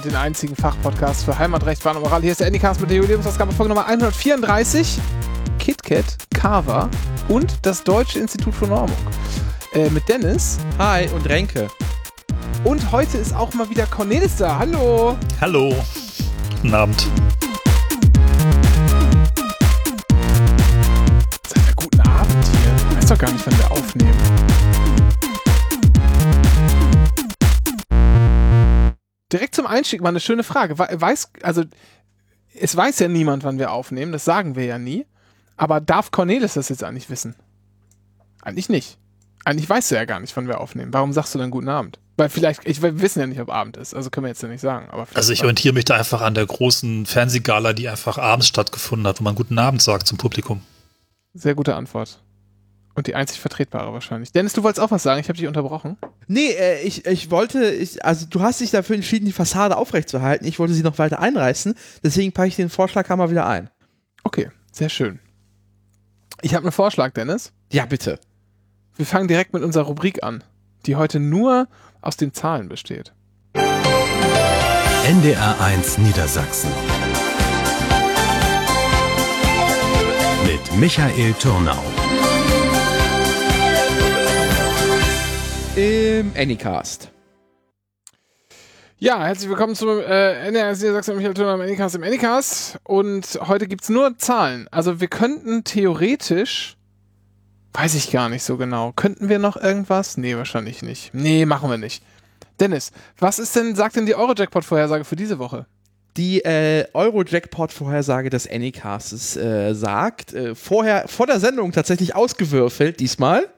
hört den einzigen Fachpodcast für Heimatrecht, Bahn und Moral. Hier ist der Endicast mit der Jubiläumsausgabe Folge Nummer 134. KitKat, Carver und das Deutsche Institut für Normung. Äh, mit Dennis. Hi und Renke. Und heute ist auch mal wieder Cornelis da. Hallo. Hallo. Guten Abend. Sag mal guten Abend hier. Ich weiß doch gar nicht, wann wir aufnehmen. Direkt zum Einstieg mal eine schöne Frage. Weiß, also, es weiß ja niemand, wann wir aufnehmen, das sagen wir ja nie. Aber darf Cornelis das jetzt eigentlich wissen? Eigentlich nicht. Eigentlich weißt du ja gar nicht, wann wir aufnehmen. Warum sagst du dann guten Abend? Weil vielleicht, ich, wir wissen ja nicht, ob Abend ist, also können wir jetzt ja nicht sagen. also ich orientiere mich da einfach an der großen Fernsehgala, die einfach abends stattgefunden hat, wo man guten Abend sagt zum Publikum. Sehr gute Antwort. Und die einzig vertretbare wahrscheinlich. Dennis, du wolltest auch was sagen, ich habe dich unterbrochen. Nee, äh, ich, ich wollte, ich, also du hast dich dafür entschieden, die Fassade aufrechtzuerhalten. Ich wollte sie noch weiter einreißen, deswegen packe ich den Vorschlaghammer wieder ein. Okay, sehr schön. Ich habe einen Vorschlag, Dennis. Ja, bitte. Wir fangen direkt mit unserer Rubrik an, die heute nur aus den Zahlen besteht. NDR1 Niedersachsen. Mit Michael Turnau. Im Anycast. Ja, herzlich willkommen zum äh, NRS Niedersachsen Michael Turner im Anycast im Anycast. Und heute gibt es nur Zahlen. Also wir könnten theoretisch, weiß ich gar nicht so genau, könnten wir noch irgendwas? Nee, wahrscheinlich nicht. Nee, machen wir nicht. Dennis, was ist denn, sagt denn die Euro-Jackpot-Vorhersage für diese Woche? Die äh, Euro-Jackpot-Vorhersage des Anycasts äh, sagt, äh, vorher, vor der Sendung tatsächlich ausgewürfelt diesmal,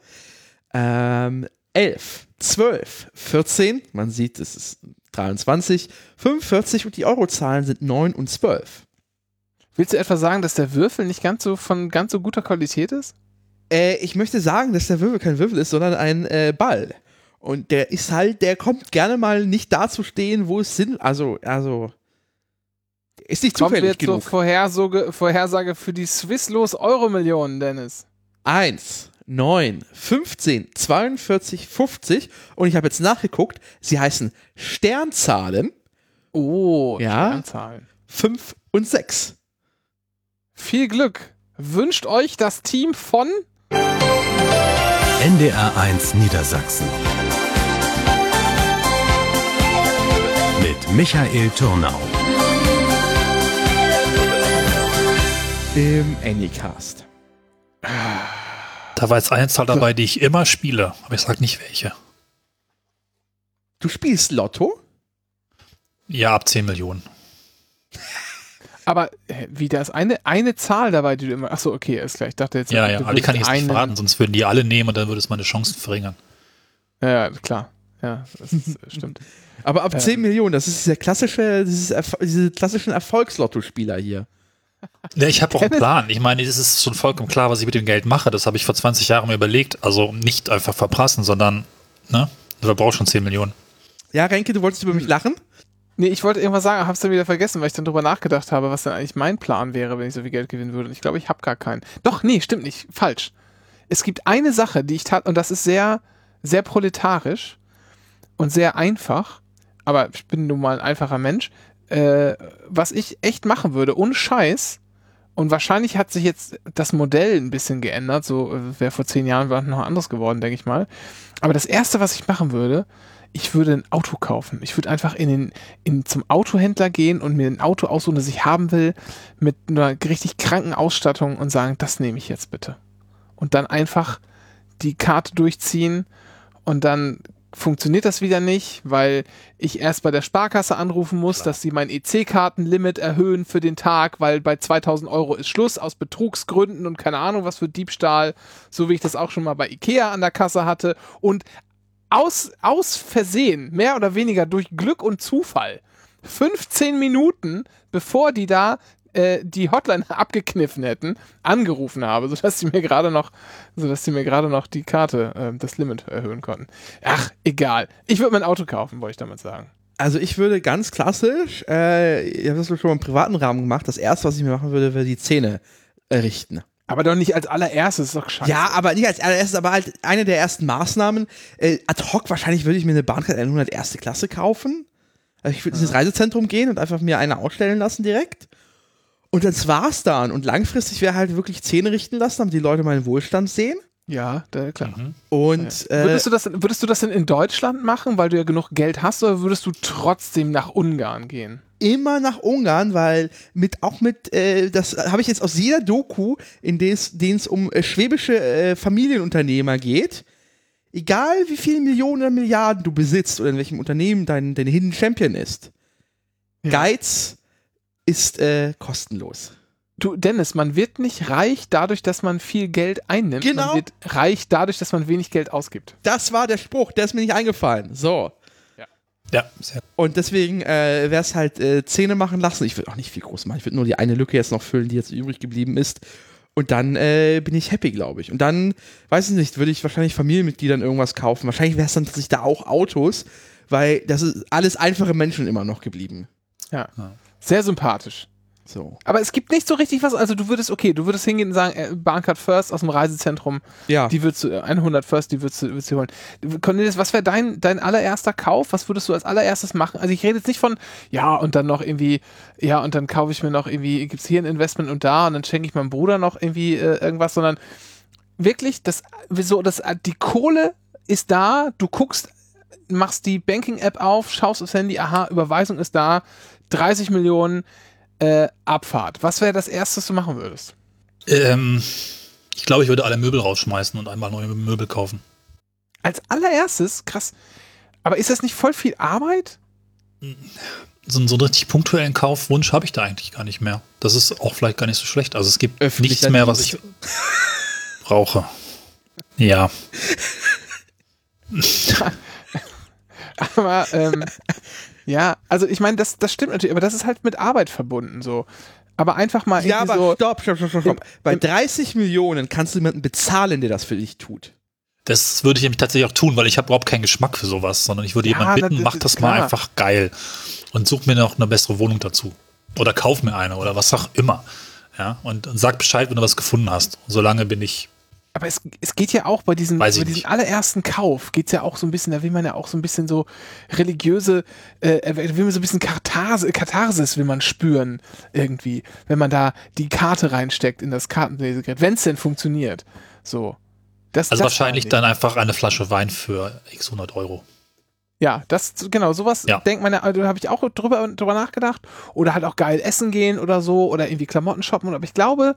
ähm, 11, 12, 14, man sieht, es ist 23, 45 und die Eurozahlen sind 9 und 12. Willst du etwa sagen, dass der Würfel nicht ganz so von ganz so guter Qualität ist? Äh, ich möchte sagen, dass der Würfel kein Würfel ist, sondern ein äh, Ball. Und der ist halt, der kommt gerne mal nicht da zu stehen, wo es Sinn, also, also, ist nicht Kommt zufällig jetzt genug. So Vorhersage, Vorhersage für die Swisslos Euro-Millionen, Dennis. Eins. 9, 15, 42, 50 und ich habe jetzt nachgeguckt, sie heißen Sternzahlen. Oh, ja, Sternzahlen. 5 und 6. Viel Glück. Wünscht euch das Team von NDR1 Niedersachsen. Mit Michael Turnau. Im Anycast. Da war jetzt eine Zahl dabei, die ich immer spiele, aber ich sage nicht welche. Du spielst Lotto? Ja, ab 10 Millionen. Aber wie da ist eine, eine Zahl dabei, die du immer. Achso, okay, ist klar. Ich dachte jetzt. Ja, ja, aber die kann ich jetzt nicht verraten, sonst würden die alle nehmen und dann würde es meine Chancen verringern. Ja, klar. Ja, das ist, stimmt. Aber ab 10 ähm. Millionen, das ist der klassische, dieses, diese klassischen Erfolgslotto-Spieler hier. Ja, ich habe auch einen Plan. Ich meine, es ist schon vollkommen klar, was ich mit dem Geld mache. Das habe ich vor 20 Jahren mir überlegt. Also nicht einfach verprassen, sondern, ne? Du verbrauchst schon 10 Millionen. Ja, Renke, du wolltest über mich lachen? Nee, ich wollte irgendwas sagen, hab's dann wieder vergessen, weil ich dann drüber nachgedacht habe, was denn eigentlich mein Plan wäre, wenn ich so viel Geld gewinnen würde. Und ich glaube, ich habe gar keinen. Doch, nee, stimmt nicht. Falsch. Es gibt eine Sache, die ich tat, und das ist sehr, sehr proletarisch und sehr einfach. Aber ich bin nun mal ein einfacher Mensch äh, was ich echt machen würde, ohne Scheiß, und wahrscheinlich hat sich jetzt das Modell ein bisschen geändert, so äh, wäre vor zehn Jahren noch anderes geworden, denke ich mal. Aber das erste, was ich machen würde, ich würde ein Auto kaufen. Ich würde einfach in den, in, zum Autohändler gehen und mir ein Auto aussuchen, das ich haben will, mit einer richtig kranken Ausstattung und sagen, das nehme ich jetzt bitte. Und dann einfach die Karte durchziehen und dann funktioniert das wieder nicht, weil ich erst bei der Sparkasse anrufen muss, Klar. dass sie mein EC-Kartenlimit erhöhen für den Tag, weil bei 2000 Euro ist Schluss aus Betrugsgründen und keine Ahnung was für Diebstahl, so wie ich das auch schon mal bei Ikea an der Kasse hatte und aus, aus Versehen, mehr oder weniger durch Glück und Zufall, 15 Minuten bevor die da äh, die Hotline abgekniffen hätten, angerufen habe, sodass sie mir gerade noch, sodass sie mir gerade noch die Karte, äh, das Limit erhöhen konnten. Ach, egal. Ich würde mein Auto kaufen, wollte ich damit sagen. Also ich würde ganz klassisch, äh, ich habe das schon mal im privaten Rahmen gemacht, das erste, was ich mir machen würde, wäre die Zähne richten. Aber doch nicht als allererstes, ist doch scheiße. Ja, aber nicht als allererstes, aber halt eine der ersten Maßnahmen. Äh, ad hoc wahrscheinlich würde ich mir eine Bahncard 100 erste Klasse kaufen. Also ich würde ins Reisezentrum gehen und einfach mir eine ausstellen lassen direkt. Und das war's dann. Und langfristig wäre halt wirklich Zähne richten lassen, damit die Leute meinen Wohlstand sehen. Ja, da, klar. Und äh, Würdest, du das, würdest du das denn in Deutschland machen, weil du ja genug Geld hast, oder würdest du trotzdem nach Ungarn gehen? immer nach Ungarn, weil mit auch mit, äh, das habe ich jetzt aus jeder Doku, in denen es um äh, schwäbische äh, Familienunternehmer geht, egal wie viele Millionen oder Milliarden du besitzt oder in welchem Unternehmen dein, dein Hidden Champion ist, Ja. Geiz ist äh, kostenlos. Du, Dennis, man wird nicht reich dadurch, dass man viel Geld einnimmt. Genau. Man wird reich dadurch, dass man wenig Geld ausgibt. Das war der Spruch, der ist mir nicht eingefallen. So. Ja, sehr Und deswegen äh, wäre es halt äh, Zähne machen lassen. Ich würde auch nicht viel groß machen. Ich würde nur die eine Lücke jetzt noch füllen, die jetzt übrig geblieben ist. Und dann äh, bin ich happy, glaube ich. Und dann, weiß ich nicht, würde ich wahrscheinlich Familienmitgliedern irgendwas kaufen. Wahrscheinlich wäre es dann tatsächlich da auch Autos, weil das ist alles einfache Menschen immer noch geblieben. Ja. Sehr sympathisch. So. Aber es gibt nicht so richtig was, also du würdest, okay, du würdest hingehen und sagen, äh, Bahncard First aus dem Reisezentrum, Ja. die würdest du, äh, 100 First, die würdest du, würdest du holen. Cornelius, was wäre dein, dein allererster Kauf? Was würdest du als allererstes machen? Also ich rede jetzt nicht von, ja, und dann noch irgendwie, ja, und dann kaufe ich mir noch irgendwie, gibt's hier ein Investment und da und dann schenke ich meinem Bruder noch irgendwie äh, irgendwas, sondern wirklich, das, wieso, das, die Kohle ist da, du guckst, machst die Banking-App auf, schaust aufs Handy, aha, Überweisung ist da, 30 Millionen, äh, Abfahrt. Was wäre das Erste, was du machen würdest? Ähm, ich glaube, ich würde alle Möbel rausschmeißen und einmal neue Möbel kaufen. Als allererstes, krass. Aber ist das nicht voll viel Arbeit? So, einen- so einen richtig punktuellen Kaufwunsch habe ich da eigentlich gar nicht mehr. Das ist auch vielleicht gar nicht so schlecht. Also es gibt Öffentlicher nichts mehr, was ich brauche. Ja, Aber, ähm, ja, also ich meine, das, das stimmt natürlich, aber das ist halt mit Arbeit verbunden so. Aber einfach mal Ja, aber so. stopp, stopp, stopp, stopp. Im- Bei im- 30 Millionen kannst du jemanden bezahlen, der das für dich tut. das würde ich nämlich tatsächlich auch tun, weil ich habe überhaupt keinen Geschmack für sowas, sondern ich würde Ja, jemanden bitten, das- mach das- das mal klar. einfach geil und such mir noch eine bessere Wohnung dazu. Oder kauf mir eine oder was auch immer. Ja, und, und sag Bescheid, wenn du was gefunden hast. Solange bin ich Aber es, es geht ja auch bei diesem, bei allerersten Kauf, geht es ja auch so ein bisschen, da will man ja auch so ein bisschen so religiöse, äh, will man so ein bisschen Katharsis, Katharsis will man spüren irgendwie, wenn man da die Karte reinsteckt in das Kartenlesegerät, wenn es denn funktioniert. So. Das, Also das wahrscheinlich dann einfach eine Flasche Wein für x 100 Euro. Ja, das, genau, sowas Ja. denkt man ja, also da habe ich auch drüber, drüber nachgedacht. Oder halt auch geil essen gehen oder so oder irgendwie Klamotten shoppen. Aber ich glaube,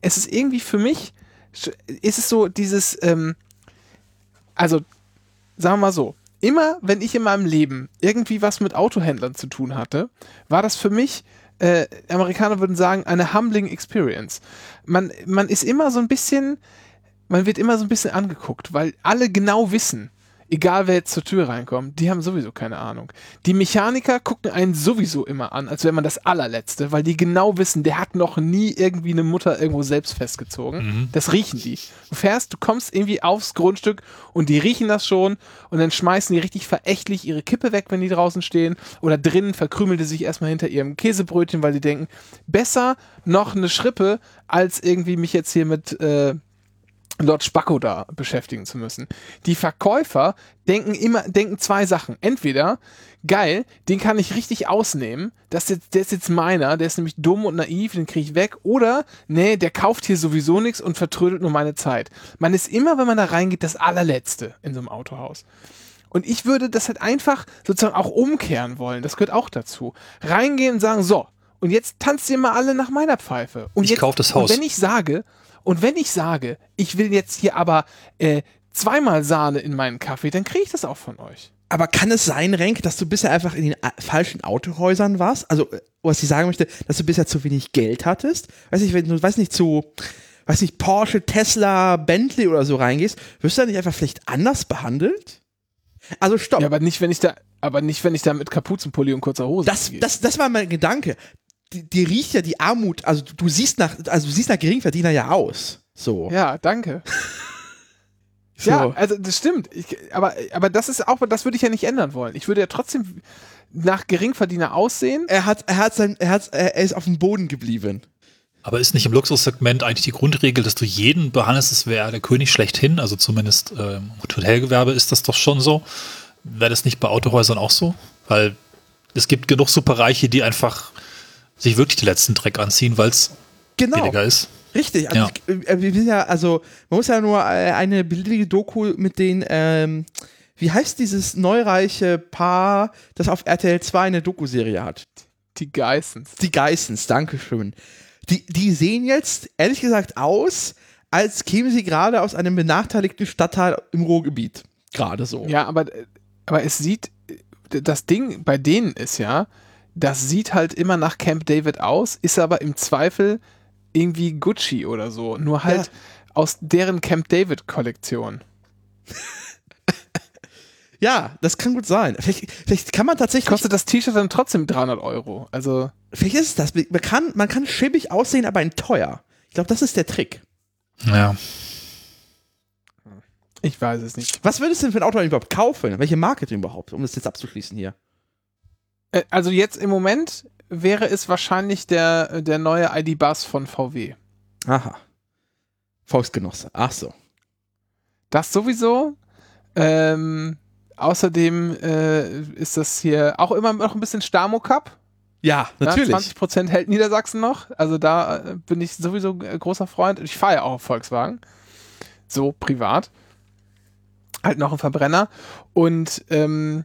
es ist irgendwie für mich, ist es so dieses, ähm, also sagen wir mal so, immer wenn ich in meinem Leben irgendwie was mit Autohändlern zu tun hatte, war das für mich, äh, Amerikaner würden sagen, eine humbling experience. Man, man ist immer so ein bisschen, man wird immer so ein bisschen angeguckt, weil alle genau wissen, egal wer jetzt zur Tür reinkommt, die haben sowieso keine Ahnung. Die Mechaniker gucken einen sowieso immer an, als wäre man das allerletzte, weil die genau wissen, der hat noch nie irgendwie eine Mutter irgendwo selbst festgezogen. Das riechen die. Du fährst, du kommst irgendwie aufs Grundstück und die riechen das schon und dann schmeißen die richtig verächtlich ihre Kippe weg, wenn die draußen stehen oder drinnen verkrümeln die sich erstmal hinter ihrem Käsebrötchen, weil die denken, besser noch eine Schrippe, als irgendwie mich jetzt hier mit äh, Lord Spacco da beschäftigen zu müssen. Die Verkäufer denken immer, denken zwei Sachen. Entweder, geil, den kann ich richtig ausnehmen, das ist jetzt, der ist jetzt meiner, der ist nämlich dumm und naiv, den kriege ich weg. Oder, nee, der kauft hier sowieso nichts und vertrödelt nur meine Zeit. Man ist immer, wenn man da reingeht, das allerletzte in so einem Autohaus. Und ich würde das halt einfach sozusagen auch umkehren wollen. Das gehört auch dazu. Reingehen und sagen, so, und jetzt tanzt ihr mal alle nach meiner Pfeife. Und Ich jetzt, kauf das Haus. Und wenn ich sage, und wenn ich sage, ich will jetzt hier aber äh, zweimal Sahne in meinen Kaffee, dann kriege ich das auch von euch. Aber kann es sein, Renk, dass du bisher einfach in den a- falschen Autohäusern warst? Also, äh, was ich sagen möchte, dass du bisher zu wenig Geld hattest? Weiß nicht, wenn du, weiß nicht, zu, weiß nicht, Porsche, Tesla, Bentley oder so reingehst, wirst du da nicht einfach vielleicht anders behandelt? Also, stopp. Ja, aber nicht, wenn ich da, aber nicht, wenn ich da mit Kapuzenpulli und kurzer Hose das, gehe. das, das war mein Gedanke. Die, die riecht ja die Armut, also du, du siehst nach, also du siehst nach Geringverdiener ja aus. So. Ja, danke. so. Ja, also das stimmt. Ich, aber, aber das ist auch, das würde ich ja nicht ändern wollen. Ich würde ja trotzdem nach Geringverdiener aussehen. er hat, er hat sein, er hat, er ist auf dem Boden geblieben. Aber ist nicht im Luxussegment eigentlich die Grundregel, dass du jeden behandelst, als wäre er der König schlechthin? Also zumindest ähm, im Hotelgewerbe ist das doch schon so. Wäre das nicht bei Autohäusern auch so? Weil es gibt genug Superreiche, die einfach sich wirklich den letzten Dreck anziehen, weil es Genau. billiger ist. Richtig, also Ja. ich, äh, wir sind ja, also man muss ja nur äh, eine beliebige Doku mit den, ähm, wie heißt dieses neureiche Paar, das auf RTL 2 eine Doku-Serie hat? Die Geissens. Die Geissens, Dankeschön. Die, die sehen jetzt, ehrlich gesagt, aus, als kämen sie gerade aus einem benachteiligten Stadtteil im Ruhrgebiet. Gerade so. Ja, aber, aber es sieht, das Ding bei denen ist ja, das sieht halt immer nach Camp David aus, ist aber im Zweifel irgendwie Gucci oder so. Nur halt Ja. aus deren Camp David Kollektion. Ja, das kann gut sein. Vielleicht, vielleicht kann man tatsächlich. Kostet das T-Shirt dann trotzdem 300 Euro. Also, Vielleicht ist es das. Man kann, man kann schäbig aussehen, aber in teuer. Ich glaube, das ist der Trick. Ja. ich weiß es nicht. Was würdest du denn für ein Auto überhaupt kaufen? Welche Marke denn überhaupt, um das jetzt abzuschließen hier? Äh, Also jetzt im Moment wäre es wahrscheinlich der, der neue ID-Bus von VW. Aha. Volksgenosse. Ach so. Das sowieso. Ähm, außerdem äh, ist das hier auch immer noch ein bisschen Stamo Cup. Ja, Ja, natürlich. 20% hält Niedersachsen noch. Also da äh, bin ich sowieso äh, großer Freund. Ich fahre ja auch Volkswagen. So privat. Halt noch ein Verbrenner. Und ähm,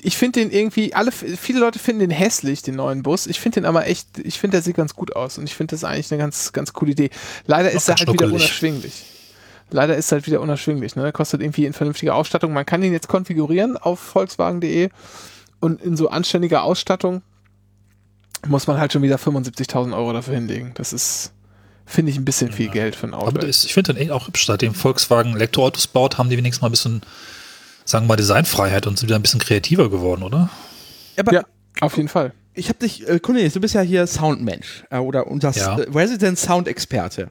ich finde den irgendwie, alle, viele Leute finden den hässlich, den neuen Bus. Ich finde den aber echt, ich finde, der sieht ganz gut aus. Und ich finde das eigentlich eine ganz, ganz coole Idee. Leider ist er halt wieder unerschwinglich. Leider ist er halt wieder unerschwinglich. Ne? Kostet irgendwie in vernünftiger Ausstattung. Man kann den jetzt konfigurieren auf Volkswagen.de und in so anständiger Ausstattung muss man halt schon wieder 75.000 Euro dafür hinlegen. Das ist, finde ich, ein bisschen viel Geld für ein Auto. Aber ist, ich finde den echt auch hübsch. Seitdem Volkswagen Elektroautos baut, haben die wenigstens mal ein bisschen, sagen wir mal, Designfreiheit und sind wieder ein bisschen kreativer geworden, oder? Aber ja, auf jeden Fall. ich habe dich, äh, Cornelius, du bist ja hier Soundmensch äh, oder unser Ja. äh, Resident Sound Experte.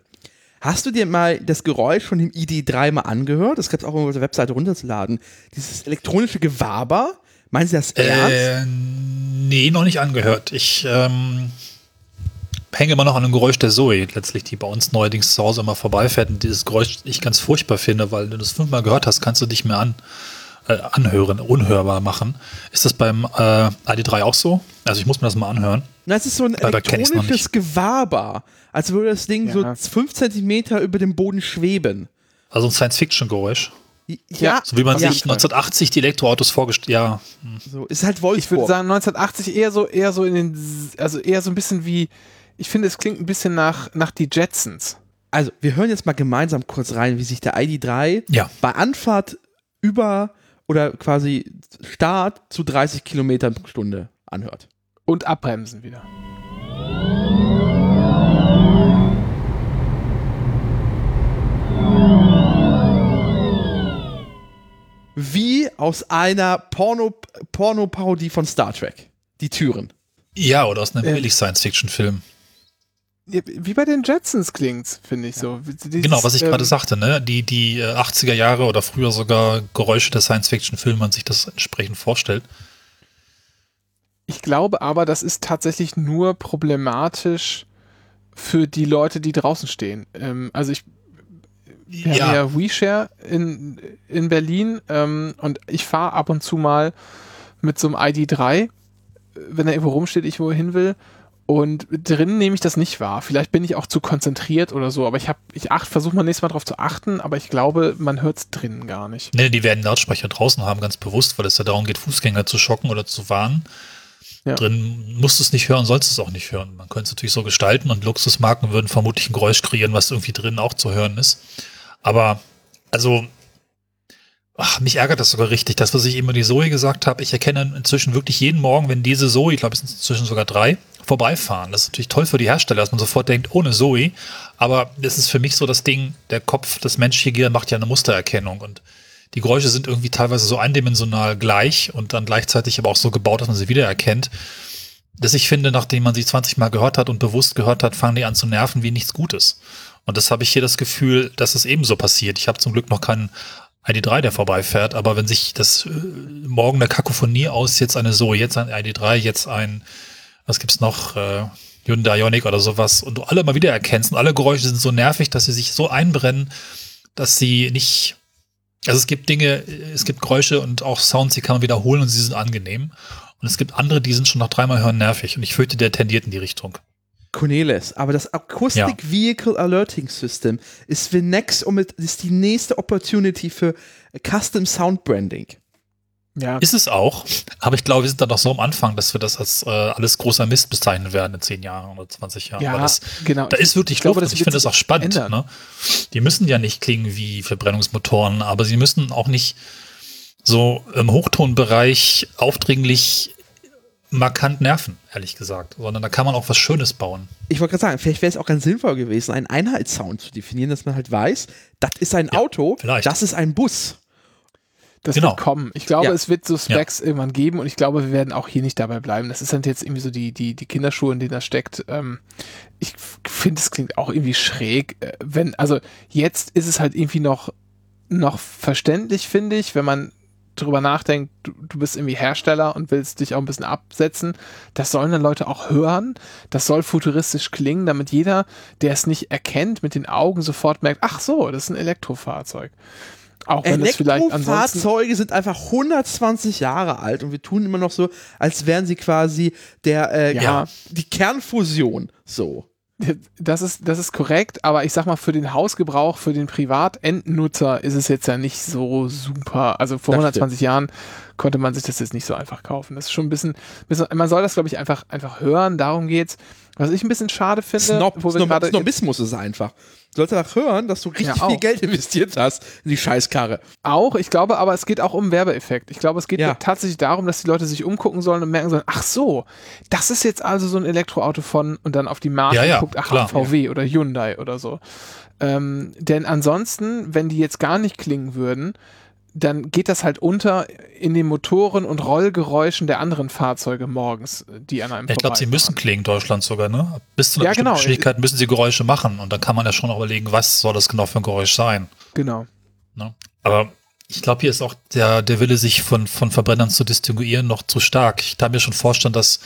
Hast du dir mal das Geräusch von dem ID3 mal angehört? Das gab es auch auf der Webseite runterzuladen. Dieses elektronische Gewaber. Meinen Sie das ernst? Äh, nee, noch nicht angehört. Ich ähm, hänge immer noch an dem Geräusch der Zoe, letztlich, die bei uns neuerdings zu Hause immer vorbeifährt und dieses Geräusch ich ganz furchtbar finde, weil wenn du das fünfmal gehört hast, kannst du dich mehr an, äh, anhören, unhörbar machen. Ist das beim äh, ID3 auch so? Also ich muss mir das mal anhören. Na, es ist so ein noch elektronisches Gewaber. Als würde das Ding Ja. so fünf Zentimeter über dem Boden schweben. Also ein Science-Fiction-Geräusch. Ja, So wie man Auf sich jeden Fall. 1980 die Elektroautos vorgestellt Ja, so ist halt Wolfsburg. Ich würde sagen 1980 eher so, eher so in den, also eher so ein bisschen wie, ich finde, es klingt ein bisschen nach, nach die Jetsons. Also, wir hören jetzt mal gemeinsam kurz rein, wie sich der ID3 Ja. bei Anfahrt über oder quasi Start zu 30 Kilometern pro Stunde anhört. Und abbremsen wieder. Wie aus einer Porno- Porno-Parodie von Star Trek. Die Türen. ja oder aus einem Äh. Billig-Science-Fiction-Film. Ja, Wie bei den Jetsons klingt's, finde ich so. Dieses, Genau, was ich gerade ähm, sagte, ne? Die, die äh, 80er Jahre oder früher sogar Geräusche der Science-Fiction-Filme, man sich das entsprechend vorstellt. Ich glaube aber, das ist tatsächlich nur problematisch für die Leute, die draußen stehen. Ähm, also ich, wir haben ja WeShare in, in Berlin ähm, und ich fahre ab und zu mal mit so einem ID3, wenn er irgendwo rumsteht, ich wo hin will. Und drinnen nehme ich das nicht wahr. Vielleicht bin ich auch zu konzentriert oder so, aber ich habe, ich acht, versuche mal nächstes Mal drauf zu achten, aber ich glaube, man hört es drinnen gar nicht. Ne, die werden Lautsprecher draußen haben, ganz bewusst, weil es ja darum geht, Fußgänger zu schocken oder zu warnen. Ja. Drin musst du es nicht hören, sollst du es auch nicht hören. Man könnte es natürlich so gestalten und Luxusmarken würden vermutlich ein Geräusch kreieren, was irgendwie drin auch zu hören ist. Aber, also, ach, mich ärgert das sogar richtig. Das, was ich eben über die Zoe gesagt habe, ich erkenne inzwischen wirklich jeden Morgen, wenn diese Zoe, ich glaube, es sind inzwischen sogar drei, vorbeifahren. Das ist natürlich toll für die Hersteller, dass man sofort denkt, ohne Zoe. Aber das ist für mich so das Ding, der Kopf, das menschliche Gehirn macht ja eine Mustererkennung und die Geräusche sind irgendwie teilweise so eindimensional gleich und dann gleichzeitig aber auch so gebaut, dass man sie wiedererkennt. Dass ich finde, nachdem man sie 20 Mal gehört hat und bewusst gehört hat, fangen die an zu nerven wie nichts Gutes. Und das habe ich hier das Gefühl, dass es ebenso passiert. Ich habe zum Glück noch keinen ID3, der vorbeifährt, aber wenn sich das äh, morgen der Kakophonie aus, jetzt eine so, jetzt ein ID3, jetzt ein, was gibt's noch, äh, Hyundai Ioniq oder sowas und du alle mal wieder erkennst und alle Geräusche sind so nervig, dass sie sich so einbrennen, dass sie nicht, also es gibt Dinge, es gibt Geräusche und auch Sounds, die kann man wiederholen und sie sind angenehm. Und es gibt andere, die sind schon nach dreimal hören nervig. Und ich fürchte, der tendiert in die Richtung. Cornelis, aber das Acoustic Vehicle Alerting System ist the next, ist die nächste Opportunity für Custom Sound Branding. Ja, Ist es auch, aber ich glaube, wir sind da noch so am Anfang, dass wir das als äh, alles großer Mist bezeichnen werden in 10 Jahren oder 20 Jahren. ja das, genau. da ist wirklich Ich glaube, Luft das und ich finde das auch spannend. Ne? Die müssen ja nicht klingen wie Verbrennungsmotoren, aber sie müssen auch nicht so im Hochtonbereich aufdringlich markant nerven, ehrlich gesagt, sondern da kann man auch was Schönes bauen. Ich wollte gerade sagen, vielleicht wäre es auch ganz sinnvoll gewesen, einen Einheitssound zu definieren, dass man halt weiß, das ist ein Auto, vielleicht. das ist ein Bus. Das Genau. wird kommen. Ich glaube, Ja. es wird so Specs irgendwann geben und ich glaube, wir werden auch hier nicht dabei bleiben. Das ist halt jetzt irgendwie so die, die, die Kinderschuhe, in denen das steckt. Ähm, ich finde, es klingt auch irgendwie schräg. Äh, Wenn, also jetzt ist es halt irgendwie noch, noch verständlich, finde ich, wenn man drüber nachdenkt, du, du bist irgendwie Hersteller und willst dich auch ein bisschen absetzen. Das sollen dann Leute auch hören. Das soll futuristisch klingen, damit jeder, der es nicht erkennt, mit den Augen sofort merkt, ach so, das ist ein Elektrofahrzeug. Auch wenn es vielleicht Elektrofahrzeuge sind einfach 120 Jahre alt und wir tun immer noch so, als wären sie quasi der äh, Ja. die Kernfusion. So. Das ist, das ist korrekt, aber ich sag mal, für den Hausgebrauch, für den Privatendnutzer ist es jetzt ja nicht so super. Also vor Das 120 Jahren konnte man sich das jetzt nicht so einfach kaufen. Das ist schon ein bisschen, man soll das, glaube ich, einfach, einfach hören, darum geht's. Was ich ein bisschen schade finde, Snob, wo wir Snob, Snobismus ist es einfach. Du sollst danach hören, dass du richtig Ja, viel. Geld investiert hast in die Scheißkarre. auch, ich glaube aber, es geht auch um Werbeeffekt. Ich glaube, es geht Ja. tatsächlich darum, dass die Leute sich umgucken sollen und merken sollen, ach so, das ist jetzt also so ein Elektroauto von und dann auf die Marke Ja, ja, guckt, ach, klar. VW oder Hyundai oder so. Ähm, denn ansonsten, wenn die jetzt gar nicht klingen würden, dann geht das halt unter in den Motoren und Rollgeräuschen der anderen Fahrzeuge morgens, die an einem Ich glaube, sie müssen klingen in Deutschland sogar, ne? Bis zu einer Ja, genau. Geschwindigkeit müssen sie Geräusche machen und dann kann man ja schon überlegen, was soll das genau für ein Geräusch sein. Genau. Ne? Aber ich glaube, hier ist auch der, der Wille, sich von, von Verbrennern zu distinguieren, noch zu stark. Ich kann mir schon vorstellen, dass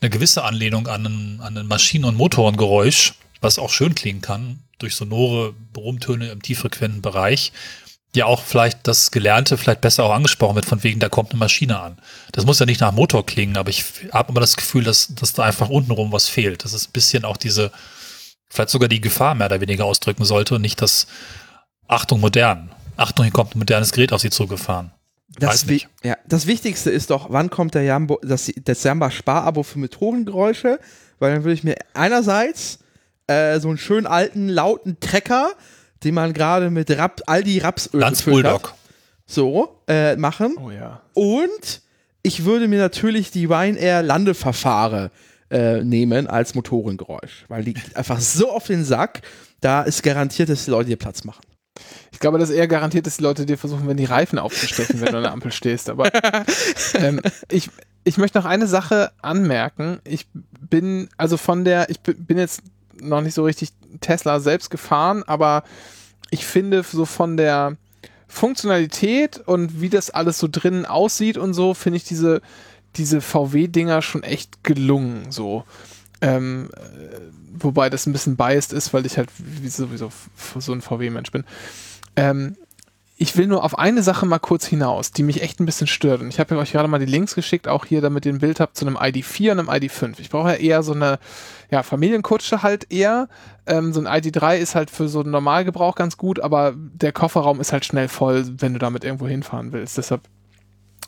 eine gewisse Anlehnung an ein, an ein Maschinen- und Motorengeräusch, was auch schön klingen kann, durch sonore Brummtöne im tieffrequenten Bereich, ja auch vielleicht das Gelernte vielleicht besser auch angesprochen wird, von wegen, da kommt eine Maschine an. Das muss ja nicht nach Motor klingen, aber ich habe immer das Gefühl, dass, dass da einfach untenrum was fehlt. Das ist ein bisschen auch diese, vielleicht sogar die Gefahr mehr oder weniger ausdrücken sollte und nicht das Achtung modern. Achtung, hier kommt ein modernes Gerät auf sie zugefahren. Das. Ja, das Wichtigste ist doch, wann kommt der Jambo, das, das Jamba Sparabo für Motorengeräusche? Weil dann würde ich mir einerseits äh, so einen schönen alten, lauten Trecker, den man gerade mit Rap, Aldi Rapsöl Lanz gefüllt hat, Bulldog. so äh, machen. Oh ja. Und ich würde mir natürlich die Ryanair Landeverfahre äh, nehmen als Motorengeräusch, weil die geht einfach so auf den Sack, da ist garantiert, dass die Leute dir Platz machen. Ich glaube, das ist eher garantiert, dass die Leute dir versuchen, wenn die Reifen aufzustechen, wenn du an der Ampel stehst. Aber ähm, ich, ich möchte noch eine Sache anmerken. Ich bin, also von der, ich bi- bin jetzt noch nicht so richtig Tesla selbst gefahren, aber ich finde so von der Funktionalität und wie das alles so drinnen aussieht und so, finde ich diese, diese VW-Dinger schon echt gelungen. So. Ähm, äh, wobei das ein bisschen biased ist, weil ich halt wie sowieso so ein VW-Mensch bin. Ähm, ich will nur auf eine Sache mal kurz hinaus, die mich echt ein bisschen stört. Und ich habe euch gerade mal die Links geschickt, auch hier, damit ihr ein Bild habt zu einem ID4 und einem ID5. Ich brauche ja eher so eine ja, Familienkutsche halt eher. Ähm, so ein ID3 ist halt für so einen Normalgebrauch ganz gut, aber der Kofferraum ist halt schnell voll, wenn du damit irgendwo hinfahren willst. Deshalb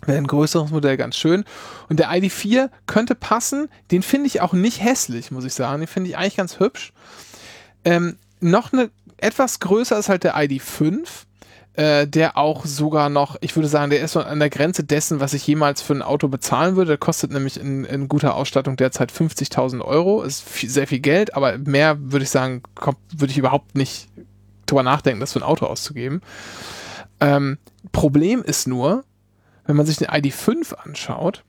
wäre ein größeres Modell ganz schön. Und der ID4 könnte passen. Den finde ich auch nicht hässlich, muss ich sagen. Den finde ich eigentlich ganz hübsch. Ähm, noch eine etwas größer ist halt der ID5, äh, der auch sogar noch, ich würde sagen, der ist so an der Grenze dessen, was ich jemals für ein Auto bezahlen würde. Der kostet nämlich in, in guter Ausstattung derzeit 50.000 Euro. Ist viel, sehr viel Geld, aber mehr würde ich sagen, kommt, würde ich überhaupt nicht drüber nachdenken, das für ein Auto auszugeben. Ähm, Problem ist nur, wenn man sich den ID5 anschaut,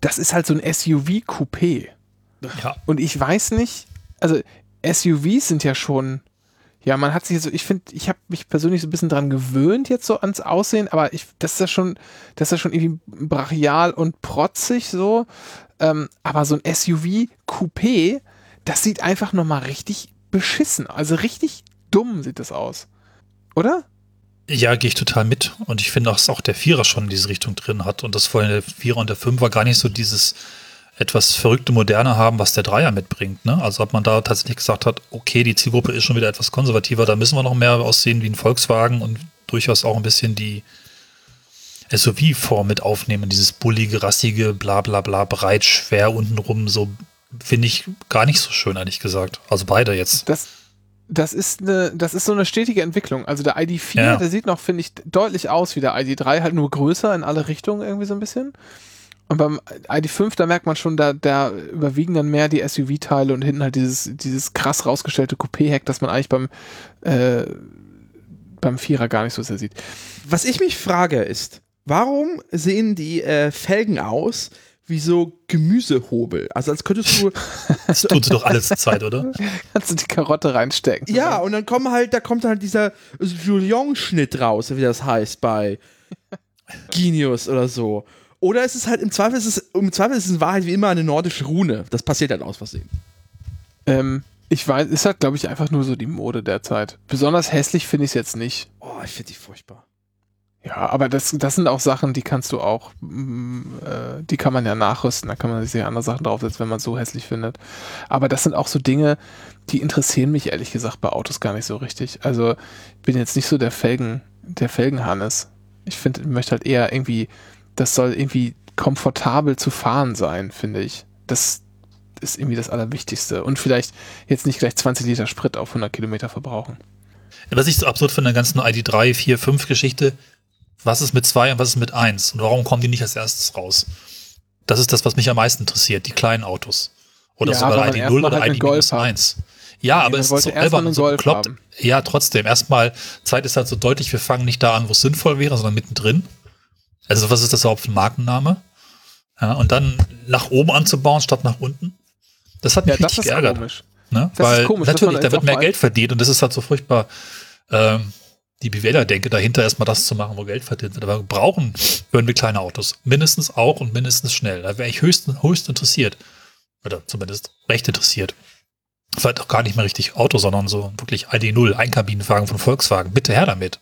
das ist halt so ein SUV-Coupé. Ja, Und ich weiß nicht, also SUVs sind ja schon, ja, man hat sich so, ich finde, ich habe mich persönlich so ein bisschen dran gewöhnt jetzt so ans Aussehen, aber ich, das ist ja schon, das ist ja schon irgendwie brachial und protzig so. Ähm, aber so ein SUV-Coupé, das sieht einfach nochmal richtig beschissen, also richtig dumm sieht das aus. Oder? Ja, gehe ich total mit. Und ich finde, dass auch der Vierer schon diese Richtung drin hat. Und das vorhin der Vierer und der Fünfer gar nicht so dieses etwas verrückte Moderne haben, was der Dreier mitbringt. Ne? Also ob man da tatsächlich gesagt hat, okay, die Zielgruppe ist schon wieder etwas konservativer, da müssen wir noch mehr aussehen wie ein Volkswagen und durchaus auch ein bisschen die SUV-Form mit aufnehmen. Dieses bullige, rassige, bla bla bla, breit, schwer untenrum, so finde ich gar nicht so schön, ehrlich gesagt. Also beide jetzt. Das, das ist eine, das ist so eine stetige Entwicklung. Also der ID4, Ja. der sieht noch, finde ich, deutlich aus wie der ID3, halt nur größer in alle Richtungen irgendwie so ein bisschen. Und beim ID5, da merkt man schon, da, da überwiegen dann mehr die SUV-Teile und hinten halt dieses, dieses krass rausgestellte Coupé-Heck, das man eigentlich beim, äh, beim Vierer gar nicht so sehr sieht. Was ich mich frage ist, warum sehen die äh, Felgen aus wie so Gemüsehobel? Also als könntest du Das tut sie doch alle zur Zeit, oder? Kannst du die Karotte reinstecken. Ja, und dann kommen halt, da kommt halt dieser Julion-Schnitt raus, wie das heißt bei Genius oder so. Oder ist es halt im Zweifel ist es, im Zweifel ist es in Wahrheit wie immer eine nordische Rune. Das passiert halt aus Versehen. Ähm, ich weiß, ist halt, glaube ich, einfach nur so die Mode der Zeit. Besonders hässlich finde ich es jetzt nicht. Oh, ich finde die furchtbar. Ja, aber das, das sind auch Sachen, die kannst du auch, mm, äh, die kann man ja nachrüsten, da kann man sich ja andere Sachen draufsetzen, wenn man es so hässlich findet. Aber das sind auch so Dinge, die interessieren mich ehrlich gesagt bei Autos gar nicht so richtig. Also ich bin jetzt nicht so der Felgen, der Felgenhannes. Ich finde, ich möchte halt eher irgendwie, das soll irgendwie komfortabel zu fahren sein, finde ich. Das ist irgendwie das Allerwichtigste. Und vielleicht jetzt nicht gleich 20 Liter Sprit auf 100 Kilometer verbrauchen. Was ich so absurd finde, der ganzen ID3, 4, 5 Geschichte, was ist mit 2 und was ist mit 1? Und warum kommen die nicht als erstes raus? Das ist das, was mich am meisten interessiert, die kleinen Autos. Oder Ja, sogar weil man ID0 erstmal oder halt einen ID Golf haben. 1. Ja, aber es ist so albern und so bekloppt. Ja, trotzdem. Erstmal, Zeit ist halt so deutlich, wir fangen nicht da an, wo es sinnvoll wäre, sondern mittendrin. Also was ist das überhaupt für ein Markenname? Ja, und dann nach oben anzubauen statt nach unten. Das hat mich Ja, das richtig geärgert. komisch. Ne? Das ist Weil komisch, natürlich, da wird mehr Geld verdient und das ist halt so furchtbar, ähm, die BWLer-Denke dahinter, erstmal das zu machen, wo Geld verdient wird. Aber wir brauchen, würden wir kleine Autos. Mindestens auch und mindestens schnell. Da wäre ich höchst, höchst interessiert. Oder zumindest recht interessiert. Vielleicht auch gar nicht mehr richtig Auto, sondern so wirklich ID0, Einkabinenwagen von Volkswagen. Bitte her damit.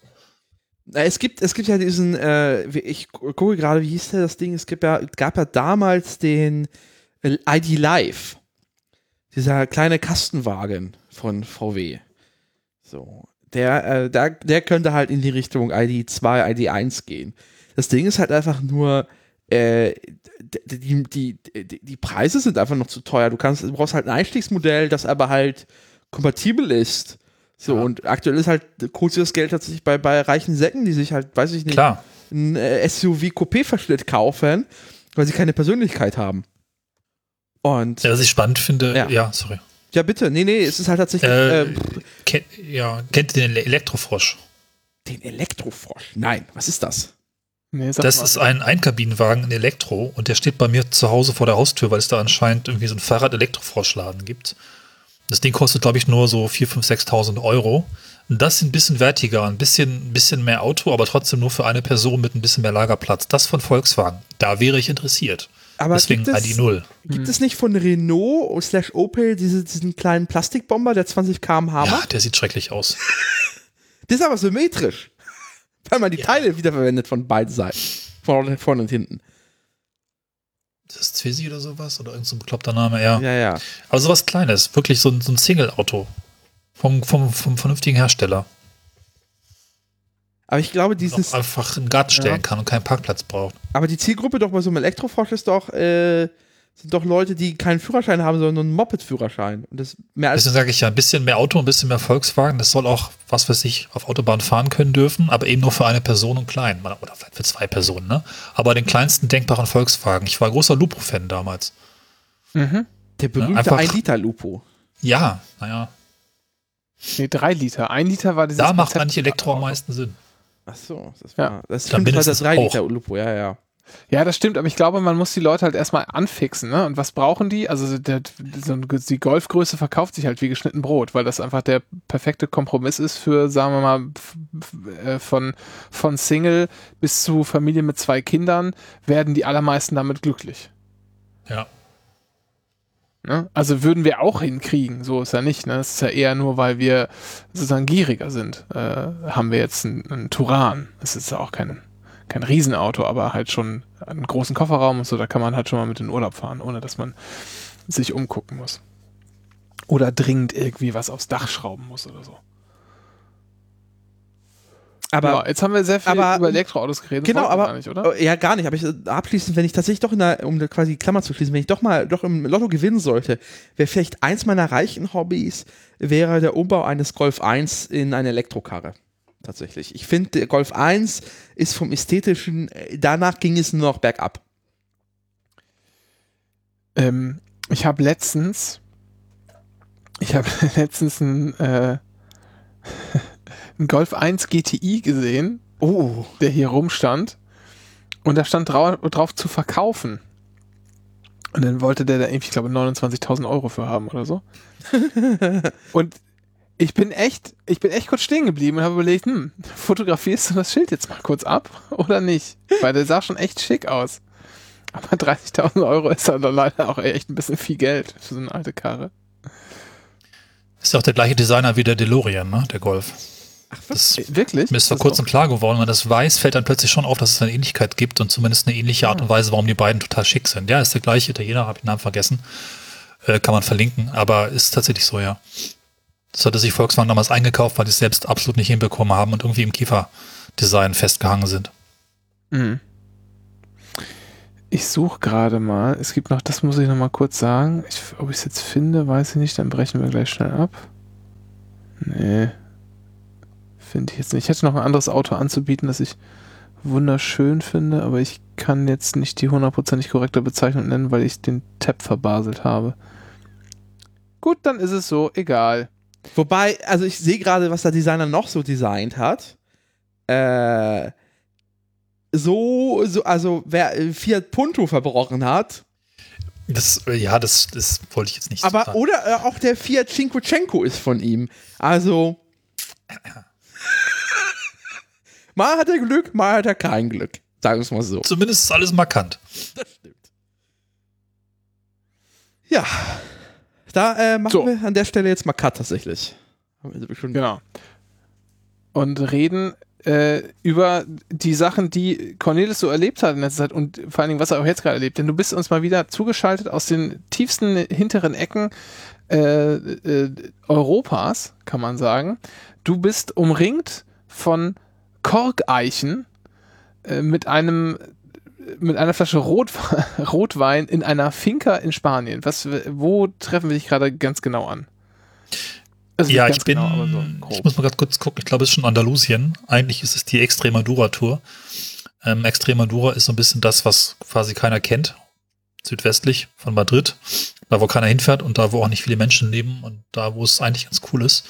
Es gibt, es gibt ja diesen, äh, ich gu- gucke gerade, wie hieß der das Ding? Es gibt ja, gab ja damals den äh, ID Live. Dieser kleine Kastenwagen von VW. So. Der, äh, der, der könnte halt in die Richtung ID2, ID1 gehen. Das Ding ist halt einfach nur, äh, die, die, die, die Preise sind einfach noch zu teuer. Du kannst, du brauchst halt ein Einstiegsmodell, das aber halt kompatibel ist. So, und aktuell ist halt, kurz das Geld tatsächlich bei, bei reichen Säcken, die sich halt, weiß ich nicht, Klar. ein äh, SUV-Coupé-Verschnitt kaufen, weil sie keine Persönlichkeit haben. Und Ja, was ich spannend finde, Ja. ja, sorry. ja, bitte, nee, nee, es ist halt tatsächlich Äh, äh, Ken, ja, kennt ihr den Ele- Elektrofrosch? den Elektrofrosch. Nein, was ist das? Nee, sag Das mal. ist ein Einkabinenwagen in Elektro und der steht bei mir zu Hause vor der Haustür, weil es da anscheinend irgendwie so einen Fahrrad-Elektrofroschladen gibt. Das Ding kostet, glaube ich, nur so 4.000, 5.000, 6.000 Euro. Und das ist ein bisschen wertiger, ein bisschen, ein bisschen mehr Auto, aber trotzdem nur für eine Person mit ein bisschen mehr Lagerplatz. Das von Volkswagen. Da wäre ich interessiert. Aber Deswegen gibt es, ID0. gibt es nicht von Renault slash Opel diese, diesen kleinen Plastikbomber, der 20 km/h Ja, macht? der sieht schrecklich aus. Der ist aber symmetrisch. Weil man die Ja. Teile wiederverwendet von beiden Seiten. Vorne, vorne und hinten. Das ist Twizy oder sowas? Oder irgendein so bekloppter Name, ja. Ja, ja. Aber sowas Kleines. Wirklich so ein, so ein Single-Auto. Vom, vom, vom vernünftigen Hersteller. Aber ich glaube, dieses, einfach in den Garten stellen Ja. kann und keinen Parkplatz braucht. aber die Zielgruppe doch bei so einem Elektrofrosch ist doch, äh, sind doch Leute, die keinen Führerschein haben, sondern einen Moped-Führerschein. Und das mehr als Deswegen sage ich ja, ein bisschen mehr Auto, ein bisschen mehr Volkswagen. Das soll auch, was weiß ich, auf Autobahn fahren können dürfen, aber eben nur für eine Person und klein. Oder vielleicht für zwei Personen, ne? Aber den kleinsten denkbaren Volkswagen. Ich war großer Lupo-Fan damals. Mhm. der berühmte einfach- 1-Liter-Lupo. Ja, naja. Nee, drei Liter. Ein Liter war dieses Da macht Konzept- eigentlich Elektro am meisten Sinn. Ach so, das Ja. war, das Dann stimmt, das war der mindestens 3-Liter-Lupo, ja, ja. Ja, das stimmt, aber ich glaube, man muss die Leute halt erstmal anfixen, ne? Und was brauchen die? Also der, so ein- die Golfgröße verkauft sich halt wie geschnitten Brot, weil das einfach der perfekte Kompromiss ist für, sagen wir mal, äh, von, von Single bis zu Familie mit zwei Kindern werden die allermeisten damit glücklich. Ja. Ne? Also würden wir auch hinkriegen, so ist ja nicht. Ne? Das ist ja eher nur, weil wir sozusagen gieriger sind. Äh, haben wir jetzt einen, einen Turan. Das ist ja auch kein, kein Riesenauto, aber halt schon einen großen Kofferraum und so, da kann man halt schon mal mit in den Urlaub fahren, ohne dass man sich umgucken muss. Oder dringend irgendwie was aufs Dach schrauben muss oder so. Aber ja, jetzt haben wir sehr viel aber- über Elektroautos geredet. Genau, aber Gar nicht, oder? äh, ja gar nicht. Aber ich, äh, abschließend, wenn ich tatsächlich doch in der, um quasi die Klammer zu schließen, wenn ich doch mal doch im Lotto gewinnen sollte, wäre vielleicht eins meiner reichen Hobbys wäre der Umbau eines Golf 1 in eine Elektrokarre. Tatsächlich. Ich finde, der Golf 1 ist vom ästhetischen, äh, danach ging es nur noch bergab. Ähm, ich habe letztens, ich habe letztens einen, äh, einen Golf 1 GTI gesehen, Oh. der hier rumstand. Und da stand drau drauf zu verkaufen. Und dann wollte der da irgendwie, ich glaube, 29.000 Euro für haben oder so. und ich bin echt, ich bin echt kurz stehen geblieben und habe überlegt, hm, fotografierst du das Schild jetzt mal kurz ab oder nicht? Weil der sah schon echt schick aus. Aber 30.000 Euro ist dann leider auch echt ein bisschen viel Geld für so eine alte Karre. Ist ja auch der gleiche Designer wie der DeLorean, ne? Der Golf. Ach, Das Äh, Wirklich? mir ist vor Das kurzem klar geworden, wenn man das weiß, fällt dann plötzlich schon auf, dass es eine Ähnlichkeit gibt und zumindest eine ähnliche Art und Weise, warum die beiden total schick sind. Ja, ist der gleiche Italiener, habe ich den Namen vergessen. Äh, kann man verlinken, aber ist tatsächlich so, ja. Das hatte sich Volkswagen damals eingekauft, weil die es selbst absolut nicht hinbekommen haben und irgendwie im Kieferdesign festgehangen sind. Mhm. Ich suche gerade mal. Es gibt noch, das muss ich noch mal kurz sagen. Ich, ob ich es jetzt finde, weiß ich nicht. Dann brechen wir gleich schnell ab. Nee. Finde ich jetzt nicht. Ich hätte noch ein anderes Auto anzubieten, das ich wunderschön finde, aber ich kann jetzt nicht die hundertprozentig korrekte Bezeichnung nennen, weil ich den Tab verbaselt habe. Gut, dann ist es so. Egal. Wobei, also ich sehe gerade, was der Designer noch so designt hat. Äh, so, so, also wer äh, Fiat Punto verbrochen hat, Das, äh, ja, das, das wollte ich jetzt nicht aber sagen. oder äh, auch der Fiat Cinquecento ist von ihm. Also mal hat er Glück, mal hat er kein Glück. Sagen wir es mal so. Zumindest ist alles markant. Ja, da äh, machen So. wir an der Stelle jetzt mal Cut tatsächlich. Genau. Und reden äh, über die Sachen, die Cornelis so erlebt hat in letzter Zeit und vor allen Dingen, was er auch jetzt gerade erlebt. Denn du bist uns mal wieder zugeschaltet aus den tiefsten hinteren Ecken äh, äh, Europas, kann man sagen. Du bist umringt von Korkeichen äh, mit einem mit einer Flasche Rot, Rotwein in einer Finca in Spanien. Was, wo treffen wir dich gerade ganz genau an? Also Ja, ich bin, genau, aber so ich muss mal gerade kurz gucken, ich glaube, es ist schon Andalusien. Eigentlich ist es die Extremadura-Tour. Ähm, Extremadura ist so ein bisschen das, was quasi keiner kennt. Südwestlich von Madrid. Da, wo keiner hinfährt und da, wo auch nicht viele Menschen leben und da, wo es eigentlich ganz cool ist.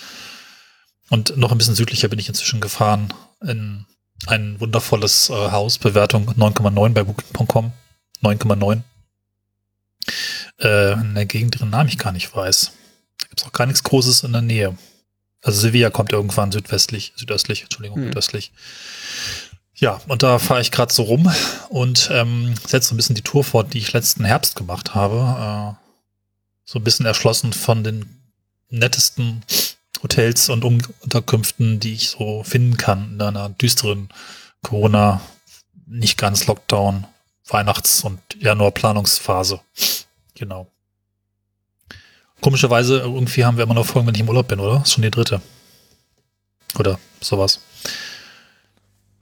Und noch ein bisschen südlicher bin ich inzwischen gefahren in ein wundervolles äh, Haus, Bewertung 9,9 bei Booking.com. 9,9. Äh, in der Gegend, deren Namen ich gar nicht weiß. Da gibt es auch gar nichts Großes in der Nähe. Also Sevilla kommt irgendwann südwestlich, südöstlich, Entschuldigung, Hm. südöstlich. Ja, und da fahre ich gerade so rum und ähm, setze so ein bisschen die Tour fort, die ich letzten Herbst gemacht habe. Äh, so ein bisschen erschlossen von den nettesten Hotels und um Unterkünften, die ich so finden kann in einer düsteren Corona, nicht ganz Lockdown, Weihnachts- und Januar-Planungsphase. Genau. Komischerweise, irgendwie haben wir immer noch Folgen, wenn ich im Urlaub bin, oder? Ist schon die dritte. Oder sowas.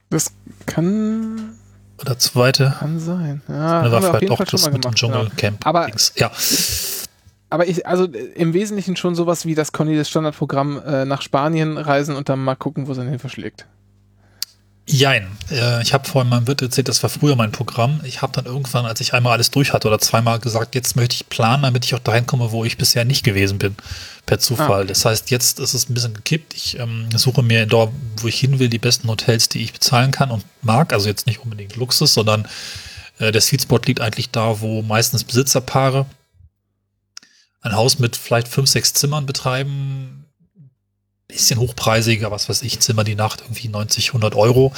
Das kann, Oder zweite. kann sein. Ja, haben war vielleicht auch das mit dem gemacht. Genau. Dschungelcamp. Aber-. Ja. Aber ich, also äh, im Wesentlichen schon sowas wie das Cornelis Standardprogramm äh, nach Spanien reisen und dann mal gucken, wo es dann hin verschlägt. Jein. Äh, ich habe vorhin meinem Wirt erzählt, das war früher mein Programm. Ich habe dann irgendwann, als ich einmal alles durch hatte oder zweimal gesagt, jetzt möchte ich planen, damit ich auch dahin komme, wo ich bisher nicht gewesen bin, per Zufall. Ah. Das heißt, jetzt ist es ein bisschen gekippt. Ich ähm, suche mir dort, wo ich hin will, die besten Hotels, die ich bezahlen kann und mag. Also jetzt nicht unbedingt Luxus, sondern äh, der Sweet Spot liegt eigentlich da, wo meistens Besitzerpaare ein Haus mit vielleicht fünf, sechs Zimmern betreiben, bisschen hochpreisiger, was weiß ich, Zimmer die Nacht irgendwie 90, 100 Euro,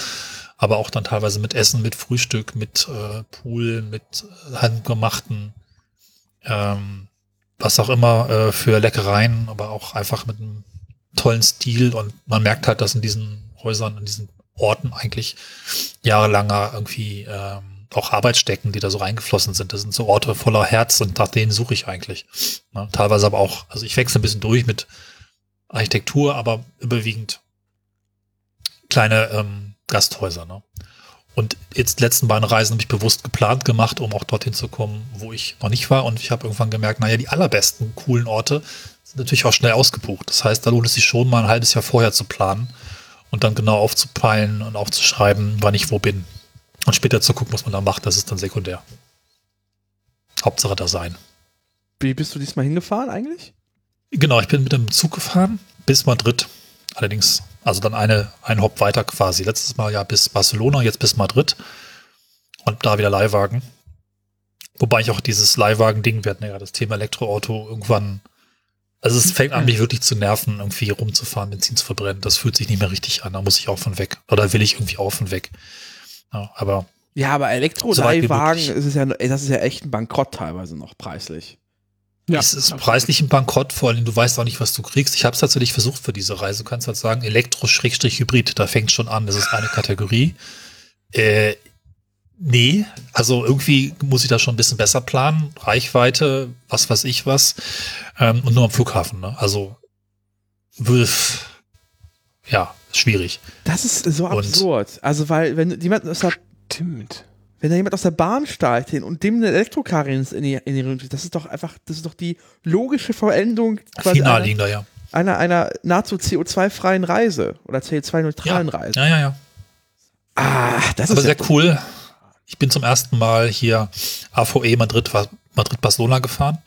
aber auch dann teilweise mit Essen, mit Frühstück, mit äh, Pool, mit äh, handgemachten ähm, was auch immer äh, für Leckereien, aber auch einfach mit einem tollen Stil. Und man merkt halt, dass in diesen Häusern, in diesen Orten eigentlich jahrelanger irgendwie ähm, auch Arbeit stecken, die da so reingeflossen sind. Das sind so Orte voller Herz und nach denen suche ich eigentlich. Ne? Teilweise aber auch, also ich wechsle ein bisschen durch mit Architektur, aber überwiegend kleine ähm, Gasthäuser. Ne? Und jetzt letzten beiden Reisen habe ich bewusst geplant gemacht, um auch dorthin zu kommen, wo ich noch nicht war. Und ich habe irgendwann gemerkt, naja, die allerbesten, coolen Orte sind natürlich auch schnell ausgebucht. Das heißt, da lohnt es sich schon mal ein halbes Jahr vorher zu planen und dann genau aufzupeilen und aufzuschreiben, wann ich wo bin. Und später zu gucken, was man da macht, das ist dann sekundär. Hauptsache da sein. Wie bist du diesmal hingefahren eigentlich? Genau, ich bin mit dem Zug gefahren bis Madrid. Allerdings, also dann eine, ein Hop weiter quasi. Letztes Mal ja bis Barcelona, jetzt bis Madrid. Und da wieder Leihwagen. Wobei ich auch dieses Leihwagen-Ding, wir hatten ja das Thema Elektroauto irgendwann. Also es fängt an, mich wirklich zu nerven, irgendwie rumzufahren, Benzin zu verbrennen. Das fühlt sich nicht mehr richtig an. Da muss ich auch von weg. Oder will ich irgendwie auch von weg. Ja, aber Ja, aber Elektroleihwagen, möglich. ist es ja, das ist ja echt ein Bankrott teilweise noch preislich. es ist preislich ein Bankrott, vor allem du weißt auch nicht, was du kriegst. Ich habe es tatsächlich versucht für diese Reise. Du kannst halt sagen, Elektro-Hybrid, da fängt schon an. Das ist eine Kategorie. Äh, nee, also irgendwie muss ich da schon ein bisschen besser planen. Reichweite, was weiß ich was. Ähm, und nur am Flughafen. Ne? Also, wülf. ja, schwierig. Das ist so Und- absurd. Also, weil, wenn jemand aus der, Stimmt. wenn da jemand aus der Bahn steigt hin und dem eine Elektrokarre ins- in die, in die Rübe, das ist doch einfach, das ist doch die logische quasi Viel einer, naheliegender, ja. einer, einer nahezu CO2-freien Reise oder CO2-neutralen Ja. Reise. ja, ja, ja. Ah, das Aber ist sehr ja, cool. Ich bin zum ersten Mal hier AVE Madrid, Madrid-Barcelona gefahren.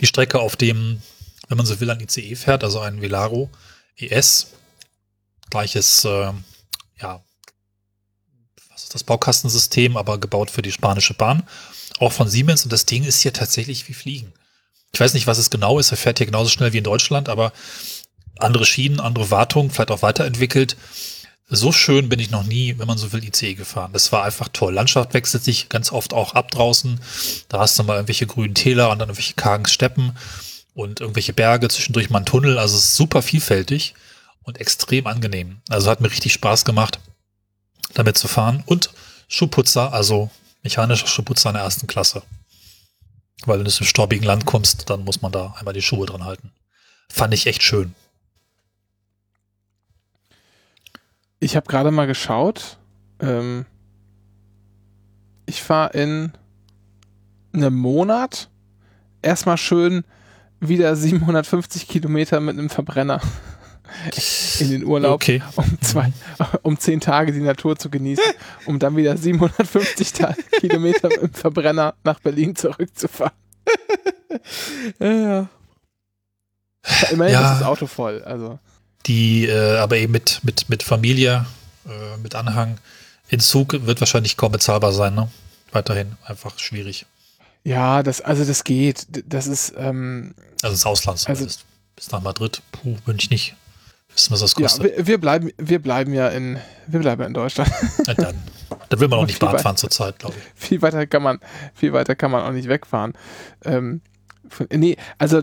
Die Strecke, auf dem, wenn man so will, ein ICE fährt, also ein Velaro ES. Gleiches, äh, ja, was ist das Baukastensystem, aber gebaut für die spanische Bahn. Auch von Siemens und das Ding ist hier tatsächlich wie Fliegen. Ich weiß nicht, was es genau ist. Er fährt hier genauso schnell wie in Deutschland, aber andere Schienen, andere Wartung, vielleicht auch weiterentwickelt. So schön bin ich noch nie, wenn man so will, ICE gefahren. Das war einfach toll. Landschaft wechselt sich ganz oft auch ab draußen. Da hast du mal irgendwelche grünen Täler und dann irgendwelche kargen Steppen und irgendwelche Berge, zwischendurch mal ein Tunnel. Also es ist super vielfältig und extrem angenehm. Also hat mir richtig Spaß gemacht, damit zu fahren. Und Schuhputzer, also mechanischer Schuhputzer in der ersten Klasse. Weil wenn du dem staubigen Land kommst, dann muss man da einmal die Schuhe dran halten. Fand ich echt schön. Ich habe gerade mal geschaut. Ähm, ich fahre in einem Monat erstmal schön wieder 750 Kilometer mit einem Verbrenner in den Urlaub, Okay. um zwei, um zehn Tage die Natur zu genießen, um dann wieder 750 Ta Kilometer mit dem Verbrenner nach Berlin zurückzufahren. ja. Immerhin Ja. ist das Auto voll. Also die äh, aber eben mit, mit, mit Familie, äh, mit Anhang in Zug wird wahrscheinlich kaum bezahlbar sein, ne? Weiterhin einfach schwierig. ja, das also das geht. Das ist ähm, Also ins Ausland Also-. Bis nach Madrid, puh, bin ich nicht. Wissen, was das ja, kostet. wir, wir bleiben wir bleiben ja in wir bleiben ja in Deutschland. Na dann. Da will man auch nicht Bahn fahren zurzeit, glaube ich. viel weiter kann man, viel weiter kann man auch nicht wegfahren. Ähm, von, nee, also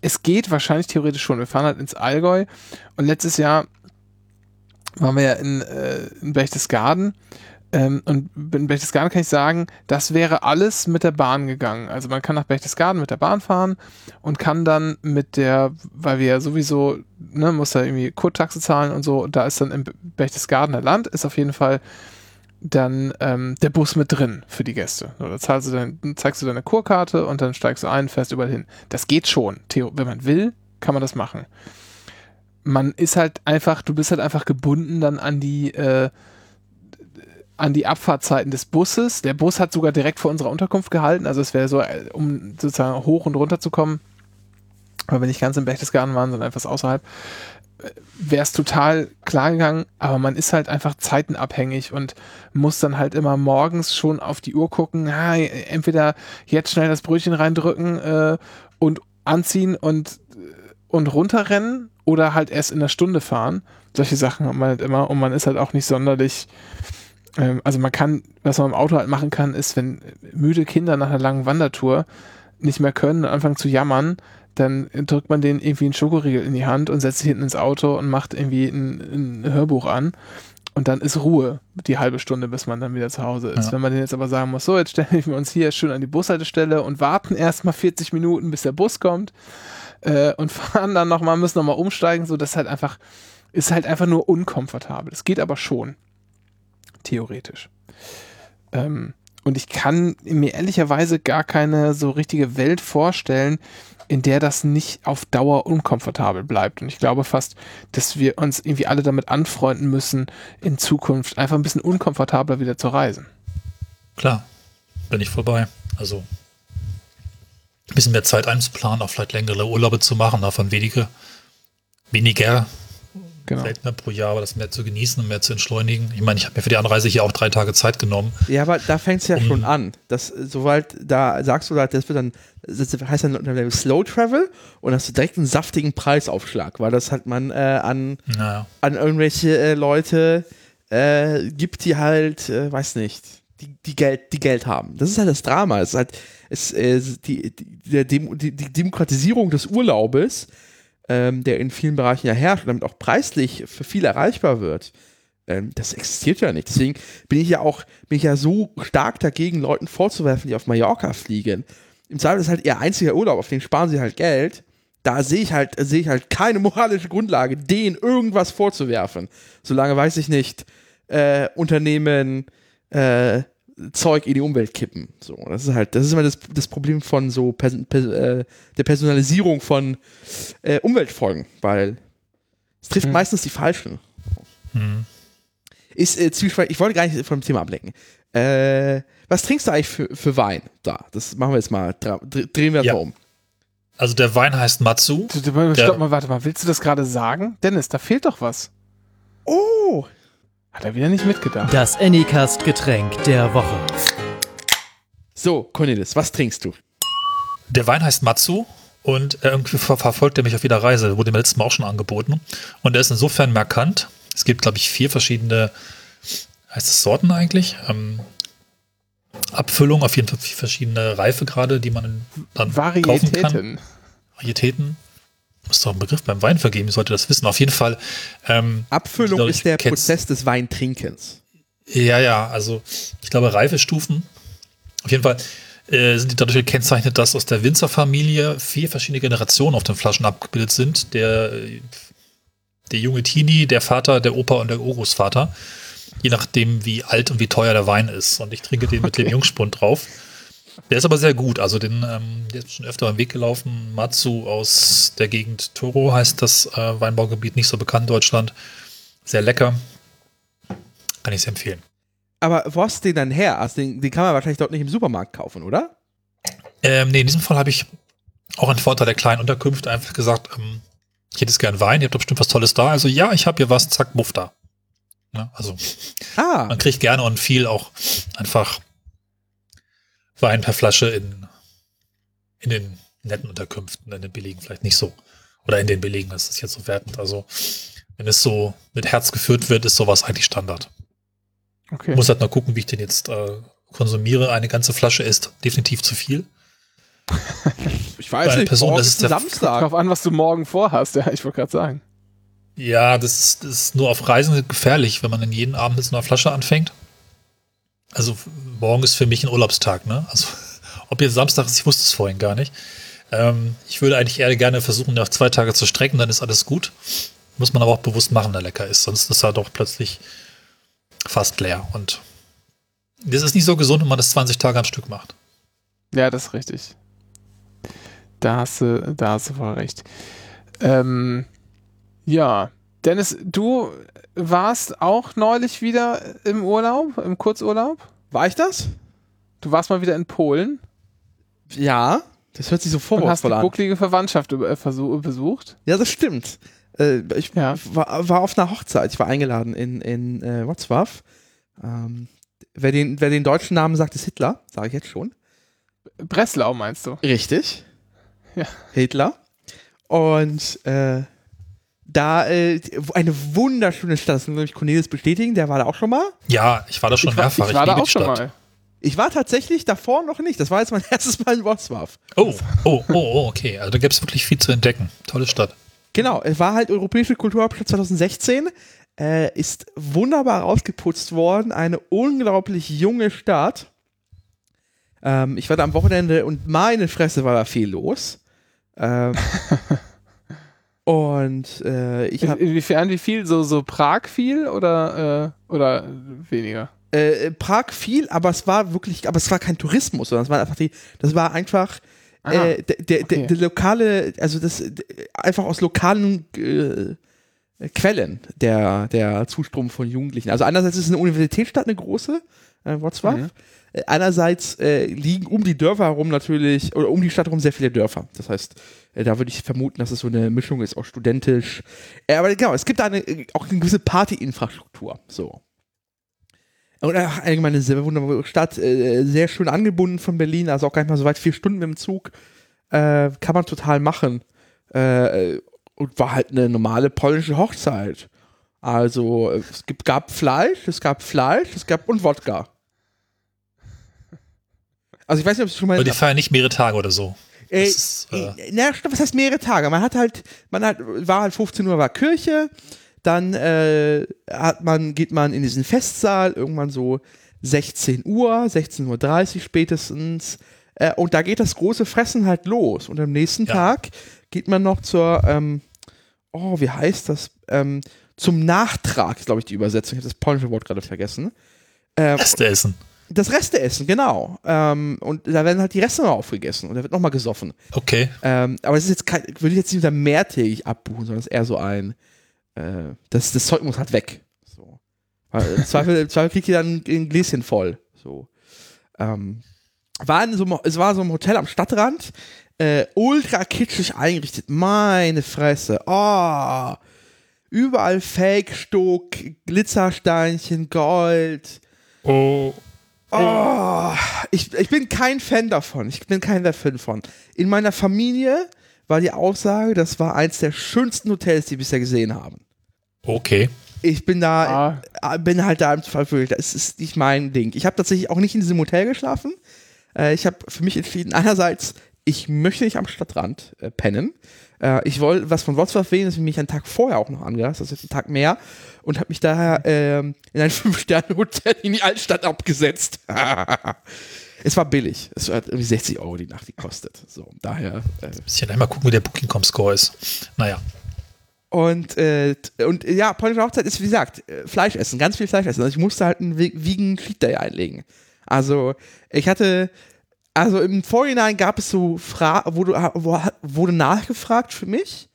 es geht wahrscheinlich theoretisch schon. Wir fahren halt ins Allgäu und letztes Jahr waren wir ja in, äh, in Berchtesgaden. Ähm, und in Berchtesgaden kann ich sagen, das wäre alles mit der Bahn gegangen. Also man kann nach Berchtesgaden mit der Bahn fahren und kann dann mit der, weil wir ja sowieso, ne, muss da irgendwie Kurtaxe zahlen und so, da ist dann im Berchtesgadener Land, ist auf jeden Fall dann ähm, der Bus mit drin für die Gäste. So, da zahlst du dann, zeigst du deine Kurkarte und dann steigst du ein, fährst überall hin. Das geht schon. Theo, wenn man will, kann man das machen. Man ist halt einfach, du bist halt einfach gebunden dann an die, äh, an die Abfahrtzeiten des Busses. Der Bus hat sogar direkt vor unserer Unterkunft gehalten, also es wäre so, äh, um sozusagen hoch und runter zu kommen, weil wir nicht ganz im Berchtesgaden waren, sondern etwas außerhalb, wäre es total klar gegangen, aber man ist halt einfach zeitenabhängig und muss dann halt immer morgens schon auf die Uhr gucken, ah, entweder jetzt schnell das Brötchen reindrücken äh, und anziehen und, und runterrennen oder halt erst in einer Stunde fahren. Solche Sachen hat man halt immer und man ist halt auch nicht sonderlich, ähm, also man kann, was man im Auto halt machen kann, ist, wenn müde Kinder nach einer langen Wandertour nicht mehr können und anfangen zu jammern, dann drückt man denen irgendwie einen Schokoriegel in die Hand und setzt sich hinten ins Auto und macht irgendwie ein, ein Hörbuch an. Und dann ist Ruhe, die halbe Stunde, bis man dann wieder zu Hause ist. Ja. Wenn man denen jetzt aber sagen muss, so, jetzt stellen wir uns hier schön an die Bushaltestelle und warten erstmal 40 Minuten, bis der Bus kommt äh, und fahren dann nochmal, müssen nochmal umsteigen, so, das ist halt einfach, ist halt einfach nur unkomfortabel. Es geht aber schon. Theoretisch. Ähm, und ich kann mir ehrlicherweise gar keine so richtige Welt vorstellen, in der das nicht auf Dauer unkomfortabel bleibt. Und ich glaube fast, dass wir uns irgendwie alle damit anfreunden müssen, in Zukunft einfach ein bisschen unkomfortabler wieder zu reisen. Klar, bin ich vorbei. Also ein bisschen mehr Zeit einzuplanen, auch vielleicht längere Urlaube zu machen, davon wenige, weniger, Genau. mehr pro Jahr, aber das mehr zu genießen und mehr zu entschleunigen. Ich meine, ich habe mir für die Anreise hier auch drei Tage Zeit genommen. Ja, aber da fängt es ja Um- schon an. Das, sobald, da sagst du das wird dann, das heißt dann Slow Travel und hast du direkt einen saftigen Preisaufschlag, weil das halt man äh, an, Naja, an irgendwelche äh, Leute äh, gibt, die halt, äh, weiß nicht, die, die, Geld, die Geld haben. Das ist halt das Drama. Es ist halt es, äh, die, die, die, die Demokratisierung des Urlaubes, ähm, der in vielen Bereichen ja herrscht und damit auch preislich für viel erreichbar wird. Ähm, das existiert ja nicht. Deswegen bin ich ja auch bin ich ja so stark dagegen, Leuten vorzuwerfen, die auf Mallorca fliegen. Im Zweifel ist halt ihr einziger Urlaub, auf den sparen sie halt Geld. Da sehe ich halt, sehe ich halt keine moralische Grundlage, denen irgendwas vorzuwerfen. Solange weiß ich nicht, äh, Unternehmen äh, Zeug in die Umwelt kippen. So, das ist halt, das ist immer das, das Problem von so Pers Pers äh, der Personalisierung von äh, Umweltfolgen, weil es trifft Hm. meistens die Falschen. hm. Ist äh, zwiespalt- ich wollte gar nicht vom Thema ablenken. Äh, was trinkst du eigentlich für, für Wein? Da, das machen wir jetzt mal, drehen wir das Ja. mal um. Also der Wein heißt Matsu. Stopp mal, warte mal, willst du das gerade sagen? Dennis, da fehlt doch was. Oh, Hat er wieder nicht mitgedacht. Das Anycast-Getränk der Woche. so, Cornelis, was trinkst du? Der Wein heißt Matsu und äh, irgendwie ver verfolgt er mich auf jeder Reise. Wurde mir letztes Mal auch schon angeboten. Und er ist insofern markant. Es gibt, glaube ich, vier verschiedene, heißt es Sorten eigentlich? Ähm, Abfüllungen, auf jeden Fall vier verschiedene Reifegrade, die man dann kaufen kann. Varietäten. Muss doch ein Begriff beim Wein vergeben, ich sollte das wissen. Auf jeden Fall. Ähm, Abfüllung Ich glaub, ist der. Prozess des Weintrinkens. Ja, ja, also ich glaube Reifestufen. Auf jeden Fall äh, sind die dadurch gekennzeichnet, dass aus der Winzerfamilie vier verschiedene Generationen auf den Flaschen abgebildet sind. Der, äh, der junge Teenie, der Vater, der Opa und der Urgroßvater. Je nachdem, wie alt und wie teuer der Wein ist. Und ich trinke den mit dem Okay. Jungspund drauf. Der ist aber sehr gut. Also den, ähm, der ist schon öfter am Weg gelaufen. Matsu aus der Gegend Toro heißt das äh, Weinbaugebiet, nicht so bekannt in Deutschland. Sehr lecker. Kann ich sehr empfehlen. Aber wo hast du den dann her? Also den, den kann man wahrscheinlich dort nicht im Supermarkt kaufen, oder? Ähm, nee, in diesem Fall habe ich auch einen Vorteil der kleinen Unterkünfte einfach gesagt, ähm, ich hätte es gern Wein, ihr habt doch bestimmt was Tolles da. Also ja, ich habe hier was, zack, buff da. Ne? Also Ah, man kriegt gerne und viel auch einfach Wein per Flasche in, in den netten Unterkünften, in den billigen vielleicht nicht so. Oder in den billigen, das ist jetzt so wertend. Also wenn es so mit Herz geführt wird, ist sowas eigentlich Standard. Okay. Muss halt mal gucken, wie ich den jetzt äh, konsumiere. Eine ganze Flasche ist definitiv zu viel. ich weiß nicht, Person, morgen das ist der- Samstag. Darauf an, was du morgen vorhast. Ja, ich wollte gerade sagen. Ja, das ist, das ist nur auf Reisen gefährlich, wenn man dann jeden Abend mit so einer Flasche anfängt. Also morgen ist für mich ein Urlaubstag, ne? Also ob jetzt Samstag ist, ich wusste es vorhin gar nicht. Ähm, ich würde eigentlich eher gerne versuchen, auf zwei Tage zu strecken, dann ist alles gut. Muss man aber auch bewusst machen, der lecker ist, sonst ist er doch plötzlich fast leer. Und das ist nicht so gesund, wenn man das 20 Tage am Stück macht. Ja, das ist richtig. Da hast du, da hast du voll recht. Ähm, ja, Dennis, du warst auch neulich wieder im Urlaub, im Kurzurlaub. War ich das? Du warst mal wieder in Polen Ja, das hört sich so und hast die vorwurfsvoll an. bucklige Verwandtschaft äh, besucht. Ja, das stimmt. Äh, ich Ja. war, war auf einer Hochzeit. Ich war eingeladen in, in äh, Wrocław. Ähm, wer, den, wer den deutschen Namen sagt, ist Hitler, sage ich jetzt schon. Breslau meinst du? Richtig. Ja. Hitler. Und äh, da äh, eine wunderschöne Stadt, das will ich Cornelis bestätigen, der war da auch schon mal. Ja, ich war da schon ich war, mehrfach. ich war da liebe auch schon Stadt. mal. Ich war tatsächlich davor noch nicht. Das war jetzt mein erstes Mal in Wrocław. Oh, oh, oh, oh, okay. Also da gibt es wirklich viel zu entdecken. Tolle Stadt. Genau, es war halt Europäische Kulturhauptstadt 2016. Äh, ist wunderbar rausgeputzt worden. Eine unglaublich junge Stadt. Ähm, ich war da am Wochenende und meine Fresse war da viel los. Ähm, und äh, ich habe Inwiefern, wie viel? So, so Prag viel oder, äh, oder weniger? äh, Prag viel, aber es war wirklich, aber es war kein Tourismus, sondern es war einfach die, das war einfach Ah, äh, der, der, okay. der, lokale, also das d- einfach aus lokalen äh, Quellen der, der Zustrom von Jugendlichen. Also einerseits ist es eine Universitätsstadt, eine große, äh, Wrocław. Mhm. Äh, Einerseits äh, liegen um die Dörfer herum natürlich, oder um die Stadt herum sehr viele Dörfer. Das heißt, äh, da würde ich vermuten, dass es so eine Mischung ist, auch studentisch. Äh, aber genau, es gibt da eine, äh, auch eine gewisse Partyinfrastruktur. So. Und allgemein eine sehr wunderbare Stadt, sehr schön angebunden von Berlin, also auch gar nicht mal so weit, vier Stunden mit dem Zug. Kann man total machen. Äh, und war halt eine normale polnische Hochzeit. Also es gibt, gab Fleisch, es gab Fleisch, es gab und Wodka. Also ich weiß nicht, ob es schon mal Aber die feiern nicht mehrere Tage oder so. äh, ist, äh, äh, na, was heißt mehrere Tage? Man hat halt, man hat, war halt 15 Uhr war Kirche, dann äh, hat man, geht man in diesen Festsaal, irgendwann so 16 Uhr, 16.30 Uhr spätestens. Äh, und da geht das große Fressen halt los. Und am nächsten Ja. Tag geht man noch zur, ähm, oh, wie heißt das? Ähm, zum Nachtrag, ist glaube ich die Übersetzung. Ich habe das polnische Wort gerade vergessen. Äh, Reste essen. das Resteessen, genau. Ähm, und da werden halt die Reste noch aufgegessen und da wird nochmal gesoffen. Okay. Ähm, aber es ist jetzt kein, würde ich jetzt nicht unter mehrtägig abbuchen, sondern es ist eher so ein, äh, das, das Zeug muss halt weg. So. Weil Im Zweifel, im Zweifel kriegt ihr dann ein Gläschen voll. So. Ähm, war in so, es war so ein Hotel am Stadtrand, äh, ultra kitschig eingerichtet. Meine Fresse. Oh. Überall Fake-Stuck, Glitzersteinchen, Gold. Oh. Oh, ich, ich bin kein Fan davon. Ich bin kein Fan von. In meiner Familie war die Aussage, das war eins der schönsten Hotels, die wir bisher gesehen haben. Okay. Ich bin da, Ah. äh, bin halt da im Zweifel, das ist nicht mein Ding. Ich habe tatsächlich auch nicht in diesem Hotel geschlafen. Äh, ich habe für mich entschieden, einerseits, ich möchte nicht am Stadtrand äh, pennen. Äh, ich wollte was von Wrocław wählen, das habe ich mich einen Tag vorher auch noch angereist, das ist einen Tag mehr, und habe mich daher ähm, in ein Fünf-Sterne-Hotel in die Altstadt abgesetzt. es war billig. Es hat irgendwie 60 Euro die Nacht gekostet. So, daher. Äh, Bisschen einmal gucken, wie der Booking.com-Score ist. Naja. Und, äh, und äh, ja, polnische Hochzeit ist, wie gesagt, äh, Fleisch essen, ganz viel Fleisch essen. Also ich musste halt einen Ve- vegan Cheat Day einlegen. Also ich hatte, also im Vorhinein gab es so Fra wurde, wurde nachgefragt für mich,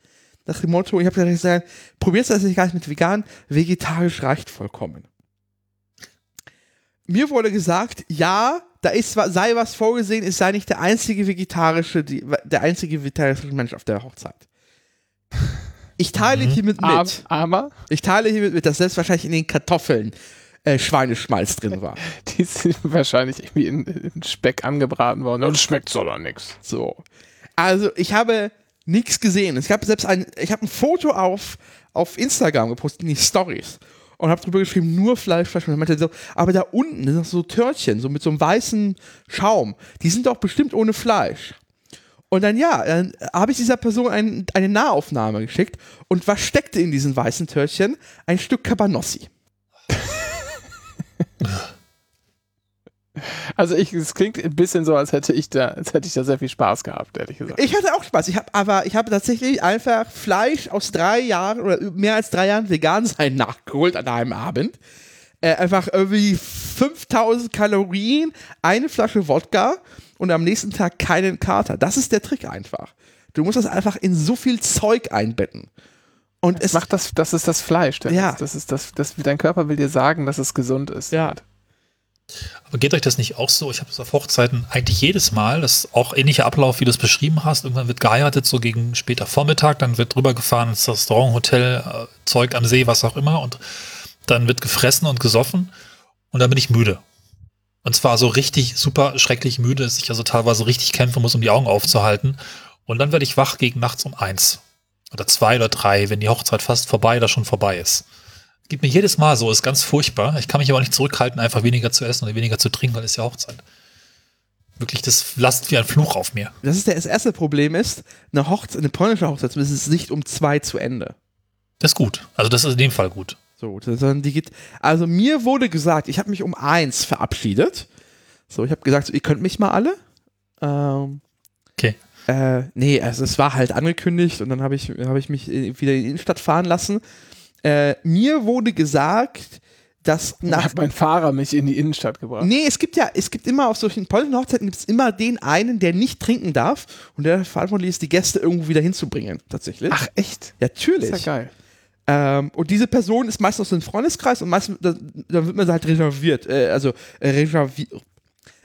nach dem Motto, ich habe gesagt, probierst du das nicht gar nicht mit vegan, vegetarisch reicht vollkommen. Mir wurde gesagt, ja, da ist, sei was vorgesehen, es sei nicht der einzige vegetarische, die, der einzige vegetarische Mensch auf der Hochzeit. Ich teile Mhm. hiermit mit. Aber, aber Ich teile hiermit mit, dass selbst wahrscheinlich in den Kartoffeln äh, Schweineschmalz drin war. die sind wahrscheinlich irgendwie in, in Speck angebraten worden. Und schmeckt so oder nix. So. Also, ich habe nichts gesehen. Ich habe selbst ein, ich habe ein Foto auf, auf Instagram gepostet, in die Stories. Und habe drüber geschrieben, nur Fleisch, Fleisch. Und er meinte so, aber da unten sind noch so Törtchen, so mit so einem weißen Schaum. Die sind doch bestimmt ohne Fleisch. Und dann, ja, dann habe ich dieser Person ein, eine Nahaufnahme geschickt. Und was steckte in diesen weißen Törtchen? Ein Stück Cabanossi. Also ich, es klingt ein bisschen so, als hätte ich da, als hätte ich da sehr viel Spaß gehabt, ehrlich gesagt. Ich hatte auch Spaß. Ich habe aber ich habe tatsächlich einfach Fleisch aus drei Jahren oder mehr als drei Jahren vegan sein nachgeholt an einem Abend. Äh, einfach irgendwie 5000 Kalorien, eine Flasche Wodka und am nächsten Tag keinen Kater. Das ist der Trick einfach. Du musst das einfach in so viel Zeug einbetten. Und Es es macht das, das ist das Fleisch. Dennis. Ja. Das ist das, das, dein Körper will dir sagen, dass es gesund ist. Ja. Aber geht euch das nicht auch so? Ich habe das auf Hochzeiten eigentlich jedes Mal, das ist auch ähnlicher Ablauf, wie du es beschrieben hast. Irgendwann wird geheiratet, so gegen später Vormittag, dann wird rübergefahren ins Restaurant, Hotel, äh, Zeug am See, was auch immer. Und dann wird gefressen und gesoffen. Und dann bin ich müde. Und zwar so richtig super schrecklich müde, dass ich also teilweise richtig kämpfen muss, um die Augen aufzuhalten. Und dann werde ich wach gegen nachts um eins. Oder zwei oder drei, wenn die Hochzeit fast vorbei oder schon vorbei ist. Geht mir jedes Mal so, ist ganz furchtbar. Ich kann mich aber nicht zurückhalten, einfach weniger zu essen oder weniger zu trinken, weil es ja Hochzeit. Wirklich, das lastet wie ein Fluch auf mir. Das ist der, das erste Problem ist, eine Hochzeit, eine polnische Hochzeit ist es nicht um zwei zu Ende. Das ist gut. Also das ist in dem Fall gut. So, sondern die geht. Also mir wurde gesagt, ich habe mich um eins verabschiedet. So, ich habe gesagt, so, ihr könnt mich mal alle. Ähm, Okay. Äh, nee, also es war halt angekündigt und dann habe ich, hab ich mich wieder in die Innenstadt fahren lassen. Äh, mir wurde gesagt, dass Da nach. hat mein Fahrer mich in die Innenstadt gebracht. Nee, es gibt ja, es gibt immer auf solchen polnischen Hochzeiten gibt es immer den einen, der nicht trinken darf und der verantwortlich ist, die Gäste irgendwo wieder hinzubringen, tatsächlich. Ach, echt? ja, natürlich. Ist ja geil. Ähm, und diese Person ist meistens aus dem Freundeskreis und meistens, da, da wird man halt reserviert, äh, also äh, reserviert.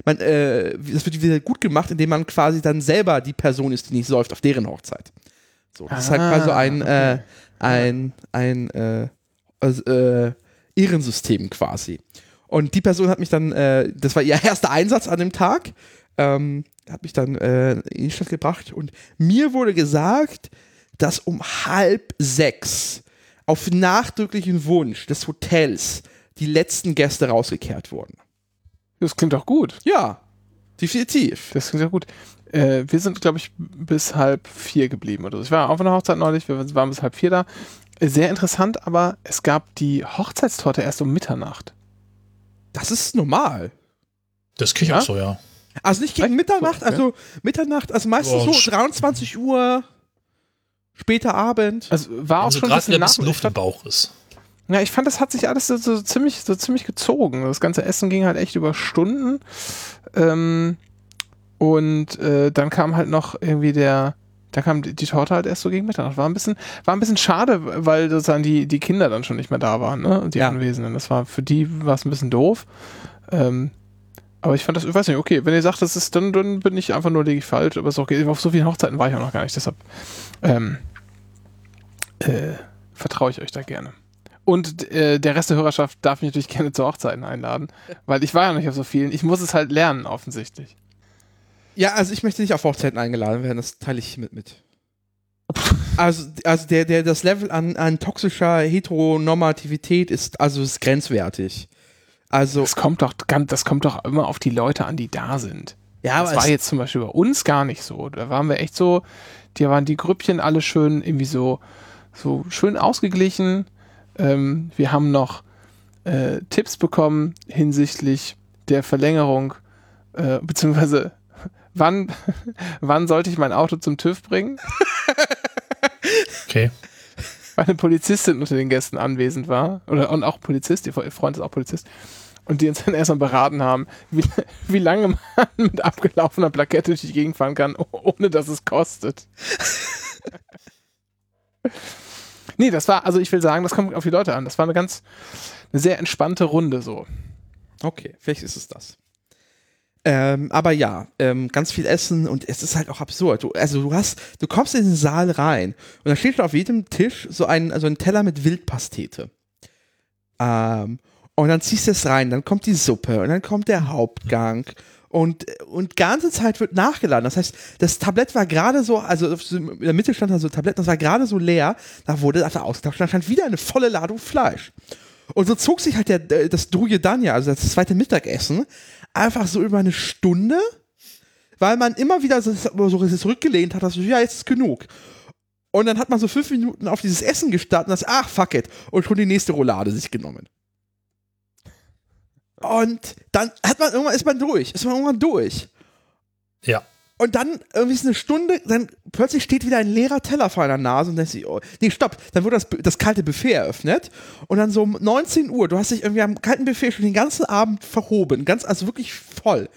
Man, äh, das wird wieder gut gemacht, indem man quasi dann selber die Person ist, die nicht säuft auf deren Hochzeit. So, das ist halt Ah, quasi so ein, okay. äh, ein, ein äh, also, äh, Ehrensystem quasi. Und die Person hat mich dann, äh, das war ihr erster Einsatz an dem Tag, ähm, hat mich dann äh, in die Stadt gebracht und mir wurde gesagt, dass um halb sechs auf nachdrücklichen Wunsch des Hotels die letzten Gäste rausgekehrt wurden. Das klingt doch gut. Ja, definitiv. Das klingt ja gut. Äh, wir sind, glaube ich, bis halb vier geblieben oder so. Ich war auf einer Hochzeit neulich, wir waren bis halb vier da. Sehr interessant, aber es gab die Hochzeitstorte erst um Mitternacht. Das ist normal. Das kriege ich Ja? auch so, ja. Also nicht gegen? Mitternacht, So, also Mitternacht, also meistens Boah, so 23 Uhr, später Abend. Also war auch Also schon ein gerade wenn ein bisschen nach. Luft im Bauch ist. Ja, ich fand, das hat sich alles so, so ziemlich, so ziemlich gezogen. Das ganze Essen ging halt echt über Stunden. Ähm, und äh, dann kam halt noch irgendwie der, da kam die, die Torte halt erst so gegen Mitternacht. War ein bisschen, war ein bisschen schade, weil sozusagen die, die Kinder dann schon nicht mehr da waren, ne? Die Ja. Anwesenden. Das war für die war es ein bisschen doof. Ähm, aber ich fand das, ich weiß nicht, okay, wenn ihr sagt, das ist, dann, dann bin ich einfach nur liege ich falsch, aber ist okay. Auf so vielen Hochzeiten war ich auch noch gar nicht, deshalb ähm, äh, vertraue ich euch da gerne. Und äh, der Rest der Hörerschaft darf mich natürlich gerne zu Hochzeiten einladen, weil ich war ja noch nicht auf so vielen. Ich muss es halt lernen, offensichtlich. Ja, also ich möchte nicht auf Hochzeiten eingeladen werden, das teile ich mit mit. Also, also der, der, das Level an, an toxischer Heteronormativität ist, also ist grenzwertig. Also, Das kommt doch das kommt doch immer auf die Leute an, die da sind. ja, Das war jetzt zum Beispiel bei uns gar nicht so. Da waren wir echt so, die waren die Grüppchen alle schön irgendwie so, so schön ausgeglichen. Ähm, wir haben noch äh, Tipps bekommen hinsichtlich der Verlängerung, äh, beziehungsweise wann, wann sollte ich mein Auto zum TÜV bringen? Okay. weil eine Polizistin unter den Gästen anwesend war. Oder und auch Polizist, ihr Freund ist auch Polizist. Und die uns dann erstmal beraten haben, wie, wie lange man mit abgelaufener Plakette durch die Gegend fahren kann, oh- ohne dass es kostet. Nee, das war, also ich will sagen, das kommt auf die Leute an. Das war eine ganz, eine sehr entspannte Runde so. okay, vielleicht ist es das. Ähm, aber ja, ähm, ganz viel Essen und es ist halt auch absurd. Du, also du hast, du kommst in den Saal rein und da steht auf jedem Tisch so ein, also ein Teller mit Wildpastete. Ähm, und dann ziehst du es rein, dann kommt die Suppe und dann kommt der Hauptgang und, und ganze Zeit wird nachgeladen. Das heißt, das Tablett war gerade so, also in der Mitte stand da so ein Tablett, das war gerade so leer, da wurde das ausgetauscht, da stand wieder eine volle Ladung Fleisch. Und so zog sich halt der, das Druje Danja, also das zweite Mittagessen, einfach so über eine Stunde, weil man immer wieder so, so zurückgelehnt hat, dass ja, jetzt ist genug. Und dann hat man so fünf Minuten auf dieses Essen gestartet und das, ach, fuck it, und schon die nächste Roulade sich genommen. Und dann hat man irgendwann, ist man durch, ist man irgendwann durch. Ja. Und dann irgendwie ist eine Stunde, dann plötzlich steht wieder ein leerer Teller vor einer Nase und dann sich, oh, nee, stopp, dann wurde das, das kalte Buffet eröffnet und dann so um 19 Uhr, du hast dich irgendwie am kalten Buffet schon den ganzen Abend verhoben, ganz, also wirklich voll.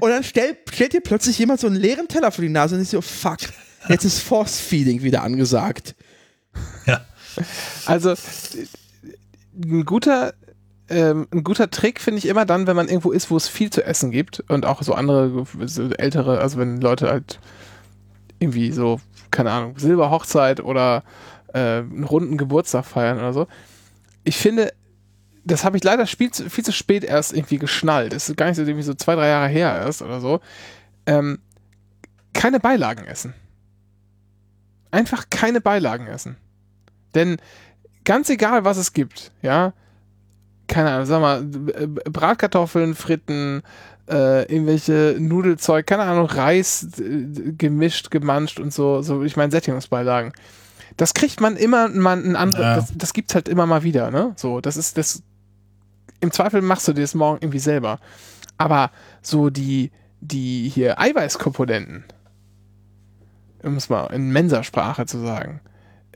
Und dann stell, stellt dir plötzlich jemand so einen leeren Teller vor die Nase und ist so, fuck, jetzt ist Force Feeding wieder angesagt. Ja. Also ein guter, ähm, ein guter Trick finde ich immer dann, wenn man irgendwo ist, wo es viel zu essen gibt und auch so andere so ältere, also wenn Leute halt irgendwie so, keine Ahnung, Silberhochzeit oder äh, einen runden Geburtstag feiern oder so. Ich finde, das habe ich leider viel zu, viel zu spät erst irgendwie geschnallt. Das ist gar nicht so irgendwie so zwei, drei Jahre her erst oder so. Ähm, keine Beilagen essen. Einfach keine Beilagen essen. Denn ganz egal, was es gibt, ja, keine Ahnung, sag mal, äh, Bratkartoffeln, Fritten, äh, irgendwelche Nudelzeug, keine Ahnung, Reis äh, gemischt, gemanscht und so, so, ich meine Sättigungsbeilagen. Das kriegt man immer mal ein anderes, Ja. das, das gibt's halt immer mal wieder, ne? So, das ist das. Im Zweifel machst du dir das morgen irgendwie selber. Aber so die, die hier Eiweißkomponenten, um es mal in Mensasprache zu sagen,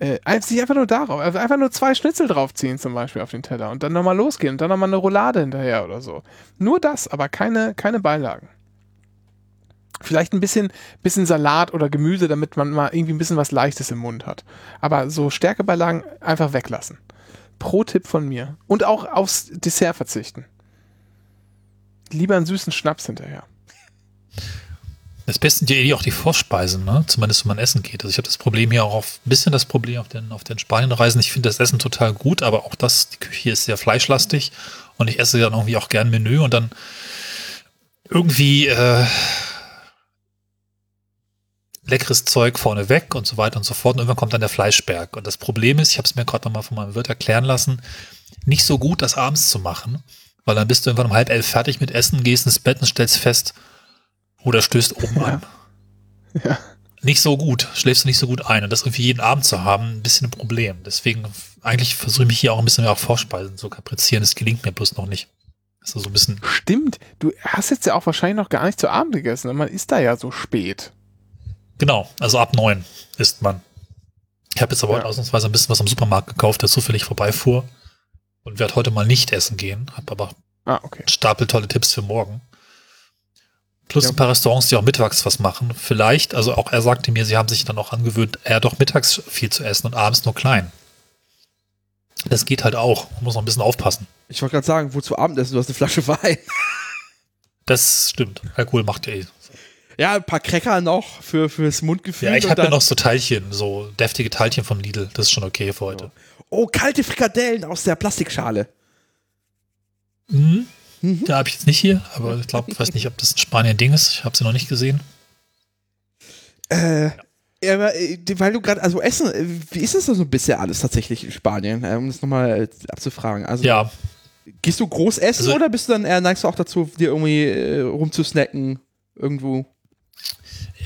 äh, sich einfach nur darauf, also einfach nur zwei Schnitzel draufziehen zum Beispiel auf den Teller und dann nochmal losgehen und dann nochmal eine Roulade hinterher oder so. Nur das, aber keine, keine Beilagen. Vielleicht ein bisschen, bisschen Salat oder Gemüse, damit man mal irgendwie ein bisschen was Leichtes im Mund hat. Aber so Stärkebeilagen einfach weglassen. Pro-Tipp von mir. Und auch aufs Dessert verzichten. Lieber einen süßen Schnaps hinterher. Das Beste sind ja eh auch die Vorspeisen, ne? Zumindest wenn man essen geht. Also ich habe das Problem hier auch auf, ein bisschen das Problem auf den, auf den Spanienreisen. Ich finde das Essen total gut, aber auch das, die Küche ist sehr fleischlastig und ich esse dann irgendwie auch gern Menü und dann irgendwie äh, leckeres Zeug vorne weg und so weiter und so fort. Und irgendwann kommt dann der Fleischberg. Und das Problem ist, ich habe es mir gerade nochmal von meinem Wirt erklären lassen, nicht so gut, das abends zu machen, weil dann bist du irgendwann um halb elf fertig mit Essen, gehst ins Bett und stellst fest, oder stößt oben Ja. an. Ja. Nicht so gut, schläfst du nicht so gut ein. Und das irgendwie jeden Abend zu haben, ein bisschen ein Problem. Deswegen, eigentlich versuche ich mich hier auch ein bisschen mehr auf Vorspeisen zu kaprizieren. Das gelingt mir bloß noch nicht. Das ist so ein bisschen, Stimmt, du hast jetzt ja auch wahrscheinlich noch gar nicht zu Abend gegessen. Man ist da ja so spät. genau, also ab neun isst man. Ich habe jetzt aber Ja. heute ausnahmsweise ein bisschen was am Supermarkt gekauft, der zufällig vorbeifuhr. Und werde heute mal nicht essen gehen. Habe aber Ah, okay. Stapel tolle Tipps für morgen. Plus Ja. ein paar Restaurants, die auch mittags was machen. Vielleicht, also auch er sagte mir, sie haben sich dann auch angewöhnt, eher doch mittags viel zu essen und abends nur klein. Das geht halt auch. Man muss noch ein bisschen aufpassen. Ich wollte gerade sagen, wozu Abendessen? Du hast eine Flasche Wein. Das stimmt. Alkohol macht ja eh. Ja, ein paar Cracker noch für, fürs Mundgefühl. Ja, ich habe ja noch so Teilchen, so deftige Teilchen von Lidl. Das ist schon okay für heute. Oh, kalte Frikadellen aus der Plastikschale. Mhm. Mhm. Da habe ich jetzt nicht hier, aber ich glaube, ich weiß nicht, ob das in Spanien ein Ding ist. Ich habe sie noch nicht gesehen. Äh, ja, aber, äh, weil du gerade, also Essen, äh, wie ist das denn so bisher alles tatsächlich in Spanien, äh, um das nochmal abzufragen? Also, Ja, gehst du groß essen Also- oder bist du dann eher, neigst du auch dazu, dir irgendwie äh, rumzusnacken irgendwo?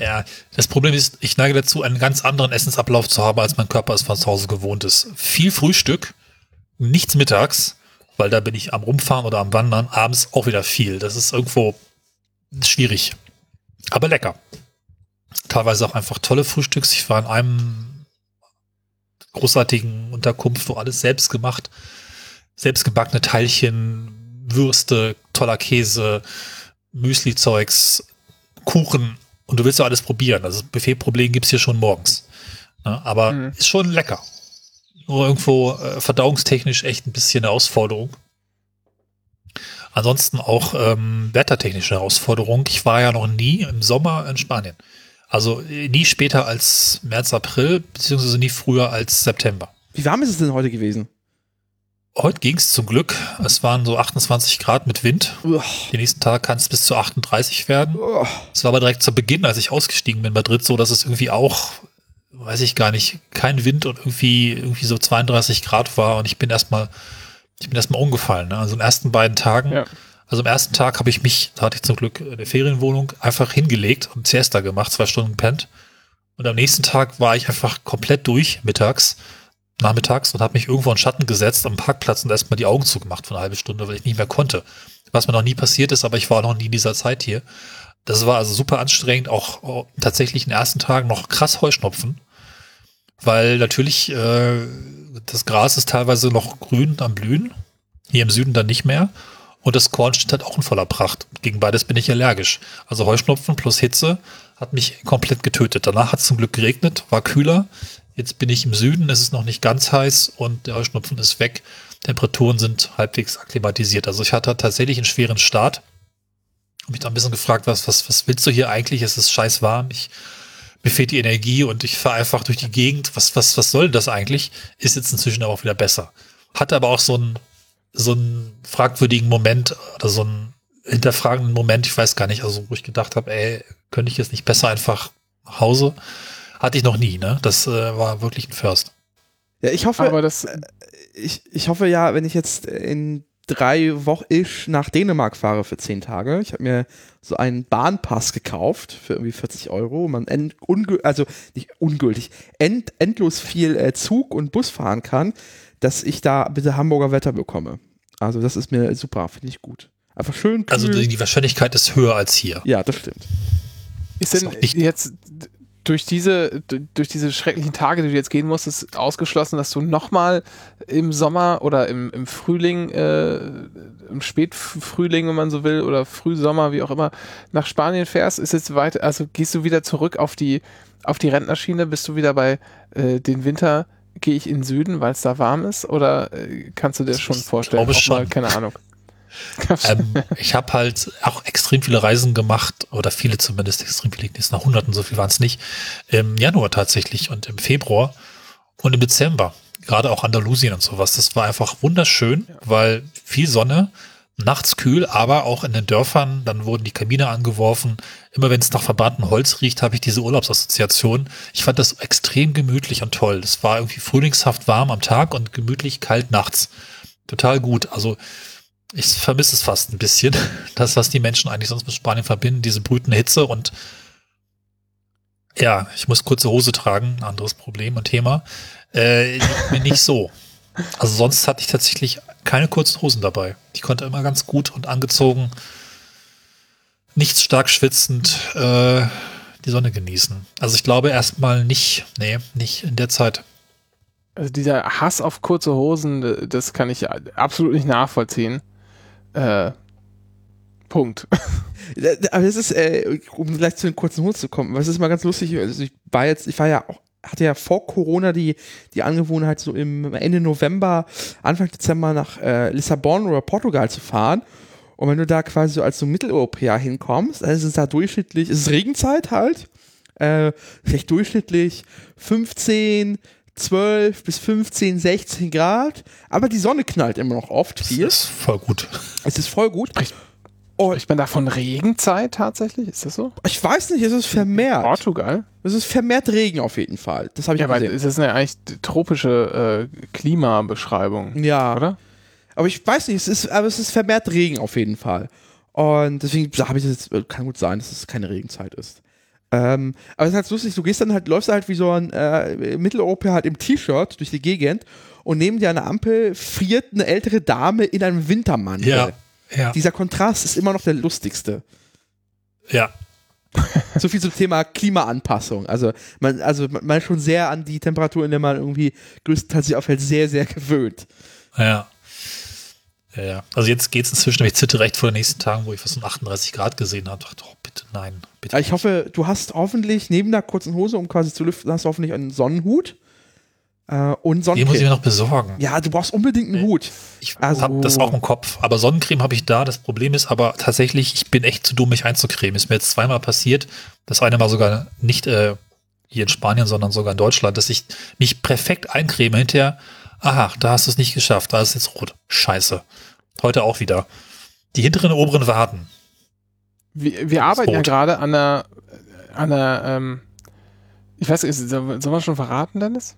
Ja, das Problem ist, ich neige dazu, einen ganz anderen Essensablauf zu haben, als mein Körper es von zu Hause gewohnt ist. Viel Frühstück, nichts mittags, weil da bin ich am Rumfahren oder am Wandern, abends auch wieder viel. Das ist irgendwo schwierig, aber lecker. Teilweise auch einfach tolle Frühstücks. Ich war in einem großartigen Unterkunft, wo alles selbst gemacht, selbstgebackene Teilchen, Würste, toller Käse, Müsli-Zeugs, Kuchen und du willst ja alles probieren. Also das Buffetproblem gibt's hier schon morgens. Ne? Aber Mhm. ist schon lecker. Nur irgendwo äh, verdauungstechnisch echt ein bisschen eine Herausforderung. Ansonsten auch ähm, wettertechnische Herausforderung. Ich war ja noch nie im Sommer in Spanien. Also äh, nie später als März, April, beziehungsweise nie früher als September. Wie warm ist es denn heute gewesen? Heute ging's zum Glück. Es waren so 28 Grad mit Wind. Uah, Den nächsten Tag kann es bis zu 38 werden. Es war aber direkt zu Beginn, als ich ausgestiegen bin in Madrid, so dass es irgendwie auch, weiß ich gar nicht, kein Wind und irgendwie, irgendwie so 32 Grad war und ich bin erstmal, ich bin erstmal umgefallen. Ne? Also in den ersten beiden Tagen, Ja. also im ersten Tag habe ich mich, da hatte ich zum Glück eine Ferienwohnung, einfach hingelegt und Siesta gemacht, zwei Stunden gepennt. Und am nächsten Tag war ich einfach komplett durch, mittags, nachmittags und habe mich irgendwo in Schatten gesetzt am Parkplatz und erstmal die Augen zugemacht für eine halbe Stunde, weil ich nicht mehr konnte. Was mir noch nie passiert ist, aber ich war noch nie in dieser Zeit hier. Das war also super anstrengend, auch tatsächlich in den ersten Tagen noch krass Heuschnupfen, weil natürlich äh, das Gras ist teilweise noch grün am Blühen, hier im Süden dann nicht mehr. Und das Korn steht halt auch in voller Pracht. Gegen beides bin ich allergisch. Also Heuschnupfen plus Hitze hat mich komplett getötet. Danach hat es zum Glück geregnet, war kühler. Jetzt bin ich im Süden, es ist noch nicht ganz heiß und der Heuschnupfen ist weg. Temperaturen sind halbwegs akklimatisiert. Also ich hatte tatsächlich einen schweren Start. Hab mich da ein bisschen gefragt, was, was, was willst du hier eigentlich? Es ist scheiß warm. Ich, mir fehlt die Energie und ich fahre einfach durch die Gegend. Was, was, was soll denn das eigentlich? Ist jetzt inzwischen aber auch wieder besser. Hatte aber auch so einen, so einen fragwürdigen Moment oder so einen hinterfragenden Moment, ich weiß gar nicht, also wo ich gedacht habe, ey, könnte ich jetzt nicht besser einfach nach Hause? Hatte ich noch nie, ne? Das äh, war wirklich ein First. Ja, ich hoffe, Aber das, ich, ich hoffe ja, wenn ich jetzt in drei Wochen ish nach Dänemark fahre für zehn Tage. Ich habe mir so einen Bahnpass gekauft für irgendwie 40 Euro. Man end, also nicht ungültig, end, endlos viel äh, Zug und Bus fahren kann, dass ich da bitte Hamburger Wetter bekomme. Also das ist mir super, finde ich gut. Einfach schön kühl. Also die, die Wahrscheinlichkeit ist höher als hier. ja, das stimmt. Ist Ist denn auch nicht- jetzt durch diese, durch diese schrecklichen Tage, die du jetzt gehen musstest, ausgeschlossen, dass du nochmal im Sommer oder im, im Frühling, äh, im Spätfrühling, wenn man so will, oder Frühsommer, wie auch immer, nach Spanien fährst? Ist jetzt weiter, also gehst du wieder zurück auf die, auf die Rentnerschiene? Bist du wieder bei äh, den Winter? Gehe ich in den Süden, weil es da warm ist? Oder äh, kannst du dir Also schon ich vorstellen? glaube auch mal, schon. keine Ahnung. Ähm, ich habe halt auch extrem viele Reisen gemacht, oder viele zumindest, extrem viele, jetzt nach Hunderten, so viel waren es nicht, im Januar tatsächlich und im Februar und im Dezember, gerade auch Andalusien und sowas. Das war einfach wunderschön, weil viel Sonne, nachts kühl, aber auch in den Dörfern, dann wurden die Kamine angeworfen. Immer wenn es nach verbranntem Holz riecht, habe ich diese Urlaubsassoziation. Ich fand das extrem gemütlich und toll. Es war irgendwie frühlingshaft warm am Tag und gemütlich kalt nachts. Total gut. Also ich vermisse es fast ein bisschen. Das, was die Menschen eigentlich sonst mit Spanien verbinden, diese brütende Hitze und ja, ich muss kurze Hose tragen, ein anderes Problem und Thema. Äh, mir nicht so. Also sonst hatte ich tatsächlich keine kurzen Hosen dabei. Ich konnte immer ganz gut und angezogen, nicht stark schwitzend, äh, die Sonne genießen. Also ich glaube erstmal nicht, nee, nicht in der Zeit. Also dieser Hass auf kurze Hosen, das kann ich absolut nicht nachvollziehen. Äh, Punkt. Aber das ist, äh, um gleich zu den kurzen Hosen zu kommen, was ist mal ganz lustig, also ich war jetzt, ich war ja auch, hatte ja vor Corona die, die Angewohnheit, so im Ende November, Anfang Dezember nach äh, Lissabon oder Portugal zu fahren. Und wenn du da quasi so als so Mitteleuropäer hinkommst, dann ist es da durchschnittlich, es ist Regenzeit halt, äh, vielleicht durchschnittlich 15, 12 bis 15, 16 Grad, aber die Sonne knallt immer noch oft Das viel. ist voll gut. Es ist voll gut. Ich bin da von Regenzeit tatsächlich, ist das so? Ich weiß nicht, es ist vermehrt. Portugal? Es ist vermehrt Regen auf jeden Fall. Das habe ich Ja, weil gesehen. es ist eine eigentlich tropische äh, Klimabeschreibung, Ja, oder? aber ich weiß nicht, es ist, aber es ist vermehrt Regen auf jeden Fall. Und deswegen habe ich das jetzt, äh, kann gut sein, dass es keine Regenzeit ist. Ähm, aber es ist halt lustig, du gehst dann halt, läufst halt wie so ein äh, Mitteleuropäer halt im T-Shirt durch die Gegend und neben dir der Ampel friert eine ältere Dame in einem Wintermantel. Ja, ja, Dieser Kontrast ist immer noch der lustigste. ja. So viel zum Thema Klimaanpassung. Also man, also man ist schon sehr an die Temperatur, in der man irgendwie größtenteils sich aufhält, sehr, sehr gewöhnt. Ja. Ja, ja. Also jetzt geht es inzwischen, ich zitte recht vor den nächsten Tagen, wo ich was um 38 Grad gesehen habe. Dachte, oh, bitte nein, bitte. Ich hoffe, du hast hoffentlich neben der kurzen Hose, um quasi zu lüften, hast du hoffentlich einen Sonnenhut äh, und Den muss ich Sonnencreme. mir noch besorgen. Ja, du brauchst unbedingt einen Hut. Ich Also- habe das auch im Kopf. Aber Sonnencreme habe ich da. Das Problem ist aber tatsächlich, ich bin echt zu dumm, mich einzucremen. Ist mir jetzt zweimal passiert. Das eine Mal sogar nicht äh, hier in Spanien, sondern sogar in Deutschland, dass ich mich perfekt eincreme hinterher. Aha, da hast du es nicht geschafft. Da ist jetzt rot. Scheiße. Heute auch wieder. Die hinteren und oberen Warten. Wir, wir arbeiten ja gerade an einer, an einer ähm, ich weiß nicht, soll, man schon verraten, Dennis?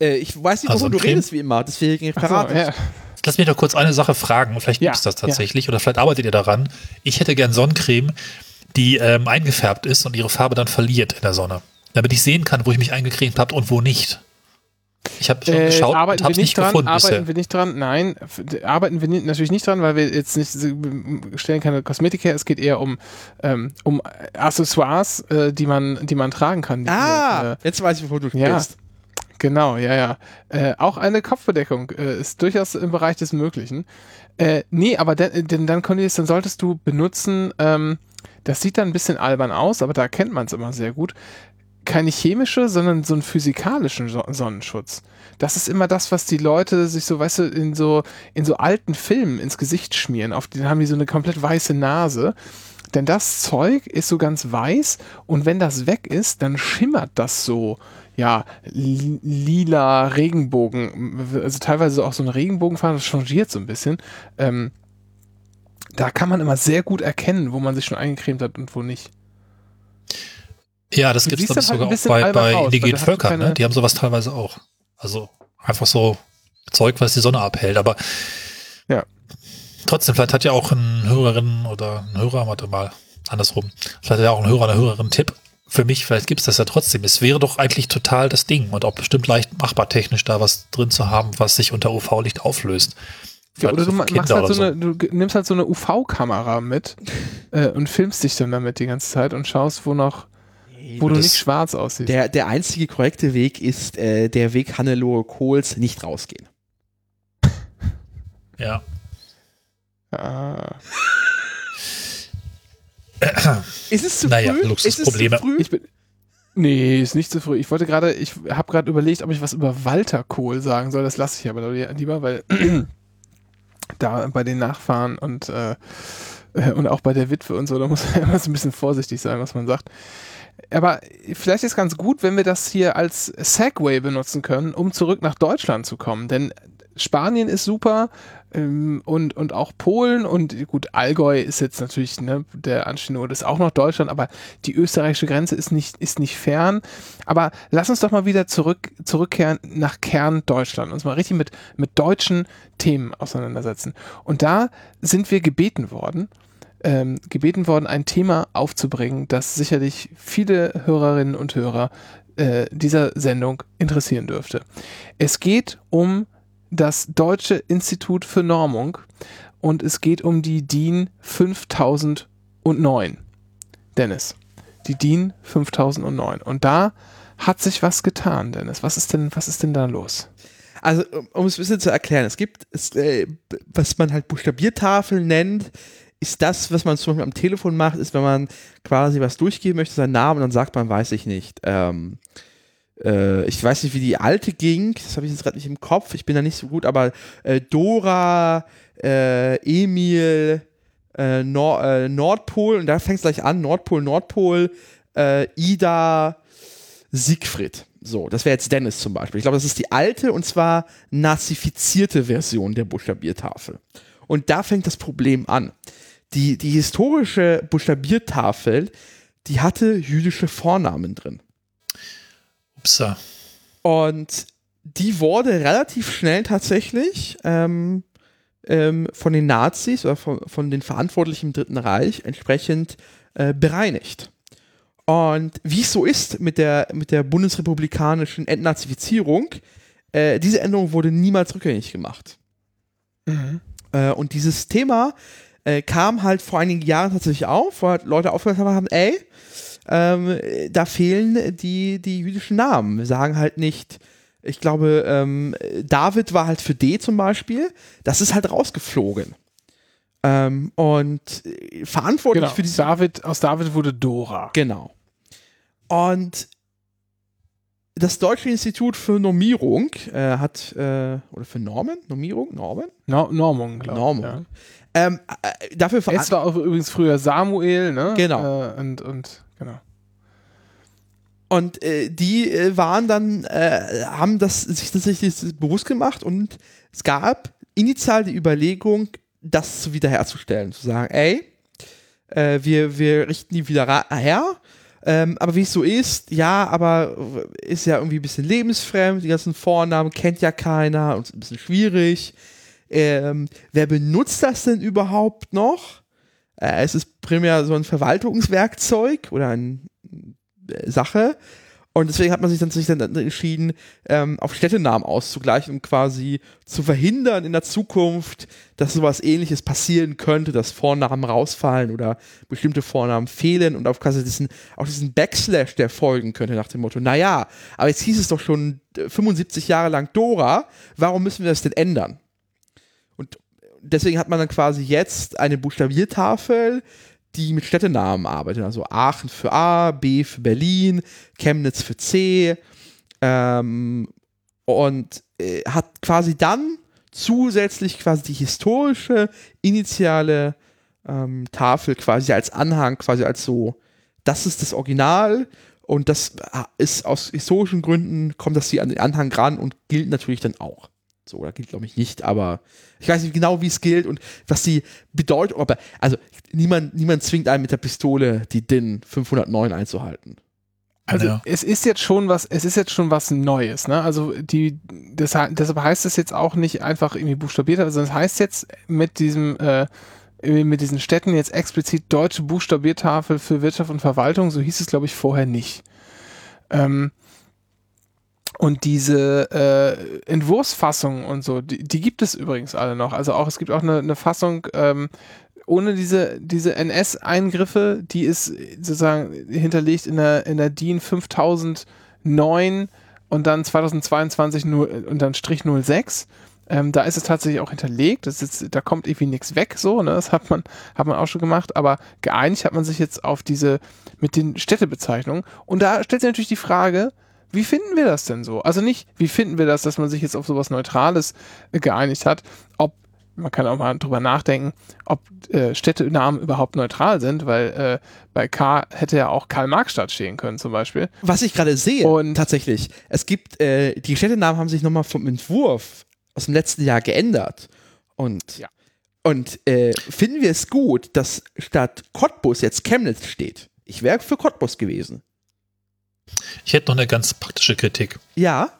Äh, ich weiß nicht, Ah, wovon du Sonnencreme? redest wie immer, deswegen so, verrate ja. Lass mich doch kurz eine Sache fragen. Vielleicht Ja, gibt es das tatsächlich oder vielleicht arbeitet ihr daran. Ich hätte gern Sonnencreme, die ähm, eingefärbt ist und ihre Farbe dann verliert in der Sonne. Damit ich sehen kann, wo ich mich eingecremt habe und wo nicht. Ich habe schon Äh, geschaut und arbeiten habe wir es nicht dran, gefunden arbeiten bisher. wir nicht dran, nein, arbeiten wir natürlich nicht dran, weil wir jetzt nicht wir stellen keine Kosmetik her, es geht eher um, ähm, um Accessoires, äh, die man, die man tragen kann. die, Ah, äh, jetzt weiß ich, wovon du ja. sprichst. Genau, ja, ja. Äh, auch eine Kopfbedeckung äh, ist durchaus im Bereich des Möglichen. Äh, nee, aber denn, denn dann, Cornelius, dann solltest du benutzen, ähm, das sieht dann ein bisschen albern aus, aber da erkennt man es immer sehr gut. Keine chemische, sondern so einen physikalischen so Sonnenschutz. Das ist immer das, was die Leute sich so, weißt du, in so, in so alten Filmen ins Gesicht schmieren. Auf den haben die so eine komplett weiße Nase. Denn das Zeug ist so ganz weiß und wenn das weg ist, dann schimmert das so, ja, li- lila Regenbogen, also teilweise auch so ein Regenbogenfarben, das changiert so ein bisschen. Ähm, da kann man immer sehr gut erkennen, wo man sich schon eingecremt hat und wo nicht. Ja, das gibt es glaube ich halt sogar auch bei, bei aus, indigenen Völkern. Ne? Die haben sowas teilweise auch. Also einfach so Zeug, was die Sonne abhält. Aber Ja. trotzdem, vielleicht hat ja auch ein Hörerin oder ein Hörer, warte mal, andersrum, vielleicht hat ja auch ein Hörer, eine Hörerin Tipp für mich, vielleicht gibt's das ja trotzdem. Es wäre doch eigentlich total das Ding und auch bestimmt leicht machbar technisch da was drin zu haben, was sich unter UV-Licht auflöst. Ja, oder du halt oder so eine, du nimmst halt so eine UV-Kamera mit äh, und filmst dich dann damit die ganze Zeit und schaust, wo noch, wo du nicht schwarz aussiehst. Der, der einzige korrekte Weg ist äh, der Weg Hannelore Kohls, nicht rausgehen. Ja. ah. Ist es zu Naja, früh? Luxusprobleme. Ist es zu früh? Ich bin. Nee, ist nicht zu früh. Ich wollte gerade, ich habe gerade überlegt, ob ich was über Walter Kohl sagen soll. Das lasse ich aber lieber, weil da bei den Nachfahren und, äh, äh, und auch bei der Witwe und so, da muss man immer so ein bisschen vorsichtig sein, was man sagt. Aber vielleicht ist ganz gut, wenn wir das hier als Segway benutzen können, um zurück nach Deutschland zu kommen. Denn Spanien ist super ähm, und, und auch Polen und gut, Allgäu ist jetzt natürlich ne, der Ort, ist auch noch Deutschland, aber die österreichische Grenze ist nicht, ist nicht fern. Aber lass uns doch mal wieder zurück, zurückkehren nach Kern Deutschland, uns mal richtig mit, mit deutschen Themen auseinandersetzen. Und da sind wir gebeten worden, ähm, gebeten worden, ein Thema aufzubringen, das sicherlich viele Hörerinnen und Hörer äh, dieser Sendung interessieren dürfte. Es geht um das Deutsche Institut für Normung und es geht um die DIN 5009. Dennis, die DIN 5009. Und da hat sich was getan, Dennis. Was ist denn, was ist denn da los? Also, um- es ein bisschen zu erklären, es gibt, es, äh, was man halt Buchstabiertafeln nennt, ist das, was man zum Beispiel am Telefon macht, ist, wenn man quasi was durchgeben möchte, seinen Namen, und dann sagt man, weiß ich nicht. Ähm, äh, ich weiß nicht, wie die alte ging, das habe ich jetzt gerade nicht im Kopf, ich bin da nicht so gut, aber äh, Dora, äh, Emil, äh, Nor äh, Nordpol, und da fängt es gleich an, Nordpol, Nordpol, äh, Ida, Siegfried. So, das wäre jetzt Dennis zum Beispiel. Ich glaube, das ist die alte und zwar nazifizierte Version der Buchstabiertafel. Und da fängt das Problem an. Die, die historische Buchstabiertafel, die hatte jüdische Vornamen drin. Upsa. Und die wurde relativ schnell tatsächlich ähm, ähm, von den Nazis oder von, von den Verantwortlichen im Dritten Reich entsprechend äh, bereinigt. Und wie es so ist mit der, mit der bundesrepublikanischen Entnazifizierung, äh, diese Änderung wurde niemals rückgängig gemacht. Äh, und dieses Thema äh, kam halt vor einigen Jahren tatsächlich auf, wo halt Leute aufgehört haben, ey, ähm, da fehlen die, die jüdischen Namen. Wir sagen halt nicht, ich glaube, ähm, David war halt für D zum Beispiel, das ist halt rausgeflogen. Ähm, und äh, verantwortlich Genau. für diese David, aus David wurde Dora. Genau. Und das Deutsche Institut für Normierung äh, hat, äh, oder für Normen? Normierung? Normen? No Normung, glaube ich. Normung. Ja. Ähm, äh, dafür Es war auch übrigens früher Samuel, ne? Genau. Äh, und, und, genau. Und äh, die äh, waren dann, äh, haben das sich tatsächlich bewusst gemacht und es gab initial die Überlegung, das zu wiederherzustellen. Zu sagen, ey, äh, wir, wir richten die wieder her. Ähm, aber wie es so ist, ja, aber ist ja irgendwie ein bisschen lebensfremd, die ganzen Vornamen kennt ja keiner und ist ein bisschen schwierig. Ähm, wer benutzt das denn überhaupt noch? Äh, es ist primär so ein Verwaltungswerkzeug oder eine Sache. Und deswegen hat man sich dann, sich dann entschieden, ähm, auf Städtenamen auszugleichen, um quasi zu verhindern in der Zukunft, dass sowas ähnliches passieren könnte, dass Vornamen rausfallen oder bestimmte Vornamen fehlen und auf quasi diesen, auch diesen Backslash, der folgen könnte, nach dem Motto, naja, aber jetzt hieß es doch schon äh, 75 Jahre lang Dora, warum müssen wir das denn ändern? Deswegen hat man dann quasi jetzt eine Buchstabiertafel, die mit Städtenamen arbeitet. Also Aachen für A, B für Berlin, Chemnitz für C. Ähm, und äh, hat quasi dann zusätzlich quasi die historische initiale ähm, Tafel quasi als Anhang, quasi als so, das ist das Original und das äh, ist aus historischen Gründen, kommt das hier an den Anhang ran und gilt natürlich dann auch. So, oder gilt glaube ich nicht, aber ich weiß nicht genau, wie es gilt und was die Bedeutung, aber, also niemand, niemand zwingt einen mit der Pistole die DIN 509 einzuhalten. Also Ja. es ist jetzt schon was, es ist jetzt schon was Neues, ne? Also die, das, deshalb heißt es jetzt auch nicht einfach irgendwie buchstabiert, sondern es heißt jetzt mit diesem, äh, mit diesen Städten jetzt explizit deutsche Buchstabiertafel für Wirtschaft und Verwaltung, so hieß es glaube ich vorher nicht. Ähm, und diese äh, Entwurfsfassungen und so, die, die gibt es übrigens alle noch. Also auch, es gibt auch eine, eine Fassung ähm, ohne diese, diese NS-Eingriffe, die ist sozusagen hinterlegt in der, in der DIN 5009 und dann 2022 0, und dann Strich 06. Ähm, da ist es tatsächlich auch hinterlegt. Ist, da kommt irgendwie nichts weg, so, ne? Das hat man, hat man auch schon gemacht, aber geeinigt hat man sich jetzt auf diese mit den Städtebezeichnungen. Und da stellt sich natürlich die Frage, wie finden wir das denn so? Also nicht, wie finden wir das, dass man sich jetzt auf sowas Neutrales äh, geeinigt hat, ob man kann auch mal drüber nachdenken, ob äh, Städtenamen überhaupt neutral sind, weil äh, bei K hätte ja auch Karl-Marx-Stadt stehen können zum Beispiel. Was ich gerade sehe, Und- tatsächlich, es gibt, äh, die Städtenamen haben sich nochmal vom Entwurf aus dem letzten Jahr geändert. Und, Ja. und äh, finden wir es gut, dass statt Cottbus jetzt Chemnitz steht? Ich wäre für Cottbus gewesen. Ich hätte noch eine ganz praktische Kritik. Ja,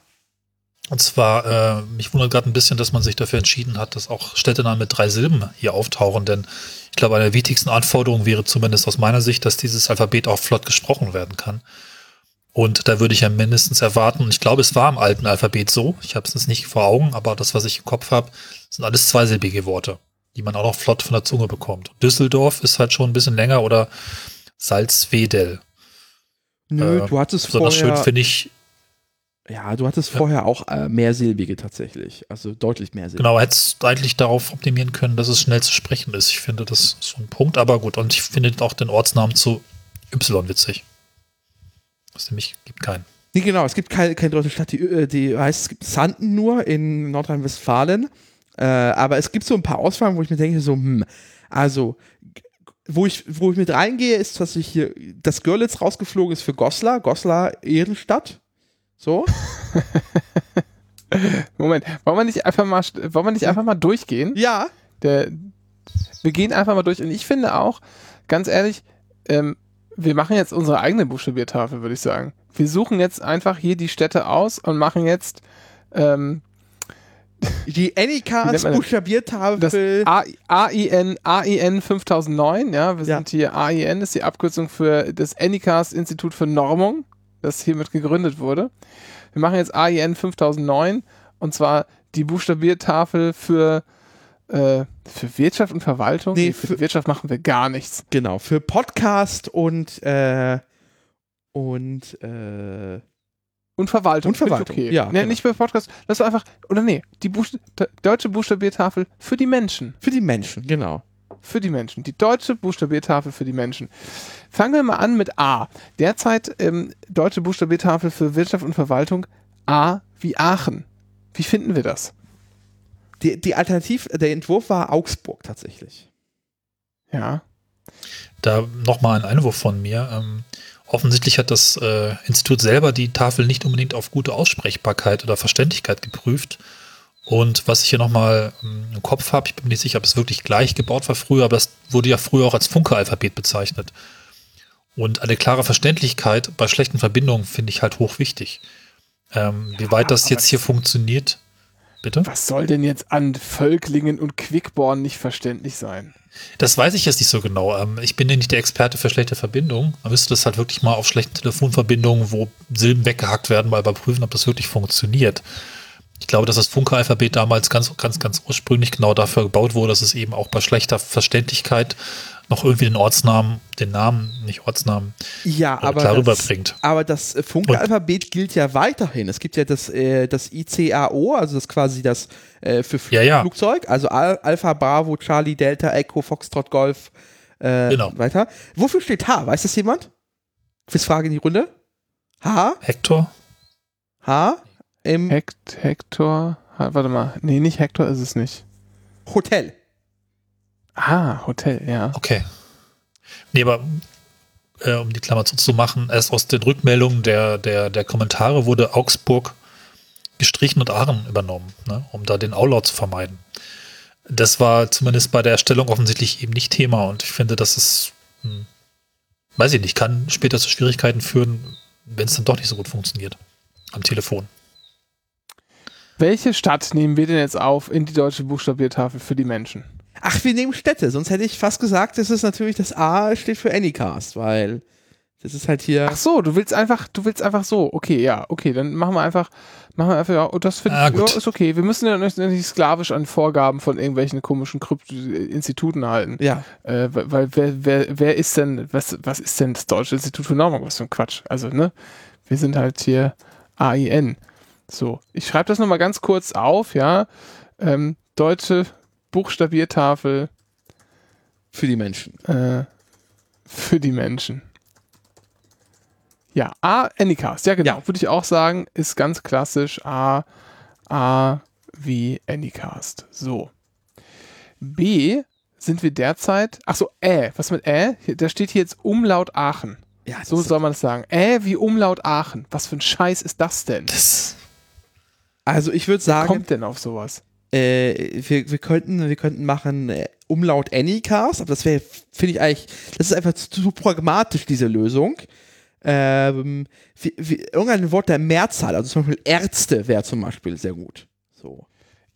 Und zwar, äh, mich wundert gerade ein bisschen, dass man sich dafür entschieden hat, dass auch Städtenamen mit drei Silben hier auftauchen, denn ich glaube, eine der wichtigsten Anforderungen wäre zumindest aus meiner Sicht, dass dieses Alphabet auch flott gesprochen werden kann. Und da würde ich ja mindestens erwarten, und ich glaube, es war im alten Alphabet so, ich habe es jetzt nicht vor Augen, aber das, was ich im Kopf habe, sind alles zweisilbige Worte, die man auch noch flott von der Zunge bekommt. Düsseldorf ist halt schon ein bisschen länger oder Salzwedel. Nö, Äh, du hattest Besonders schön vorher, finde ich, ja, du hattest vorher auch äh, mehrsilbige tatsächlich, also deutlich mehrsilbige. Genau, hättest eigentlich darauf optimieren können, dass es schnell zu sprechen ist. Ich finde, das ist so ein Punkt, aber gut. Und ich finde auch den Ortsnamen zu Y witzig. Was nämlich gibt keinen. Nee, genau, es gibt keine, keine deutsche Stadt, die, äh, die heißt, es gibt Sanden nur in Nordrhein-Westfalen. Äh, aber es gibt so ein paar Auswahlungen, wo ich mir denke, so, hm, also, wo ich, wo ich mit reingehe, ist, dass ich hier, das Görlitz rausgeflogen ist für Goslar, Goslar Ehrenstadt. So. Moment, wollen wir nicht einfach mal, wollen wir nicht einfach mal durchgehen? Ja. Der, wir gehen einfach mal durch. Und ich finde auch, ganz ehrlich, ähm, wir machen jetzt unsere eigene Buchstabiertafel, würde ich sagen. Wir suchen jetzt einfach hier die Städte aus und machen jetzt ähm, Die Anycast Buchstabiertafel. A- AIN, AIN 5009. Ja, wir Ja. sind hier, AIN ist die Abkürzung für das Anycast Institut für Normung, das hiermit gegründet wurde. Wir machen jetzt AIN 5009 und zwar die Buchstabiertafel für, äh, für Wirtschaft und Verwaltung. Nee, Nee, für, für- Wirtschaft machen wir gar nichts. Genau, für Podcast und, äh, und, äh, Und Verwaltung. Und Verwaltung, Okay. ja, Nee, genau. Nicht für Podcast. Das ist einfach, oder nee, die Buchst deutsche Buchstabiertafel für die Menschen. für die Menschen, genau. Für die Menschen. Die deutsche Buchstabiertafel für die Menschen. Fangen wir mal an mit A. Derzeit ähm, deutsche Buchstabiertafel für Wirtschaft und Verwaltung. A wie Aachen. Wie finden wir das? Die, die Alternativ, der Entwurf war Augsburg tatsächlich. Ja. Da nochmal ein Einwurf von mir. Ähm, offensichtlich hat das äh, Institut selber die Tafel nicht unbedingt auf gute Aussprechbarkeit oder Verständlichkeit geprüft. Und was ich hier nochmal ähm, im Kopf habe, ich bin mir nicht sicher, ob es wirklich gleich gebaut war früher, aber das wurde ja früher auch als Funke-Alphabet bezeichnet. Und eine klare Verständlichkeit bei schlechten Verbindungen finde ich halt hochwichtig. Ähm, wie weit das jetzt hier funktioniert, bitte? Was soll denn jetzt an Völklingen und Quickborn nicht verständlich sein? Das weiß ich jetzt nicht so genau. Ähm, ich bin ja nicht der Experte für schlechte Verbindungen. Man müsste das halt wirklich mal auf schlechten Telefonverbindungen, wo Silben weggehackt werden, mal überprüfen, ob das wirklich funktioniert. Ich glaube, dass das Funke-Alphabet damals ganz, ganz, ganz ursprünglich genau dafür gebaut wurde, dass es eben auch bei schlechter Verständlichkeit noch irgendwie den Ortsnamen, den Namen, nicht Ortsnamen, Ja, aber klar das, rüberbringt. aber das äh, Funke-Alphabet gilt ja weiterhin. Es gibt ja das, äh, das ICAO, also das quasi das äh, für Fl Ja, ja. Flugzeug, also Al Alpha, Bravo, Charlie, Delta, Echo, Foxtrot, Golf, äh, Genau. weiter. Wofür steht H? Weiß das jemand? Quizfrage in die Runde. H? Hector? H? Im Hekt, Hector. Warte mal. Nee, nicht Hector ist es nicht. Hotel. Ah, Hotel, ja. Okay. Nee, aber äh, um die Klammer zuzumachen, erst aus den Rückmeldungen der, der, der Kommentare wurde Augsburg gestrichen und Aachen übernommen, ne, um da den Aulaut zu vermeiden. Das war zumindest bei der Erstellung offensichtlich eben nicht Thema und ich finde, dass es, hm, weiß ich nicht, kann später zu Schwierigkeiten führen, wenn es dann doch nicht so gut funktioniert am Telefon. Welche Stadt nehmen wir denn jetzt auf in die deutsche Buchstabiertafel für die Menschen? Ach, wir nehmen Städte, sonst hätte ich fast gesagt, das ist natürlich das A steht für Anycast, weil das ist halt hier. Ach so, du willst einfach, du willst einfach so. Okay, ja, okay, dann machen wir einfach, machen wir einfach, ja, und das finde Ah, ich, ja, gut. ist okay. Wir müssen ja nicht, nicht sklavisch an Vorgaben von irgendwelchen komischen Krypt Instituten halten. Ja, Äh, weil weil wer, wer, wer ist denn, was, was ist denn das Deutsche Institut für Normung? Was für ein Quatsch. Also, ne? Wir sind halt hier AIN. So, ich schreibe das nochmal ganz kurz auf, ja. Ähm, Deutsche Buchstabiertafel für die Menschen. äh, für die Menschen. Ja, A, Anycast, ja genau, Ja. würde ich auch sagen, ist ganz klassisch A, A wie Anycast. So. B sind wir derzeit, ach so, Ä, was mit Ä? Da steht hier jetzt Umlaut Aachen. Ja, So soll man das sagen. Ä wie Umlaut Aachen. Was für ein Scheiß ist das denn? Das, also ich würde Wer sagen, kommt denn auf sowas? Äh, wir, wir könnten, wir könnten machen äh, Umlaut Anycast, aber das wäre, finde ich eigentlich, das ist einfach zu, zu pragmatisch, diese Lösung. Ähm, wie, wie, irgendein Wort der Mehrzahl, also zum Beispiel Ärzte wäre zum Beispiel sehr gut. So.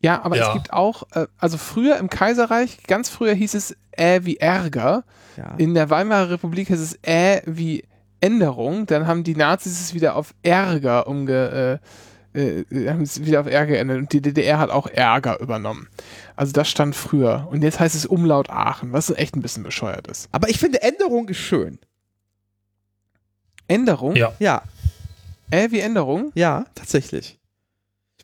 Ja, aber es Ja. gibt auch, äh, also früher im Kaiserreich, ganz früher hieß es Ä wie Ärger. Ja. In der Weimarer Republik ist es Ä wie Änderung. Dann haben die Nazis es wieder auf Ärger umge, äh, äh, haben es wieder auf Ärger geändert. Und die DDR hat auch Ärger übernommen. Also das stand früher. Und jetzt heißt es Umlaut Aachen, was echt ein bisschen bescheuert ist. aber ich finde Änderung ist schön. Änderung? ja. Ja, Ä wie Änderung? ja, tatsächlich.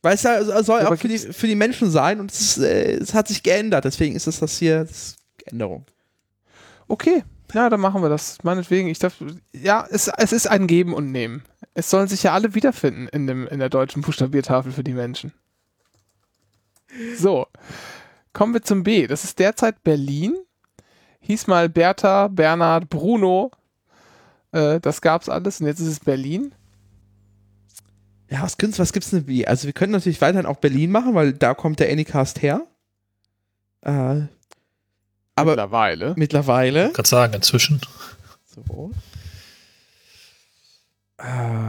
Weil es ja- es soll Aber auch für die, für die Menschen sein und es, ist, äh, es hat sich geändert, deswegen ist es das hier das Änderung. Okay. Ja, dann machen wir das. Meinetwegen. Ich darf, ja, es, es ist ein Geben und Nehmen. Es sollen sich ja alle wiederfinden in, dem, in der deutschen Buchstabiertafel für die Menschen. So. Kommen wir zum B. Das ist derzeit Berlin. Hieß mal Bertha, Bernhard, Bruno. Äh, das gab's alles und jetzt ist es Berlin. Ja, was, gibt's- was gibt's denn wie? Also wir können natürlich weiterhin auch Berlin machen, weil da kommt der Anycast her. Äh, aber Mittlerweile. mittlerweile. Gerade sagen, inzwischen. So. Äh,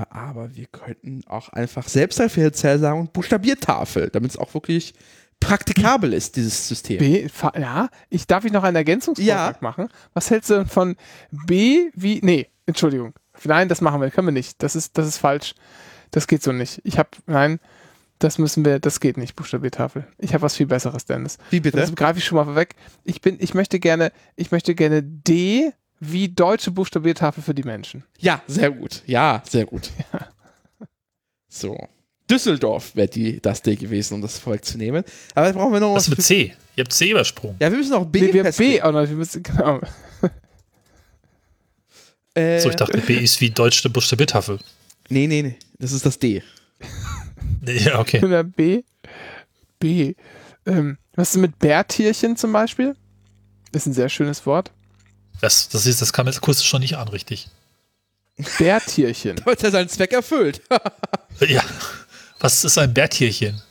aber wir könnten auch einfach Selbsthilfe sagen und Buchstabiertafel, damit es auch wirklich praktikabel ist, dieses System. B, ja, ich darf ich noch einen Ergänzungsvorschlag machen. Was hältst du denn von B wie, nee, Entschuldigung. Nein, das machen wir, können wir nicht. Das ist, das ist falsch. Das geht so nicht. Ich habe, nein, das müssen wir, das geht nicht, Buchstabiertafel. Ich habe was viel Besseres, Dennis. Wie bitte? Das greife ich schon mal vorweg. Ich bin, ich möchte gerne, ich möchte gerne D wie deutsche Buchstabiertafel für die Menschen. Ja, sehr gut. Ja, sehr gut. So. Düsseldorf wäre die das D gewesen, um das vorwegzunehmen. Aber jetzt brauchen wir noch Was mit für- C? Ihr habt C übersprungen. Ja, wir müssen auch B Nee, wir B festlegen. auch noch, wir müssen, genau. Äh, So, ich dachte, B ist wie deutsche Buchstabiertafel. Nee, nee, nee. Das ist das D. Nee, Ja, okay. Oder B. B. Ähm, was ist mit Bärtierchen zum Beispiel? Ist ein sehr schönes Wort. Das, das, ist, das kam jetzt kurz schon nicht an, richtig. Bärtierchen. Hat er seinen Zweck erfüllt. Ja. Was ist ein Bärtierchen?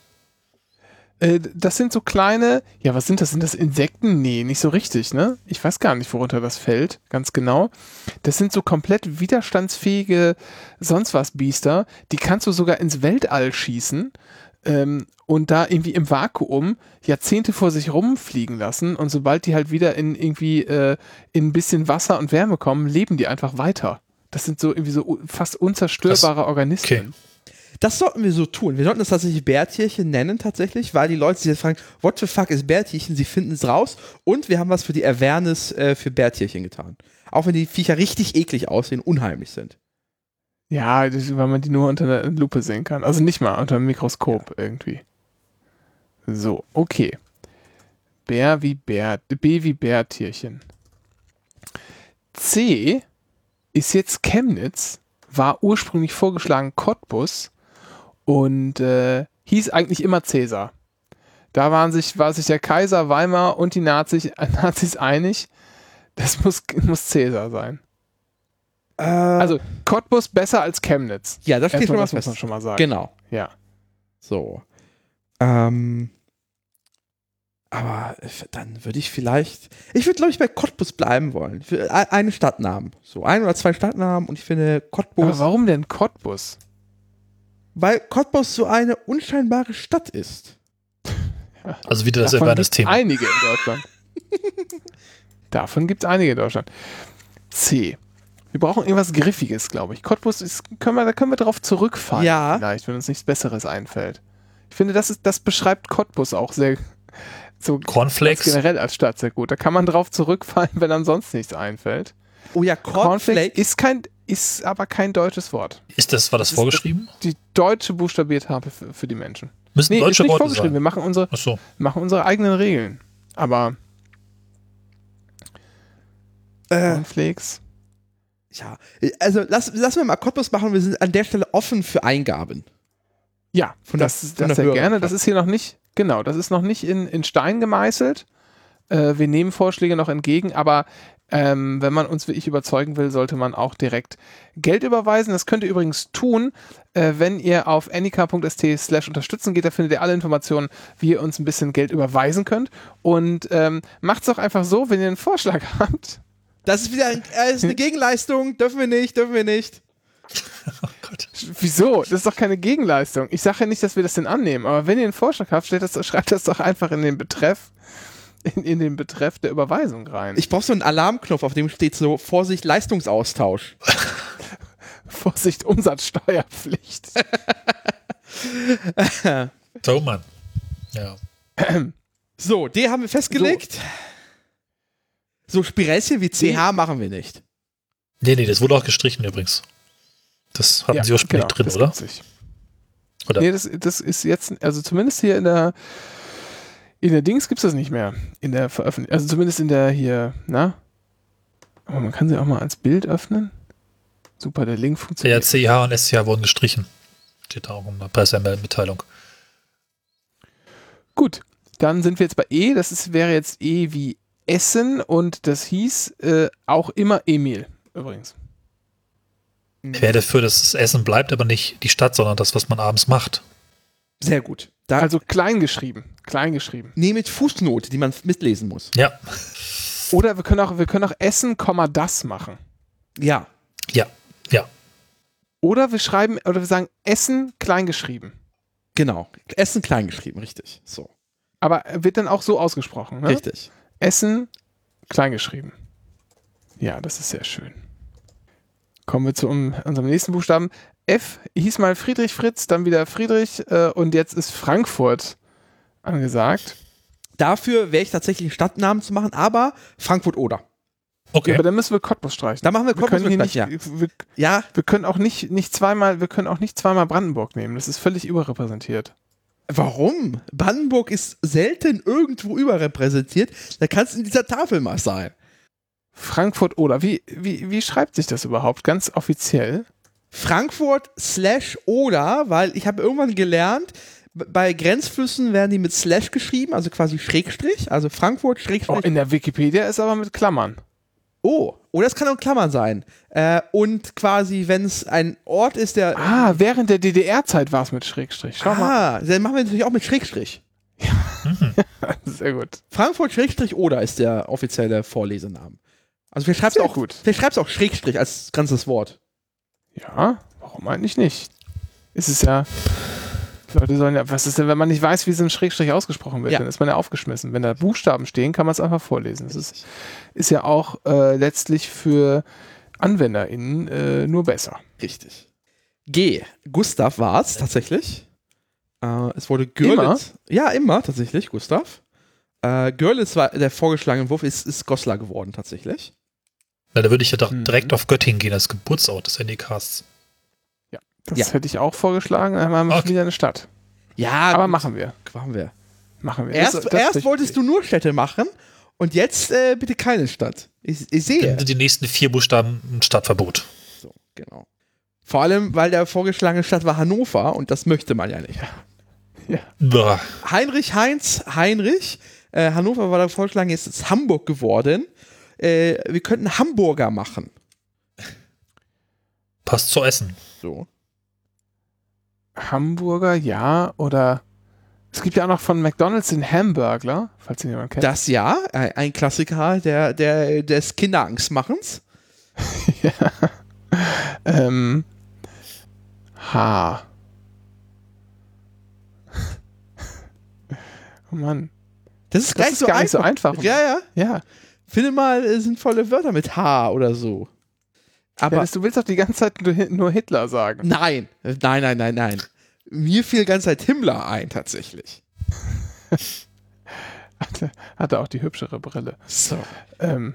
äh, das sind so kleine, ja, was sind das? Sind das Insekten? Nee, nicht so richtig, ne? Ich weiß gar nicht, worunter das fällt, ganz genau. Das sind so komplett widerstandsfähige sonst was Biester. Die kannst du sogar ins Weltall schießen ähm, und da irgendwie im Vakuum Jahrzehnte vor sich rumfliegen lassen und sobald die halt wieder in irgendwie äh, in ein bisschen Wasser und Wärme kommen, leben die einfach weiter. Das sind so irgendwie so fast unzerstörbare Organismen. Das sollten wir so tun. Wir sollten das tatsächlich Bärtierchen nennen, tatsächlich, weil die Leute sich jetzt fragen, what the fuck ist Bärtierchen? Sie finden es raus und wir haben was für die Awareness äh, für Bärtierchen getan. Auch wenn die Viecher richtig eklig aussehen, unheimlich sind. Ja, das, weil man die nur unter der Lupe sehen kann. Also nicht mal unter dem Mikroskop irgendwie. So, okay. Bär wie Bär, B wie Bärtierchen. C ist jetzt Chemnitz, war ursprünglich vorgeschlagen Cottbus und äh, hieß eigentlich immer Cäsar. Da waren sich, war sich der Kaiser Weimar und die Nazis, Nazis einig, das muss, muss Cäsar sein. Also Cottbus besser als Chemnitz. ja, das steht schon mal das muss man fest. schon mal sagen. Genau. Ja. So. Ähm. Aber äh, dann würde ich vielleicht, ich würde glaube ich bei Cottbus bleiben wollen. Für e- einen Stadtnamen. So ein oder zwei Stadtnamen und ich finde Cottbus, Aber warum denn Cottbus? weil Cottbus so eine unscheinbare Stadt ist. Also wieder das gibt's Thema. einige in Deutschland. Davon gibt es einige in Deutschland. C. Wir brauchen irgendwas Griffiges, glaube ich. Cottbus ist, können wir, da können wir drauf zurückfallen. Ja. Vielleicht, wenn uns nichts Besseres einfällt. Ich finde, das, ist, das beschreibt Cottbus auch sehr so ganz Cornflakes. generell als Stadt sehr gut. Da kann man drauf zurückfallen, wenn sonst nichts einfällt. Oh ja, Cornflakes Cornflake. ist kein, ist aber kein deutsches Wort. Ist das, war das, Das ist- vorgeschrieben? Die deutsche Buchstabiertafel für, für die Menschen. Müssen Nee, ist deutsche nicht Worte vorgeschrieben. Wir sein. machen unsere, Achso. machen unsere eigenen Regeln. Aber Äh, Cornflakes. Ja, also lass, lass wir mal Cottbus machen. Wir sind an der Stelle offen für Eingaben. Ja, Von der- das, von das der sehr gerne. Das ist hier noch nicht, genau, das ist noch nicht in, in Stein gemeißelt. Äh, wir nehmen Vorschläge noch entgegen, aber ähm, wenn man uns wie ich überzeugen will, sollte man auch direkt Geld überweisen. Das könnt ihr übrigens tun, äh, wenn ihr auf anycar.st slash unterstützen geht. Da findet ihr alle Informationen, wie ihr uns ein bisschen Geld überweisen könnt. Und ähm, macht es doch einfach so, wenn ihr einen Vorschlag habt. Das ist wieder ein, äh, ist eine Gegenleistung. Dürfen wir nicht, dürfen wir nicht. Oh Gott. Wieso? Das ist doch keine Gegenleistung. Ich sage ja nicht, dass wir das denn annehmen, aber wenn ihr einen Vorschlag habt, stellt das, schreibt das doch einfach in den Betreff, in, in den Betreff der Überweisung rein. Ich brauche so einen Alarmknopf, auf dem steht so Vorsicht Leistungsaustausch. Vorsicht, Umsatzsteuerpflicht. So, Mann. Ja. So, D haben wir festgelegt. So, Spirelchen wie CH machen wir nicht. Nee, nee, das wurde auch gestrichen übrigens. Das hatten Sie ursprünglich drin, das oder? Oder? Nee, das, das ist jetzt, also zumindest hier in der in der Dings gibt es das nicht mehr. In der Veröffentlichung. Also zumindest in der hier, na? Aber man kann sie auch mal als Bild öffnen. Super, der Link Ja, funktioniert. CH und SCH wurden gestrichen. Steht da auch in der Pressemitteilung. Gut, dann sind wir jetzt bei E. Das ist, wäre jetzt E wie Essen und das hieß äh, auch immer Emil, übrigens. Ich wäre dafür, dass das Essen bleibt, aber nicht die Stadt, sondern das, was man abends macht. Sehr gut. Da, Also klein geschrieben. Klein geschrieben. nee, mit Fußnote, die man mitlesen muss. Ja, Oder wir können auch, wir können auch Essen, Komma, das machen. Ja. ja, ja. Oder wir schreiben, oder wir sagen Essen klein geschrieben. Genau. Essen klein geschrieben, richtig. So. Aber wird dann auch so ausgesprochen. Ne? Richtig. Essen klein geschrieben. Ja, das ist sehr schön. Kommen wir zu unserem nächsten Buchstaben. F hieß mal Friedrich Fritz, dann wieder Friedrich äh, und jetzt ist Frankfurt angesagt. Dafür wäre ich tatsächlich einen Stadtnamen zu machen, aber Frankfurt oder. Okay. Ja, aber dann müssen wir Cottbus streichen. Da machen wir wir Cottbus können hier gleich, nicht, ja. wir, Ja, wir können auch nicht, nicht zweimal, wir können auch nicht zweimal Brandenburg nehmen. Das ist völlig überrepräsentiert. Warum? Brandenburg ist selten irgendwo überrepräsentiert. Da kann es in dieser Tafel mal sein. Frankfurt oder wie, wie, wie schreibt sich das überhaupt? Ganz offiziell. Frankfurt slash oder, weil ich habe irgendwann gelernt, bei Grenzflüssen werden die mit slash geschrieben, also quasi Schrägstrich, also Frankfurt Oh, Schrägstrich. in der Wikipedia ist aber mit Klammern. Oh, oder es kann auch Klammern sein. Äh, und quasi, wenn es ein Ort ist, der. Ah, während der DDR-Zeit war es mit Schrägstrich. Schau mal. ah, dann machen wir natürlich auch mit Schrägstrich. Sehr gut. Frankfurt Schrägstrich oder ist der offizielle Vorlesename. Also wir schreibt Sehr auch gut. Vielleicht schreibt auch Schrägstrich als ganzes Wort. Ja, warum eigentlich nicht? Ist es ja. Leute sollen ja. Was ist denn, wenn man nicht weiß, wie so ein Schrägstrich ausgesprochen wird? Ja. Dann ist man ja aufgeschmissen. Wenn da Buchstaben stehen, kann man es einfach vorlesen. Das ist, ist ja auch äh, letztlich für AnwenderInnen äh, nur besser. Richtig. G. Gustav war es tatsächlich. Äh, es wurde Görlitz. Ja, immer tatsächlich, Gustav. Äh, Görlitz war der vorgeschlagene Wurf, ist, ist Goslar geworden tatsächlich. Na, da würde ich ja doch Mhm. direkt auf Göttingen gehen, als Geburtsort des Anycasts. Das Ja. hätte ich auch vorgeschlagen. Dann haben wir schon Okay. wieder eine Stadt. Ja, Aber gut. machen wir. Machen wir. Machen wir. Erst, Das- das erst wolltest du nur Städte machen und jetzt äh, bitte keine Stadt. Ich, ich sehe. Dann sind die nächsten vier Buchstaben ein Stadtverbot. So, genau. Vor allem, weil der vorgeschlagene Stadt war Hannover und das möchte man ja nicht. Boah. Heinrich Heinz Heinrich. Äh, Hannover war der vorgeschlagen, jetzt ist es Hamburg geworden. Äh, wir könnten Hamburger machen. Passt zu Essen. So. Hamburger, ja, oder Es gibt ja auch noch von McDonalds den Hamburgler, falls ihn jemand kennt. Das ja, ein Klassiker der, der, des Kinderangstmachens. Ähm, H. Oh Mann. Das ist, Das gar, ist nicht so gar nicht so einfach. einfach. Ja, ja. Ja. Finde mal äh, sinnvolle Wörter mit H oder so. Aber Dennis, du willst doch die ganze Zeit nur, Hi- nur Hitler sagen. nein, nein, nein, nein, nein. Mir fiel die ganze Zeit Himmler ein, tatsächlich. Hatte, hatte auch die hübschere Brille. So. Ähm.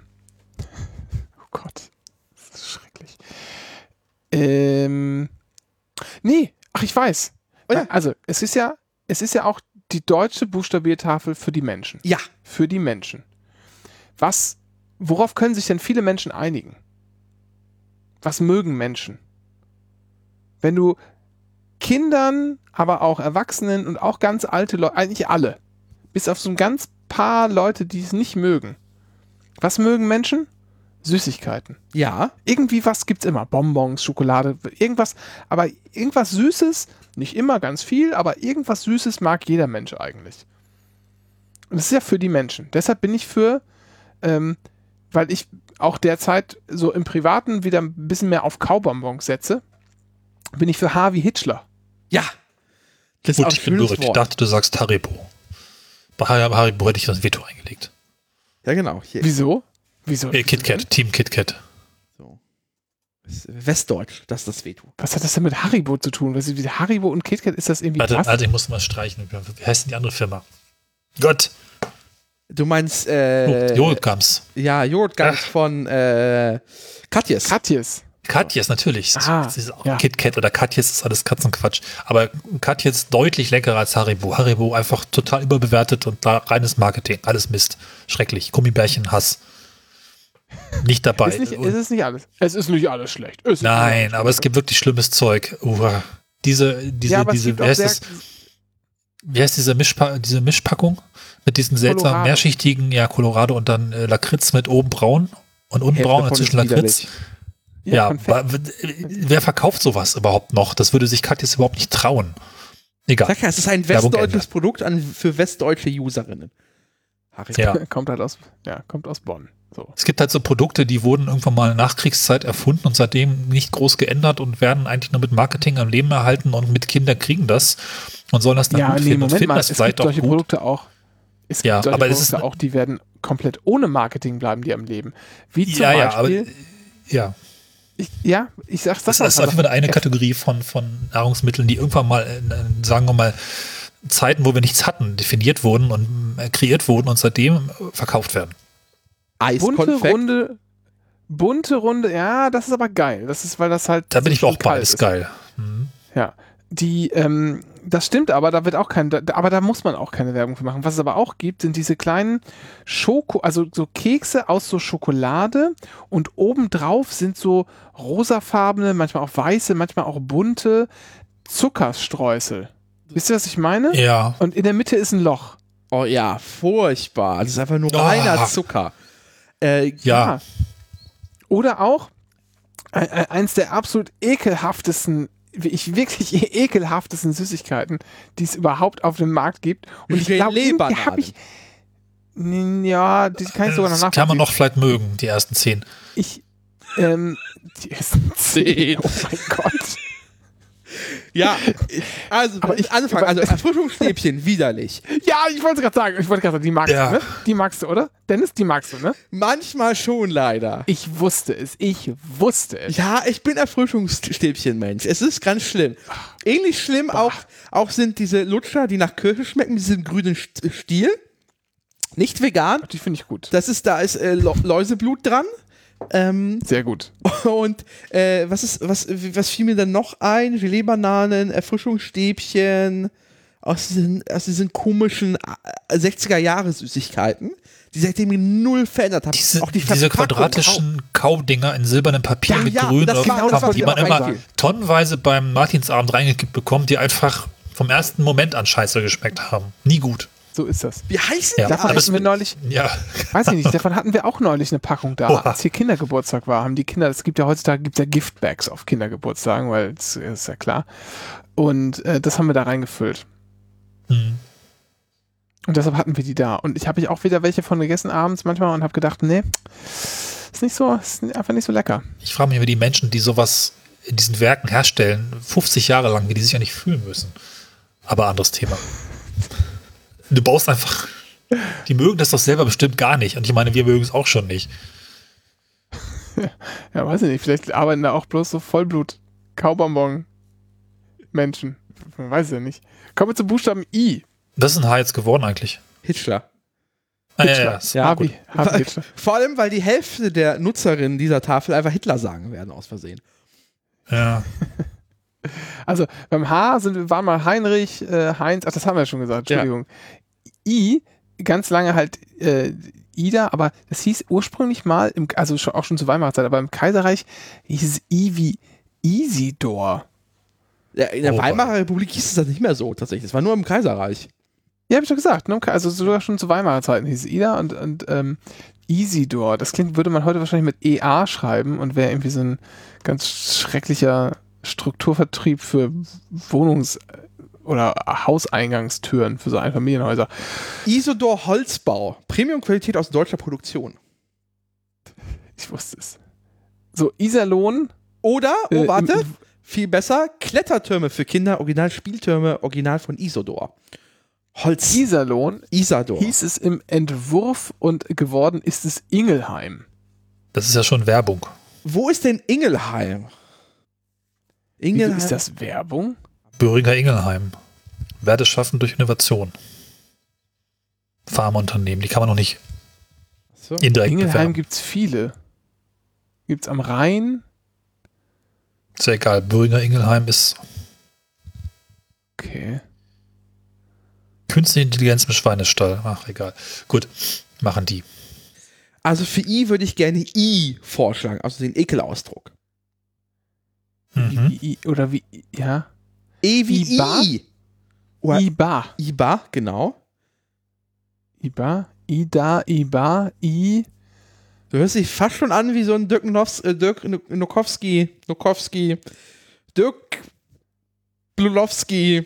Oh Gott. Das ist schrecklich. Ähm. Nee, ach, ich weiß. Oh ja. Also, es ist ja, es ist ja auch die deutsche Buchstabiertafel für die Menschen. Ja. Für die Menschen. Was, worauf können sich denn viele Menschen einigen? Was mögen Menschen? Wenn du Kindern, aber auch Erwachsenen und auch ganz alte Leute, eigentlich alle, bis auf so ein ganz paar Leute, die es nicht mögen. Was mögen Menschen? Süßigkeiten. Ja. Irgendwie was gibt's immer. Bonbons, Schokolade, irgendwas, aber irgendwas Süßes, nicht immer ganz viel, aber irgendwas Süßes mag jeder Mensch eigentlich. Und das ist ja für die Menschen. Deshalb bin ich für, ähm, weil ich auch derzeit so im Privaten wieder ein bisschen mehr auf Kaubonbons setze, bin ich für Harvey Hitchler. Ja. Das ist auch Gut, ein ich bin berührt. Ich dachte, du sagst Haribo. Bei Har- Haribo hätte ich das Veto eingelegt. Ja, genau. Hier. Wieso? Wieso? Äh, KitKat, Team KitKat. So. Das ist Westdeutsch, das ist das Veto. Was hat das denn mit Haribo zu tun? Was ist, Haribo und KitKat ist das irgendwie Warte, was? warte, ich muss mal streichen. Wie heißt denn die andere Firma? Gott, Du meinst, oh, äh, Joghurtgams. ja, Joghurtgans von äh, Katjes. Katjes. Katjes, natürlich. Ah, ja. KitKat oder Katjes ist alles Katzenquatsch. Aber Katjes deutlich leckerer als Haribo. Haribo einfach total überbewertet und da reines Marketing. Alles Mist. Schrecklich. Gummibärchen, Hass. Nicht dabei. Ist nicht, es ist nicht alles. Es ist nicht alles schlecht. Es Nein, alles aber es gibt wirklich schlimmes Zeug. Uah. Diese, diese, ja, es diese, wie heißt, das, wie heißt diese, Mischpa diese Mischpackung? Mit diesen seltsamen, Colorado. mehrschichtigen, ja, Colorado und dann äh, Lakritz mit oben braun und unten braun dazwischen Lakritz. ja, Ja, wer verkauft sowas überhaupt noch? Das würde sich Katjes überhaupt nicht trauen. Egal. Sag ja, es ist ein westdeutsches. Produkt an, für westdeutsche Userinnen. Haribo. Ja. kommt halt aus, ja, kommt aus Bonn. So. Es gibt halt so Produkte, die wurden irgendwann mal in der Nachkriegszeit erfunden und seitdem nicht groß geändert und werden eigentlich nur mit Marketing am Leben erhalten und mit Kinder kriegen das und sollen das dann Ja, gut nee, finden und Moment finden mal, das es vielleicht gibt auch solche gut. Produkte auch. Es gibt Ja, aber es Produkte ist- auch, die werden komplett ohne Marketing bleiben, die am Leben. Wie zum Ja, ja, aber Beispiel, ja, ich, ja, ich sag, sag das mal ist was. auf jeden Fall eine Kategorie von, von Nahrungsmitteln, die irgendwann mal, in, in, sagen wir mal, Zeiten, wo wir nichts hatten, definiert wurden und äh, kreiert wurden und seitdem äh, verkauft werden. bunte, Eiskonfekt. runde, bunte, runde, ja, das ist aber geil. Das ist, weil das halt. Da bin so ich auch beides ist. geil. Mhm. Ja. Die, ähm, das stimmt, aber da wird auch kein, da, aber da muss man auch keine Werbung für machen. Was es aber auch gibt, sind diese kleinen Schoko, also so Kekse aus so Schokolade und obendrauf sind so rosafarbene, manchmal auch weiße, manchmal auch bunte Zuckerstreusel. Wisst ihr, was ich meine? Ja, Und in der Mitte ist ein Loch. Oh ja, furchtbar. Das ist einfach nur Ah. reiner Zucker. Äh, ja. Oder auch äh, äh, eins der absolut ekelhaftesten, ich wirklich ekelhaftesten Süßigkeiten, die es überhaupt auf dem Markt gibt. Und ich glaube, Gelee-Bananen. habe ich. Ja, die kann ich sogar noch Das kann man nachvollziehen. noch vielleicht mögen, die ersten zehn. Ich, ähm, die ersten zehn. Oh mein Gott. Ja, also Aber ich anfangen. Also Erfrischungsstäbchen, widerlich. Ja, ich wollte gerade sagen, ich wollte gerade sagen, die magst Ja. du, ne? Die magst du, oder? Dennis, die magst du, ne? Manchmal schon leider. Ich wusste es, ich wusste es. Ja, ich bin Erfrischungsstäbchen-Mensch. Es ist ganz schlimm. Ähnlich schlimm auch, auch sind diese Lutscher, die nach Kirsche schmecken, mit diesem grünen St- Stiel. Nicht vegan. Die finde ich gut. Das ist, da ist äh, Läuseblut dran. Ähm, Sehr gut. und äh, was ist, was, was fiel mir dann noch ein? Gelee-Bananen, Erfrischungsstäbchen aus diesen, aus diesen komischen äh, 60er-Jahre-Süßigkeiten, die seitdem null verändert haben. Diese, auch die diese quadratischen Kaudinger in silbernem Papier Ja, mit ja, grün, auf- genau die man immer tonnenweise beim Martinsabend reingekippt bekommt, die einfach vom ersten Moment an scheiße geschmeckt haben. Nie gut. So ist das. Wie heißen Ja, die? Davon hatten wir neulich, Ja, weiß ich nicht, davon hatten wir auch neulich eine Packung da, Oha. als hier Kindergeburtstag war. Haben die Kinder, es gibt ja heutzutage gibt's ja Giftbags auf Kindergeburtstagen, weil das ist ja klar. Und äh, das haben wir da reingefüllt. hm. Und deshalb hatten wir die da. Und ich habe ich auch wieder welche von gegessen abends manchmal und habe gedacht, nee, ist nicht so, ist einfach nicht so lecker. Ich frage mich, wie die Menschen, die sowas in diesen Werken herstellen, 50 Jahre lang, wie die sich ja nicht fühlen müssen. Aber anderes Thema. Du baust einfach. Die mögen das doch selber bestimmt gar nicht. Und ich meine, wir mögen es auch schon nicht. Ja, weiß ich nicht. Vielleicht arbeiten da auch bloß so Vollblut-Kaubonbon-Menschen. Man weiß ja nicht. Kommen wir zum Buchstaben I. Das ist ein Haar jetzt geworden eigentlich. Hitchler. Ah, ja, Hitler. ja, ja. Ja, Harvey, gut. Harvey Hitler. Vor allem, weil die Hälfte der Nutzerinnen dieser Tafel einfach Hitler sagen werden, aus Versehen. ja. Also beim H sind wir waren mal Heinrich, äh, Heinz, ach das haben wir ja schon gesagt, Ja. Entschuldigung. I, ganz lange halt äh, Ida, aber das hieß ursprünglich mal, im, also schon, auch schon zur Weimarer Zeit, aber im Kaiserreich hieß es I wie Isidor. Ja, in der Oh, Weimarer Republik hieß es das nicht mehr so, tatsächlich. Das war nur im Kaiserreich. Ja, hab ich doch gesagt, ne? also sogar schon zu Weimarer Zeiten hieß es Ida und, und ähm, Isidor. Das klingt, würde man heute wahrscheinlich mit EA schreiben und wäre irgendwie so ein ganz schrecklicher Strukturvertrieb für Wohnungs- oder Hauseingangstüren für so Einfamilienhäuser. Isodor Holzbau. Premium-Qualität aus deutscher Produktion. Ich wusste es. So, Iserlohn. Oder, oh äh, warte, im- viel besser, Klettertürme für Kinder, Original Spieltürme, Original von Isodor. Holz. Iserlohn Isador. hieß es im Entwurf und geworden ist es Ingelheim. Das ist ja schon Werbung. Wo ist denn Ingelheim? Wieso Ingelheim. ist das Werbung? Böhringer Ingelheim. Werte schaffen durch Innovation. Pharmaunternehmen, die kann man noch nicht So. indirekt Ingelheim gibt es viele. Gibt es am Rhein? Ist ja egal. Böhringer Ingelheim ist Okay. künstliche Intelligenz im Schweinestall. Ach, egal. Gut, machen die. Also für I würde ich gerne I vorschlagen, also den Ekelausdruck. Mhm. I, I, oder wie, ja. E wie Iba? I. Oder Iba. Iba, genau. Iba. Ida, Iba, I. Du hörst dich fast schon an wie so ein Dirk, Nows, äh, Dirk Nokowski, Nokowski, Dirk Blulowski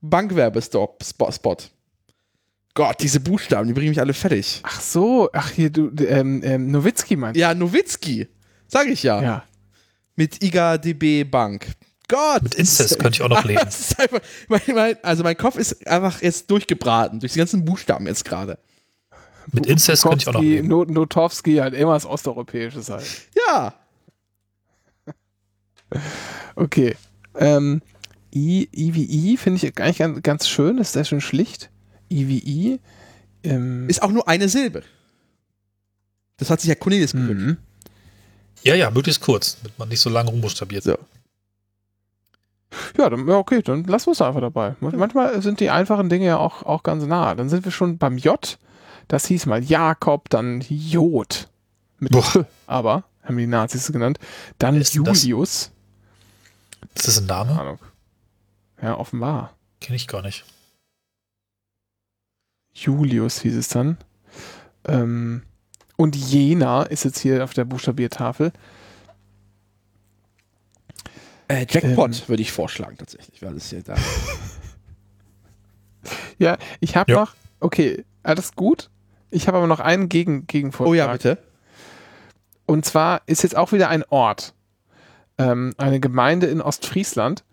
Bankwerbespot. Spot. Gott, diese Buchstaben, die bringen mich alle fertig. Ach so, ach hier, du, ähm, ähm, Nowitzki meinst Ja, Nowitzki, sag ich ja. du? Ja. Mit IGA-DB Bank. Gott. Mit Inzest könnte ich auch noch leben. Das ist einfach, mein, mein, also mein Kopf ist einfach jetzt durchgebraten, durch die ganzen Buchstaben jetzt gerade. Mit Inzest könnte ich auch noch leben. Not Notowski, halt immer was Osteuropäisches halt. Ja. Okay. Ähm, I, I wie I finde ich eigentlich ganz, ganz schön, ist sehr schön schlicht. I wie I. Ähm, Ist auch nur eine Silbe. Das hat sich ja Cornelis gewünscht. mhm. Ja, ja, möglichst kurz, damit man nicht so lange rumbuchstabiert. So. Ja, dann, ja, okay, dann lassen wir es einfach dabei. Manchmal sind die einfachen Dinge ja auch, auch ganz nah. Dann sind wir schon beim J. Das hieß mal Jakob, dann Jod. Mit Boah. Aber, haben die Nazis es genannt. Dann ist denn das? Julius. Ist das ein Keine Name? Ahnung. Ja, offenbar. Kenne ich gar nicht. Julius hieß es dann. Ähm, und Jena ist jetzt hier auf der Buchstabiertafel. Äh, Jackpot Ähm. würde ich vorschlagen, tatsächlich, weil es hier da. Ja, ich habe Ja. noch, okay, alles gut. Ich habe aber noch einen Gegen Gegenvorschlag. Oh ja, bitte. Und zwar ist jetzt auch wieder ein Ort, ähm, eine Gemeinde in Ostfriesland.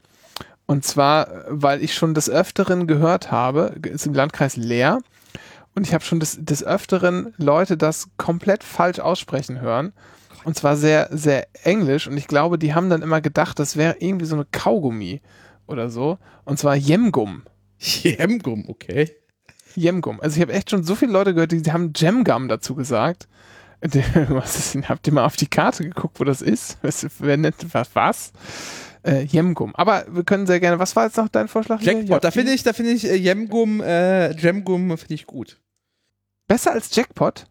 Und zwar, weil ich schon des Öfteren gehört habe, ist im Landkreis Leer. Und ich habe schon des, des Öfteren Leute das komplett falsch aussprechen hören. Und zwar sehr, sehr englisch. Und ich glaube, die haben dann immer gedacht, das wäre irgendwie so eine Kaugummi oder so. Und zwar Jemgum. Jemgum, okay. Jemgum. Also ich habe echt schon so viele Leute gehört, die, die haben Jemgum dazu gesagt. Was ist denn? Habt ihr mal auf die Karte geguckt, wo das ist? Was, was? Äh, Jemgum. Aber wir können sehr gerne. Was war jetzt noch dein Vorschlag? Jackpot, da finde ich, da finde ich äh, Jemgum, äh, Jemgum finde ich gut. Besser als Jackpot?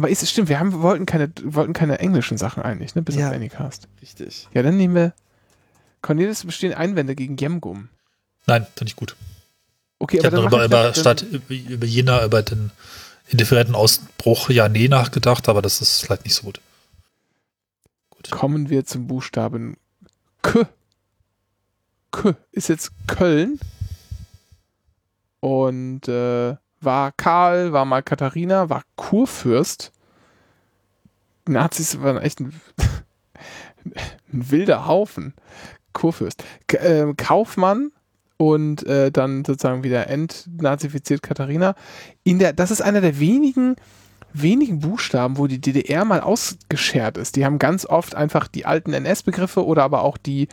Aber ist es stimmt, wir haben, wollten, keine, wollten keine englischen Sachen eigentlich, ne? Bis Ja. auf Anycast. Richtig. Ja, dann nehmen wir. Cornelis bestehen Einwände gegen Jemgum. Nein, finde ich gut. Okay, Ich habe noch mach über, ich über, das- statt über, über Jena, über den indifferenten Ausbruch ja nee nachgedacht, aber das ist vielleicht nicht so gut. Gut. kommen wir zum Buchstaben K. K ist jetzt Köln. und äh, war Karl, war mal Katharina, war Kurfürst. Nazis waren echt ein, ein wilder Haufen. Kurfürst. K äh, Kaufmann und äh, dann sozusagen wieder entnazifiziert Katharina. In der, das ist einer der wenigen wenigen Buchstaben, wo die DDR mal ausgeschert ist. Die haben ganz oft einfach die alten NS-Begriffe oder aber auch die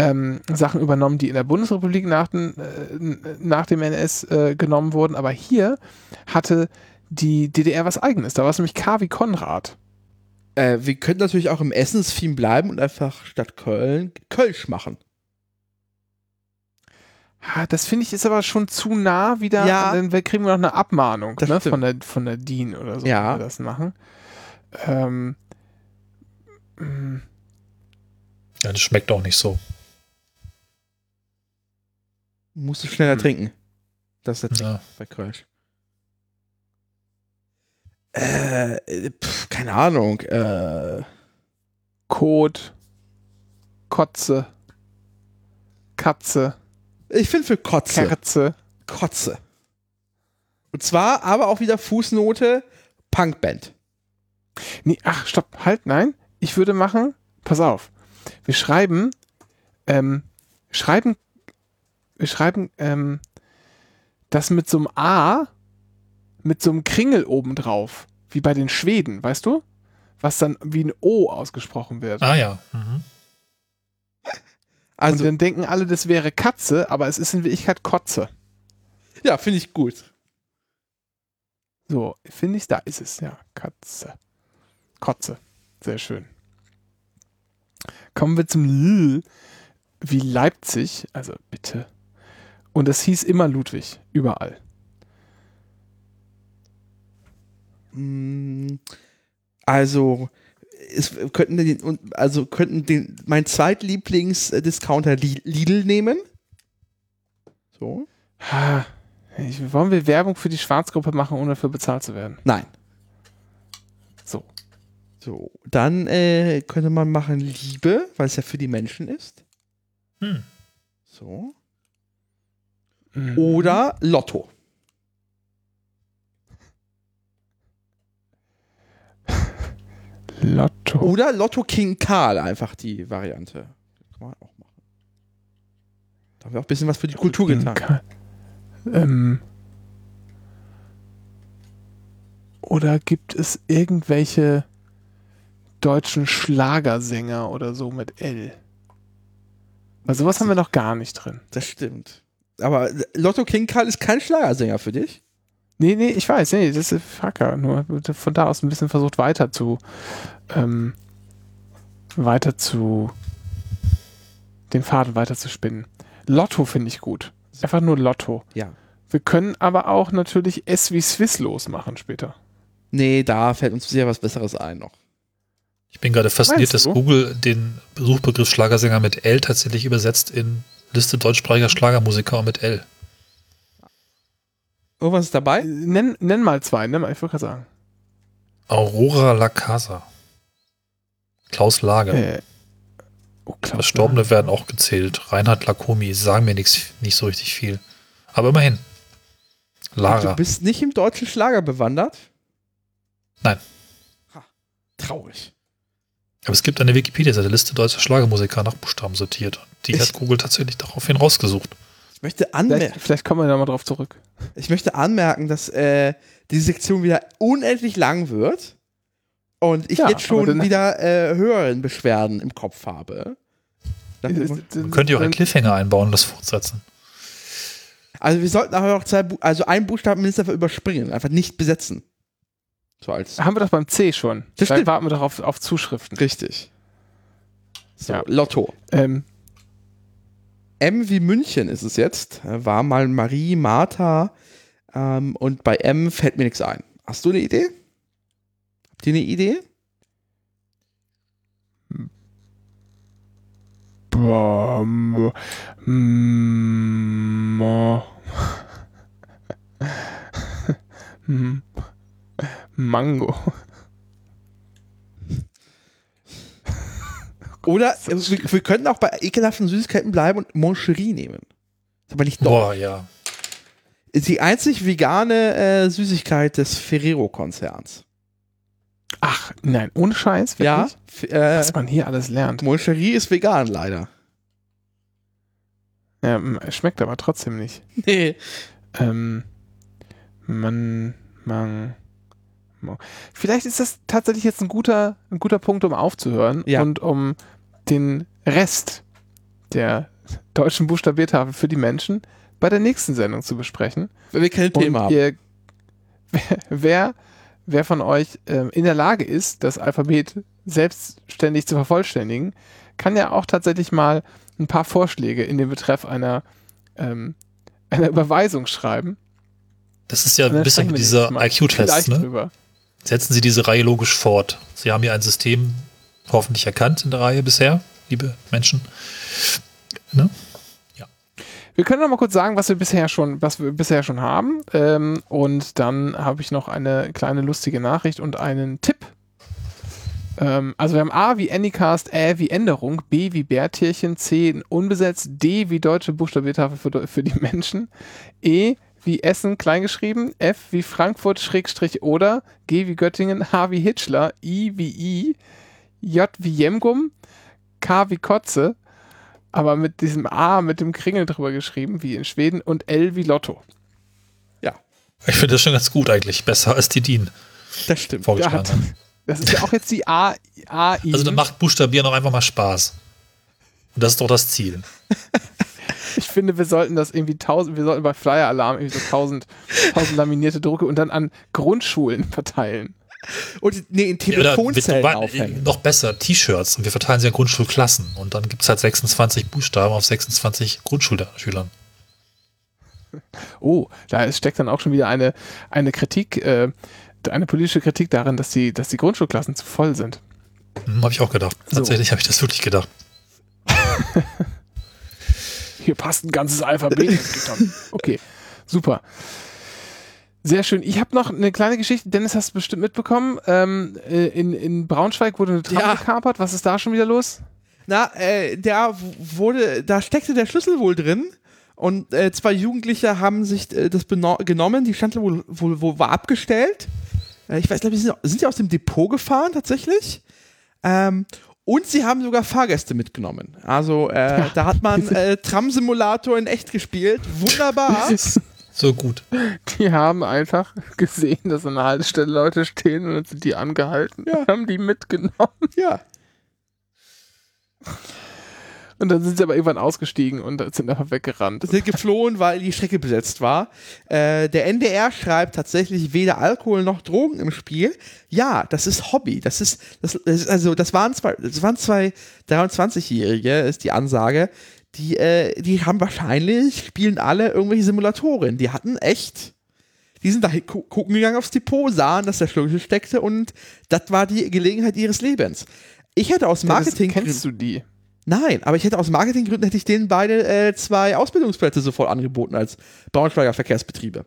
ähm, Sachen übernommen, die in der Bundesrepublik nach, den, äh, nach dem NS äh, genommen wurden. Aber hier hatte die DDR was eigenes. Da war es nämlich K wie Konrad. Äh, wir könnten natürlich auch im Essenstheme bleiben und einfach statt Köln Kölsch machen. Das finde ich ist aber schon zu nah wieder. Ja. Dann kriegen wir noch eine Abmahnung ne, von, der, von der DIN oder so, Ja. wenn wir das machen. Ähm, mm, Ja, das schmeckt auch nicht so. Musst du schneller Hm. trinken. Das ist der Trick Ja. bei Kölsch. Äh, äh, pf, keine Ahnung. Äh, Kot, Kotze, Katze, ich finde für Kotze. Kerze. Kotze. Und zwar aber auch wieder Fußnote Punkband. Nee, ach, stopp, halt, nein. Ich würde machen, pass auf. Wir schreiben, ähm, schreiben, wir schreiben, ähm, das mit so einem A, mit so einem Kringel obendrauf, wie bei den Schweden, weißt du? Was dann wie ein O ausgesprochen wird. Ah ja. Mhm. Also, Und dann denken alle, das wäre Katze, aber es ist in Wirklichkeit Kotze. ja, finde ich gut. So, finde ich, da ist es, ja, Katze. Kotze. Sehr schön. Kommen wir zum L wie Leipzig, also bitte. Und es hieß immer Ludwig, überall. Mm, Also, es könnten den, und- also könnten den, mein Zweitlieblings-Discounter Li- Lidl nehmen. So. Ich, wollen wir Werbung für die Schwarzgruppe machen, ohne dafür bezahlt zu werden? Nein. So. So. Dann äh, könnte man machen Liebe, weil es ja für die Menschen ist. Hm. So. Mhm. Oder Lotto. Lotto. Oder Lotto King Karl, einfach die Variante. Kann man auch machen. Da haben wir auch ein bisschen was für die Kultur getan. Ka- Ähm, oder gibt es irgendwelche deutschen Schlagersänger oder so mit L? Weil sowas haben wir noch gar nicht drin. Das stimmt. Aber Lotto King Karl ist kein Schlagersänger für dich? Nee, nee, ich weiß, nee, das ist Facker. Nur von da aus ein bisschen versucht weiter zu, ähm, weiter zu, den Faden weiter zu spinnen. Lotto finde ich gut. Einfach nur Lotto. Ja. Wir können aber auch natürlich S wie Swiss losmachen später. Nee, da fällt uns sehr was Besseres ein noch. Ich bin gerade fasziniert, dass? Google den Suchbegriff Schlagersänger mit L tatsächlich übersetzt in Liste deutschsprachiger Schlagermusiker mit L. Irgendwas ist dabei? Nenn, nenn mal zwei, nenn mal, ich wollte gerade sagen. Aurora La Casa. Klaus Lager. Äh, oh, Klaus Verstorbene werden auch gezählt. Reinhard Lacomi sagen mir nichts, nicht so richtig viel. Aber immerhin. Lara. Du bist nicht im deutschen Schlager bewandert? Nein. Ha, traurig. Aber es gibt eine Wikipedia-Seite, Liste deutscher Schlagermusiker nach Buchstaben sortiert. Und die Ich- hat Google tatsächlich daraufhin rausgesucht. Ich möchte, anmer Vielleicht, vielleicht kommen wir da mal drauf zurück. ich möchte anmerken, dass äh, die Sektion wieder unendlich lang wird und ich Ja, jetzt schon wieder äh, höheren Beschwerden im Kopf habe. Man könnte ja auch einen Cliffhanger einbauen und das fortsetzen. Also wir sollten aber noch zwei, Bu also einen Buchstaben mindestens einfach überspringen, einfach nicht besetzen. So als Haben wir doch beim C schon. Das da stimmt. warten wir doch auf, auf Zuschriften. richtig. So, Ja. Lotto. Ähm, M wie München ist es jetzt. War mal Marie, Martha ähm, und bei M fällt mir nichts ein. Hast du eine Idee? Habt ihr eine Idee? Bom, mo, Hm. Mango. Oder ist das äh, wir, wir könnten auch bei ekelhaften Süßigkeiten bleiben und Moncherie nehmen. Ist aber nicht doch. Boah, ja. Ist die einzig vegane äh, Süßigkeit des Ferrero-Konzerns. Ach, nein, ohne Scheiß, wirklich? Ja, äh, Was man hier alles lernt. Moncherie ist vegan, leider. Ja, schmeckt aber trotzdem nicht. Nee. Ähm, man, man, vielleicht ist das tatsächlich jetzt ein guter, ein guter Punkt, um aufzuhören Ja. und um den Rest der deutschen Buchstabiertafel für die Menschen bei der nächsten Sendung zu besprechen. Weil wir kein Thema haben. ihr, wer, wer von euch ähm, in der Lage ist, das Alphabet selbstständig zu vervollständigen, kann ja auch tatsächlich mal ein paar Vorschläge in den Betreff einer, ähm, einer Überweisung schreiben. Das ist ja ein bisschen wir dieser IQ-Test. Ne? drüber. Setzen Sie diese Reihe logisch fort. Sie haben ja ein System hoffentlich erkannt in der Reihe bisher, liebe Menschen. Ne? Wir können noch mal kurz sagen, was wir bisher schon, was wir bisher schon haben. Ähm, und dann habe ich noch eine kleine lustige Nachricht und einen Tipp. Ähm, also wir haben A wie Anycast, Ä wie Änderung, B wie Bärtierchen, C unbesetzt, D wie deutsche Buchstabiertafel für, für die Menschen, E wie Essen kleingeschrieben, F wie Frankfurt Schrägstrich oder, G wie Göttingen, H wie Hitchler, I wie I, J wie Jemgum, K wie Kotze, aber mit diesem A mit dem Kringel drüber geschrieben, wie in Schweden, und L wie Lotto. Ich finde das schon ganz gut eigentlich. Besser als die DIN Das stimmt. vorgeschlagen hat- haben. Das ist ja auch jetzt die A, A I. Also dann macht Buchstabieren auch einfach mal Spaß. Und das ist doch das Ziel. Ich finde, wir sollten das irgendwie tausend, wir sollten bei Flyer Alarm irgendwie so tausend, tausend laminierte Drucke und dann an Grundschulen verteilen. Und nee, in Ja, oder Telefonzellen wir- aufhängen. Noch besser, T-Shirts. Und wir verteilen sie an Grundschulklassen. Und dann gibt es halt 26 Buchstaben auf 26 Grundschulschülern. Oh, da steckt dann auch schon wieder eine, eine Kritik, äh, eine politische Kritik darin, dass die, dass die Grundschulklassen zu voll sind. Hm, habe ich auch gedacht. So. Tatsächlich habe ich das wirklich gedacht. Hier passt ein ganzes Alphabet. okay, super. Sehr schön. Ich habe noch eine kleine Geschichte. Dennis, hast du bestimmt mitbekommen. Ähm, äh, in, in Braunschweig wurde eine Tram Ja. gekapert. Was ist da schon wieder los? Na, äh, da wurde, da steckte der Schlüssel wohl drin und äh, zwei Jugendliche haben sich äh, das genommen, die stand wohl, wohl, wohl war abgestellt. Äh, ich weiß, glaube ich, sind, sind die aus dem Depot gefahren tatsächlich. Ähm, und sie haben sogar Fahrgäste mitgenommen. Also äh, da hat man äh, Tram-Simulator in echt gespielt. Wunderbar. So gut. Die haben einfach gesehen, dass an der Haltestelle Leute stehen und dann sind die angehalten Ja. und haben die mitgenommen. ja. Und dann sind sie aber irgendwann ausgestiegen und sind einfach weggerannt. sind geflohen, weil die Strecke besetzt war. Äh, der NDR schreibt tatsächlich weder Alkohol noch Drogen im Spiel. Ja, das ist Hobby. Das ist, das, das ist also das waren zwei, das waren zwei 23-Jährige, ist die Ansage. Die, äh, die haben wahrscheinlich spielen alle irgendwelche Simulatoren. Die hatten echt. Die sind da gucken gegangen aufs Depot, sahen, dass der Schlüssel steckte und das war die Gelegenheit ihres Lebens. Ich hätte aus Marketing Kennst du die? Nein, aber ich hätte aus Marketinggründen hätte ich denen beide äh, zwei Ausbildungsplätze sofort angeboten als Braunschweiger Verkehrsbetriebe.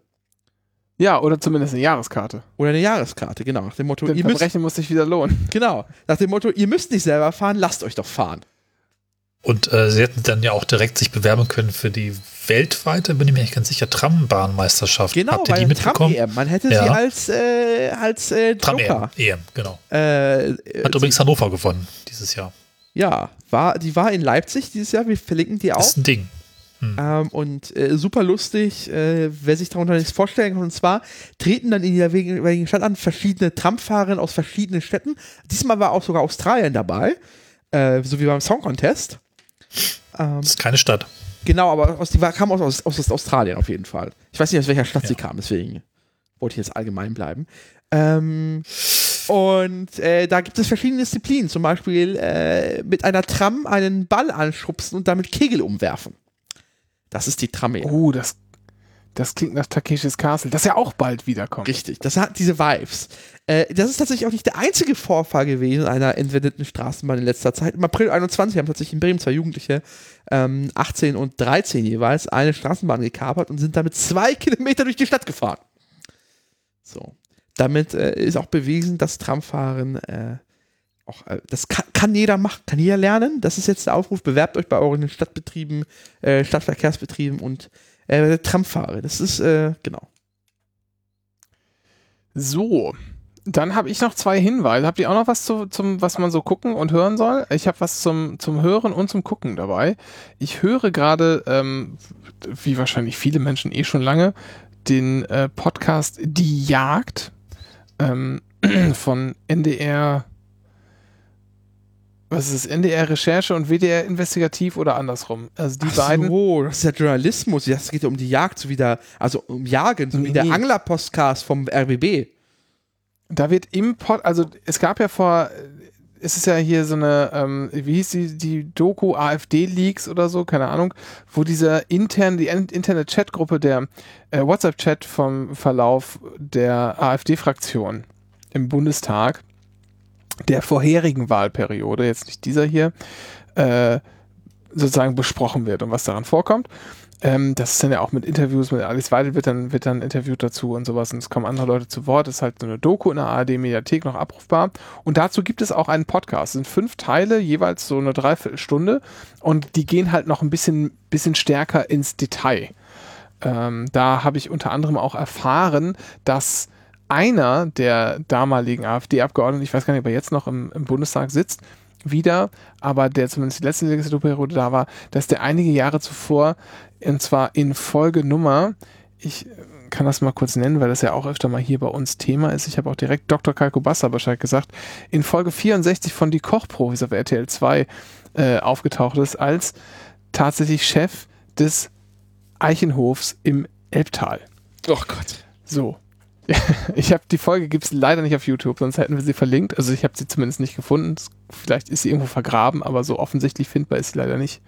Ja, oder zumindest eine Jahreskarte. Oder eine Jahreskarte, genau. Nach dem Motto, Denn ihr müsst, Verbrechen muss sich wieder lohnen. genau, nach dem Motto, ihr müsst nicht selber fahren, lasst euch doch fahren. Und äh, sie hätten dann ja auch direkt sich bewerben können für die weltweite, bin ich mir nicht ganz sicher, Trambahnmeisterschaft. Genau, Habt ihr die weil mitbekommen? Tram-EM, man hätte Ja. sie als, äh, als äh, Tram-EM, Joker. EM, genau. Äh, äh, Hat übrigens Hannover gewonnen dieses Jahr. Ja, war, die war in Leipzig dieses Jahr, wir verlinken die Das auch. ist ein Ding. Ähm, und äh, super lustig, äh, wer sich darunter nichts vorstellen kann. Und zwar treten dann in der jeweiligen Stadt an verschiedene Tramfahrer aus verschiedenen Städten. Diesmal war auch sogar Australien dabei, äh, so wie beim Song Contest. Ähm, Das ist keine Stadt. genau, aber aus, die war, kam aus, aus, aus Australien auf jeden Fall. Ich weiß nicht, aus welcher Stadt sie kam, deswegen wollte ich jetzt allgemein bleiben. Ähm, und äh, da gibt es verschiedene Disziplinen, zum Beispiel äh, mit einer Tram einen Ball anschubsen und damit Kegel umwerfen. Das ist die Tram. Oh, das, das klingt nach Takeshis Castle, das ja auch bald wiederkommt. Richtig, das hat diese Vibes. Äh, das ist tatsächlich auch nicht der einzige Vorfall gewesen einer entwendeten Straßenbahn in letzter Zeit. Im April 21 haben tatsächlich in Bremen zwei Jugendliche, ähm, 18 und 13 jeweils, eine Straßenbahn gekapert und sind damit zwei Kilometer durch die Stadt gefahren. So. Damit äh, ist auch bewiesen, dass Tramfahren äh, auch, äh, das kann, kann jeder machen, kann jeder lernen. Das ist jetzt der Aufruf. Bewerbt euch bei euren Stadtbetrieben, äh, Stadtverkehrsbetrieben und Äh, Tramfahrer. Das ist, äh, genau. So, dann habe ich noch zwei Hinweise. Habt ihr auch noch was zu, zum, was man so gucken und hören soll? Ich habe was zum, zum Hören und zum Gucken dabei. Ich höre gerade, ähm, wie wahrscheinlich viele Menschen eh schon lange, den äh, Podcast Die Jagd ähm, von NDR. Was ist es? NDR Recherche und WDR Investigativ oder andersrum? Also die Ach beiden. So, das ist ja Journalismus. Das geht ja um die Jagd, so wie der, also um Jagen, so wie der Nee. Angler-Podcast vom RBB. Da wird im Pod, also es gab ja vor, es ist ja hier so eine, ähm, wie hieß die, die Doku AfD-Leaks oder so, keine Ahnung, wo dieser intern, die in- interne Chatgruppe, der äh, WhatsApp-Chat vom Verlauf der AfD-Fraktion im Bundestag der vorherigen Wahlperiode, jetzt nicht dieser hier, äh, sozusagen besprochen wird und was daran vorkommt. Ähm, das ist dann ja auch mit Interviews, mit Alice Weidel wird dann, wird dann interviewt dazu und sowas und es kommen andere Leute zu Wort. Das ist halt so eine Doku in der ARD-Mediathek noch abrufbar. Und dazu gibt es auch einen Podcast. Es sind fünf Teile, jeweils so eine Dreiviertelstunde und die gehen halt noch ein bisschen, bisschen stärker ins Detail. Ähm, da habe ich unter anderem auch erfahren, dass einer der damaligen AfD-Abgeordneten, ich weiß gar nicht, ob er jetzt noch im, im Bundestag sitzt, wieder, aber der zumindest die letzte Legislaturperiode da war, dass der einige Jahre zuvor, und zwar in Folge Nummer, ich kann das mal kurz nennen, weil das ja auch öfter mal hier bei uns Thema ist. Ich habe auch direkt Dr. Kalko Basser Bescheid gesagt, in Folge 64 von Die Kochprofis auf RTL 2 äh, aufgetaucht ist, als tatsächlich Chef des Eichenhofs im Elbtal. Oh Gott. So. Ich habe die Folge gibt es leider nicht auf YouTube, sonst hätten wir sie verlinkt. Also ich habe sie zumindest nicht gefunden. Vielleicht ist sie irgendwo vergraben, aber so offensichtlich findbar ist sie leider nicht.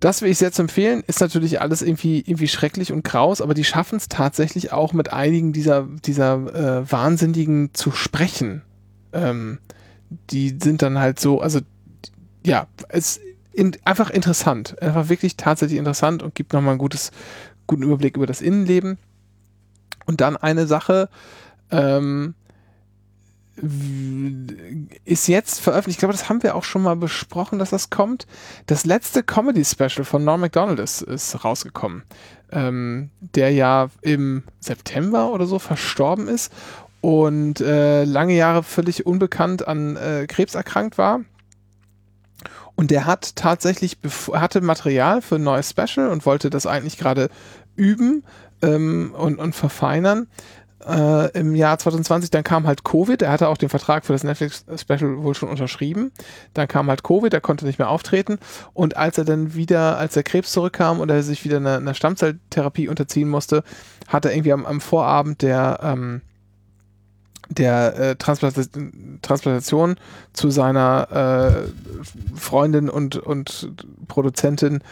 Das will ich sehr zu empfehlen. Ist natürlich alles irgendwie, irgendwie schrecklich und kraus, aber die schaffen es tatsächlich auch mit einigen dieser, dieser äh, Wahnsinnigen zu sprechen. Ähm, die sind dann halt so, also ja, es in, einfach interessant. Einfach wirklich tatsächlich interessant und gibt nochmal einen gutes, guten Überblick über das Innenleben. Und dann eine Sache, ähm, ist jetzt veröffentlicht, ich glaube, das haben wir auch schon mal besprochen, dass das kommt. Das letzte Comedy-Special von Norm MacDonald ist, ist rausgekommen, ähm, der ja im September oder so verstorben ist und äh, lange Jahre völlig unbekannt an äh, Krebs erkrankt war. Und der hat tatsächlich, hatte Material für ein neues Special und wollte das eigentlich gerade üben ähm, und, und verfeinern. Äh, Im Jahr 2020, dann kam halt Covid. Er hatte auch den Vertrag für das Netflix-Special wohl schon unterschrieben. Dann kam halt Covid, er konnte nicht mehr auftreten. Und als er dann wieder, als der Krebs zurückkam und er sich wieder einer eine Stammzelltherapie unterziehen musste, hat er irgendwie am, am Vorabend der, ähm, der äh, Transplanta Transplantation zu seiner äh, Freundin und, und Produzentin,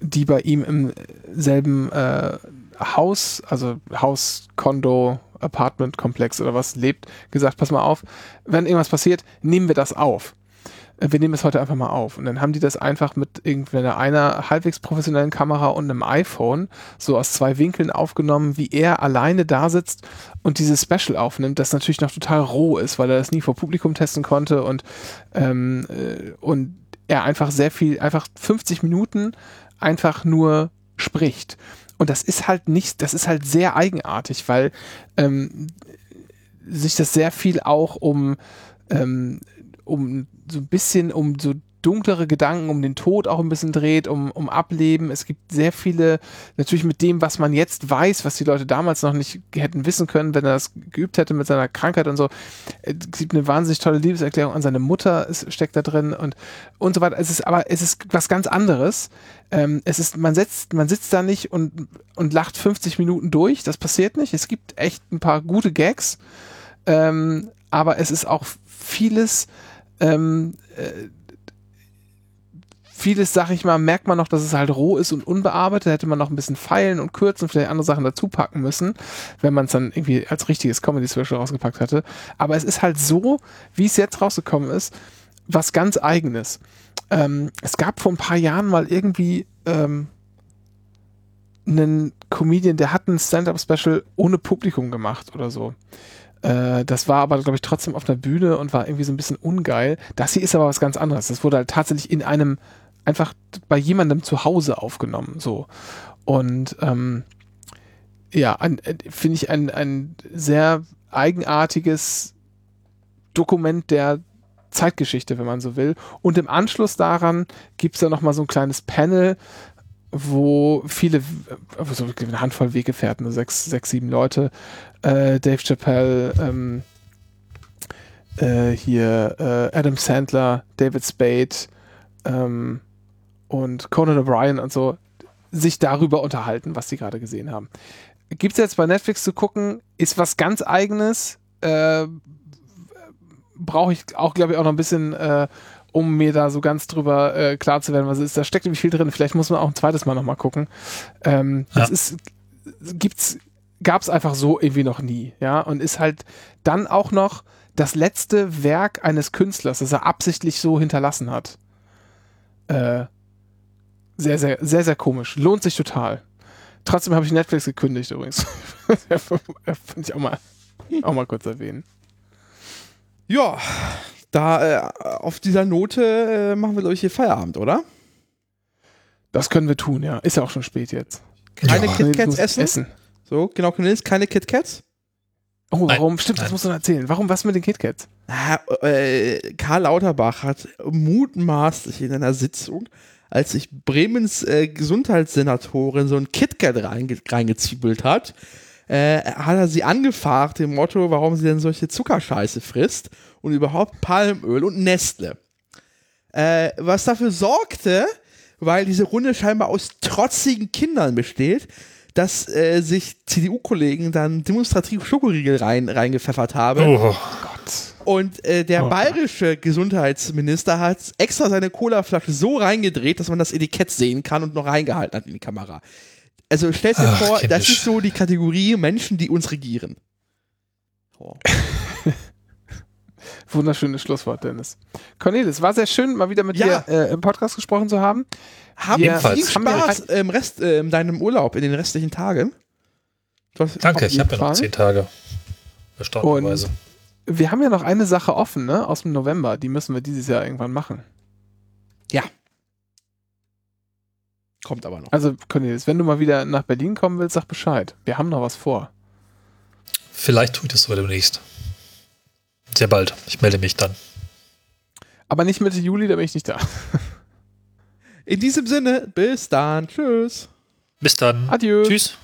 die bei ihm im selben äh, Haus, also Haus, Kondo, Apartment-Komplex oder was lebt, gesagt, pass mal auf, wenn irgendwas passiert, nehmen wir das auf. Äh, Wir nehmen es heute einfach mal auf. Und dann haben die das einfach mit irgendeiner einer halbwegs professionellen Kamera und einem iPhone so aus zwei Winkeln aufgenommen, wie er alleine da sitzt und dieses Special aufnimmt, das natürlich noch total roh ist, weil er das nie vor Publikum testen konnte und, ähm, äh, und er einfach sehr viel, einfach 50 Minuten einfach nur spricht. Und das ist halt nicht, das ist halt sehr eigenartig, weil ähm, sich das sehr viel auch um, ähm, um so ein bisschen um so dunklere Gedanken, um den Tod auch ein bisschen dreht, um, um Ableben. Es gibt sehr viele, natürlich mit dem, was man jetzt weiß, was die Leute damals noch nicht hätten wissen können, wenn er das geübt hätte mit seiner Krankheit und so. Es gibt eine wahnsinnig tolle Liebeserklärung an seine Mutter, es steckt da drin und, und so weiter. Es ist aber, es ist was ganz anderes. Ähm, es ist, man setzt, man sitzt da nicht und, und lacht 50 Minuten durch. Das passiert nicht. Es gibt echt ein paar gute Gags. Ähm, aber es ist auch vieles, ähm, äh, vieles, sag ich mal, merkt man noch, dass es halt roh ist und unbearbeitet. Hätte man noch ein bisschen feilen und kürzen vielleicht andere Sachen dazu packen müssen, wenn man es dann irgendwie als richtiges Comedy-Special rausgepackt hätte. Aber es ist halt so, wie es jetzt rausgekommen ist, was ganz eigenes. Ähm, es gab vor ein paar Jahren mal irgendwie ähm, einen Comedian, der hat ein Stand-Up-Special ohne Publikum gemacht oder so. Äh, das war aber, glaube ich, trotzdem auf einer Bühne und war irgendwie so ein bisschen ungeil. Das hier ist aber was ganz anderes. Das wurde halt tatsächlich in einem einfach bei jemandem zu Hause aufgenommen. So. Und ähm, ja, äh, finde ich ein, ein sehr eigenartiges Dokument der Zeitgeschichte, wenn man so will. Und im Anschluss daran gibt es ja nochmal so ein kleines Panel, wo viele, also eine Handvoll Weggefährten, sechs, sechs, sieben Leute, äh, Dave Chappelle, ähm, äh, hier äh, Adam Sandler, David Spade ähm, und Conan O'Brien und so, sich darüber unterhalten, was sie gerade gesehen haben. Gibt es jetzt bei Netflix zu gucken, ist was ganz eigenes, äh, brauche ich auch, glaube ich, auch noch ein bisschen, äh, um mir da so ganz drüber äh, klar zu werden, was es ist. Da steckt nämlich viel drin. Vielleicht muss man auch ein zweites Mal nochmal gucken. Ähm, Das Ja. ist, gibt's, gab's einfach so irgendwie noch nie, ja, und ist halt dann auch noch das letzte Werk eines Künstlers, das er absichtlich so hinterlassen hat. Äh, sehr, sehr, sehr, sehr komisch. Lohnt sich total. Trotzdem habe ich Netflix gekündigt übrigens. Finde ich auch mal, auch mal kurz erwähnen. Ja, da äh, auf dieser Note äh, machen wir, glaube ich, hier Feierabend, oder? Das können wir tun, ja. Ist ja auch schon spät jetzt. Keine Ja. KitKats Muss essen? So, genau, Cornelis, keine KitKats? Oh, Nein, warum? Stimmt, das nein. musst du noch erzählen. Warum was mit den KitKats? Ah, äh, Karl Lauterbach hat mutmaßlich in einer Sitzung, als sich Bremens äh, Gesundheitssenatorin so ein KitKat reinge reingezwiebelt hat, äh, hat er sie angefragt, dem Motto, warum sie denn solche Zuckerscheiße frisst und überhaupt Palmöl und Nestle. Äh, was dafür sorgte, weil diese Runde scheinbar aus trotzigen Kindern besteht, dass äh, sich CDU-Kollegen dann demonstrativ Schokoriegel rein, reingepfeffert haben. Oh, Und äh, der Oh. bayerische Gesundheitsminister hat extra seine Colaflasche so reingedreht, dass man das Etikett sehen kann und noch reingehalten hat in die Kamera. Also stellt dir vor, das ist so die Kategorie Menschen, die uns regieren. Oh. Wunderschönes Schlusswort, Dennis. Cornelis, war sehr schön, mal wieder mit Ja. dir äh, im Podcast gesprochen zu haben. Hab Ja, viel. Haben Spaß im Rest, äh, in deinem Urlaub, in den restlichen Tagen. Danke, ich habe ja noch zehn Tage. Erstaunlicherweise. Wir haben ja noch eine Sache offen, ne, aus dem November. Die müssen wir dieses Jahr irgendwann machen. Kommt aber noch. Also, Cornelis, wenn du mal wieder nach Berlin kommen willst, sag Bescheid. Wir haben noch was vor. Vielleicht tue ich das sogar demnächst. Sehr bald. Ich melde mich dann. Aber nicht Mitte Juli, da bin ich nicht da. In diesem Sinne, bis dann. Tschüss. Bis dann. Adieu. Tschüss.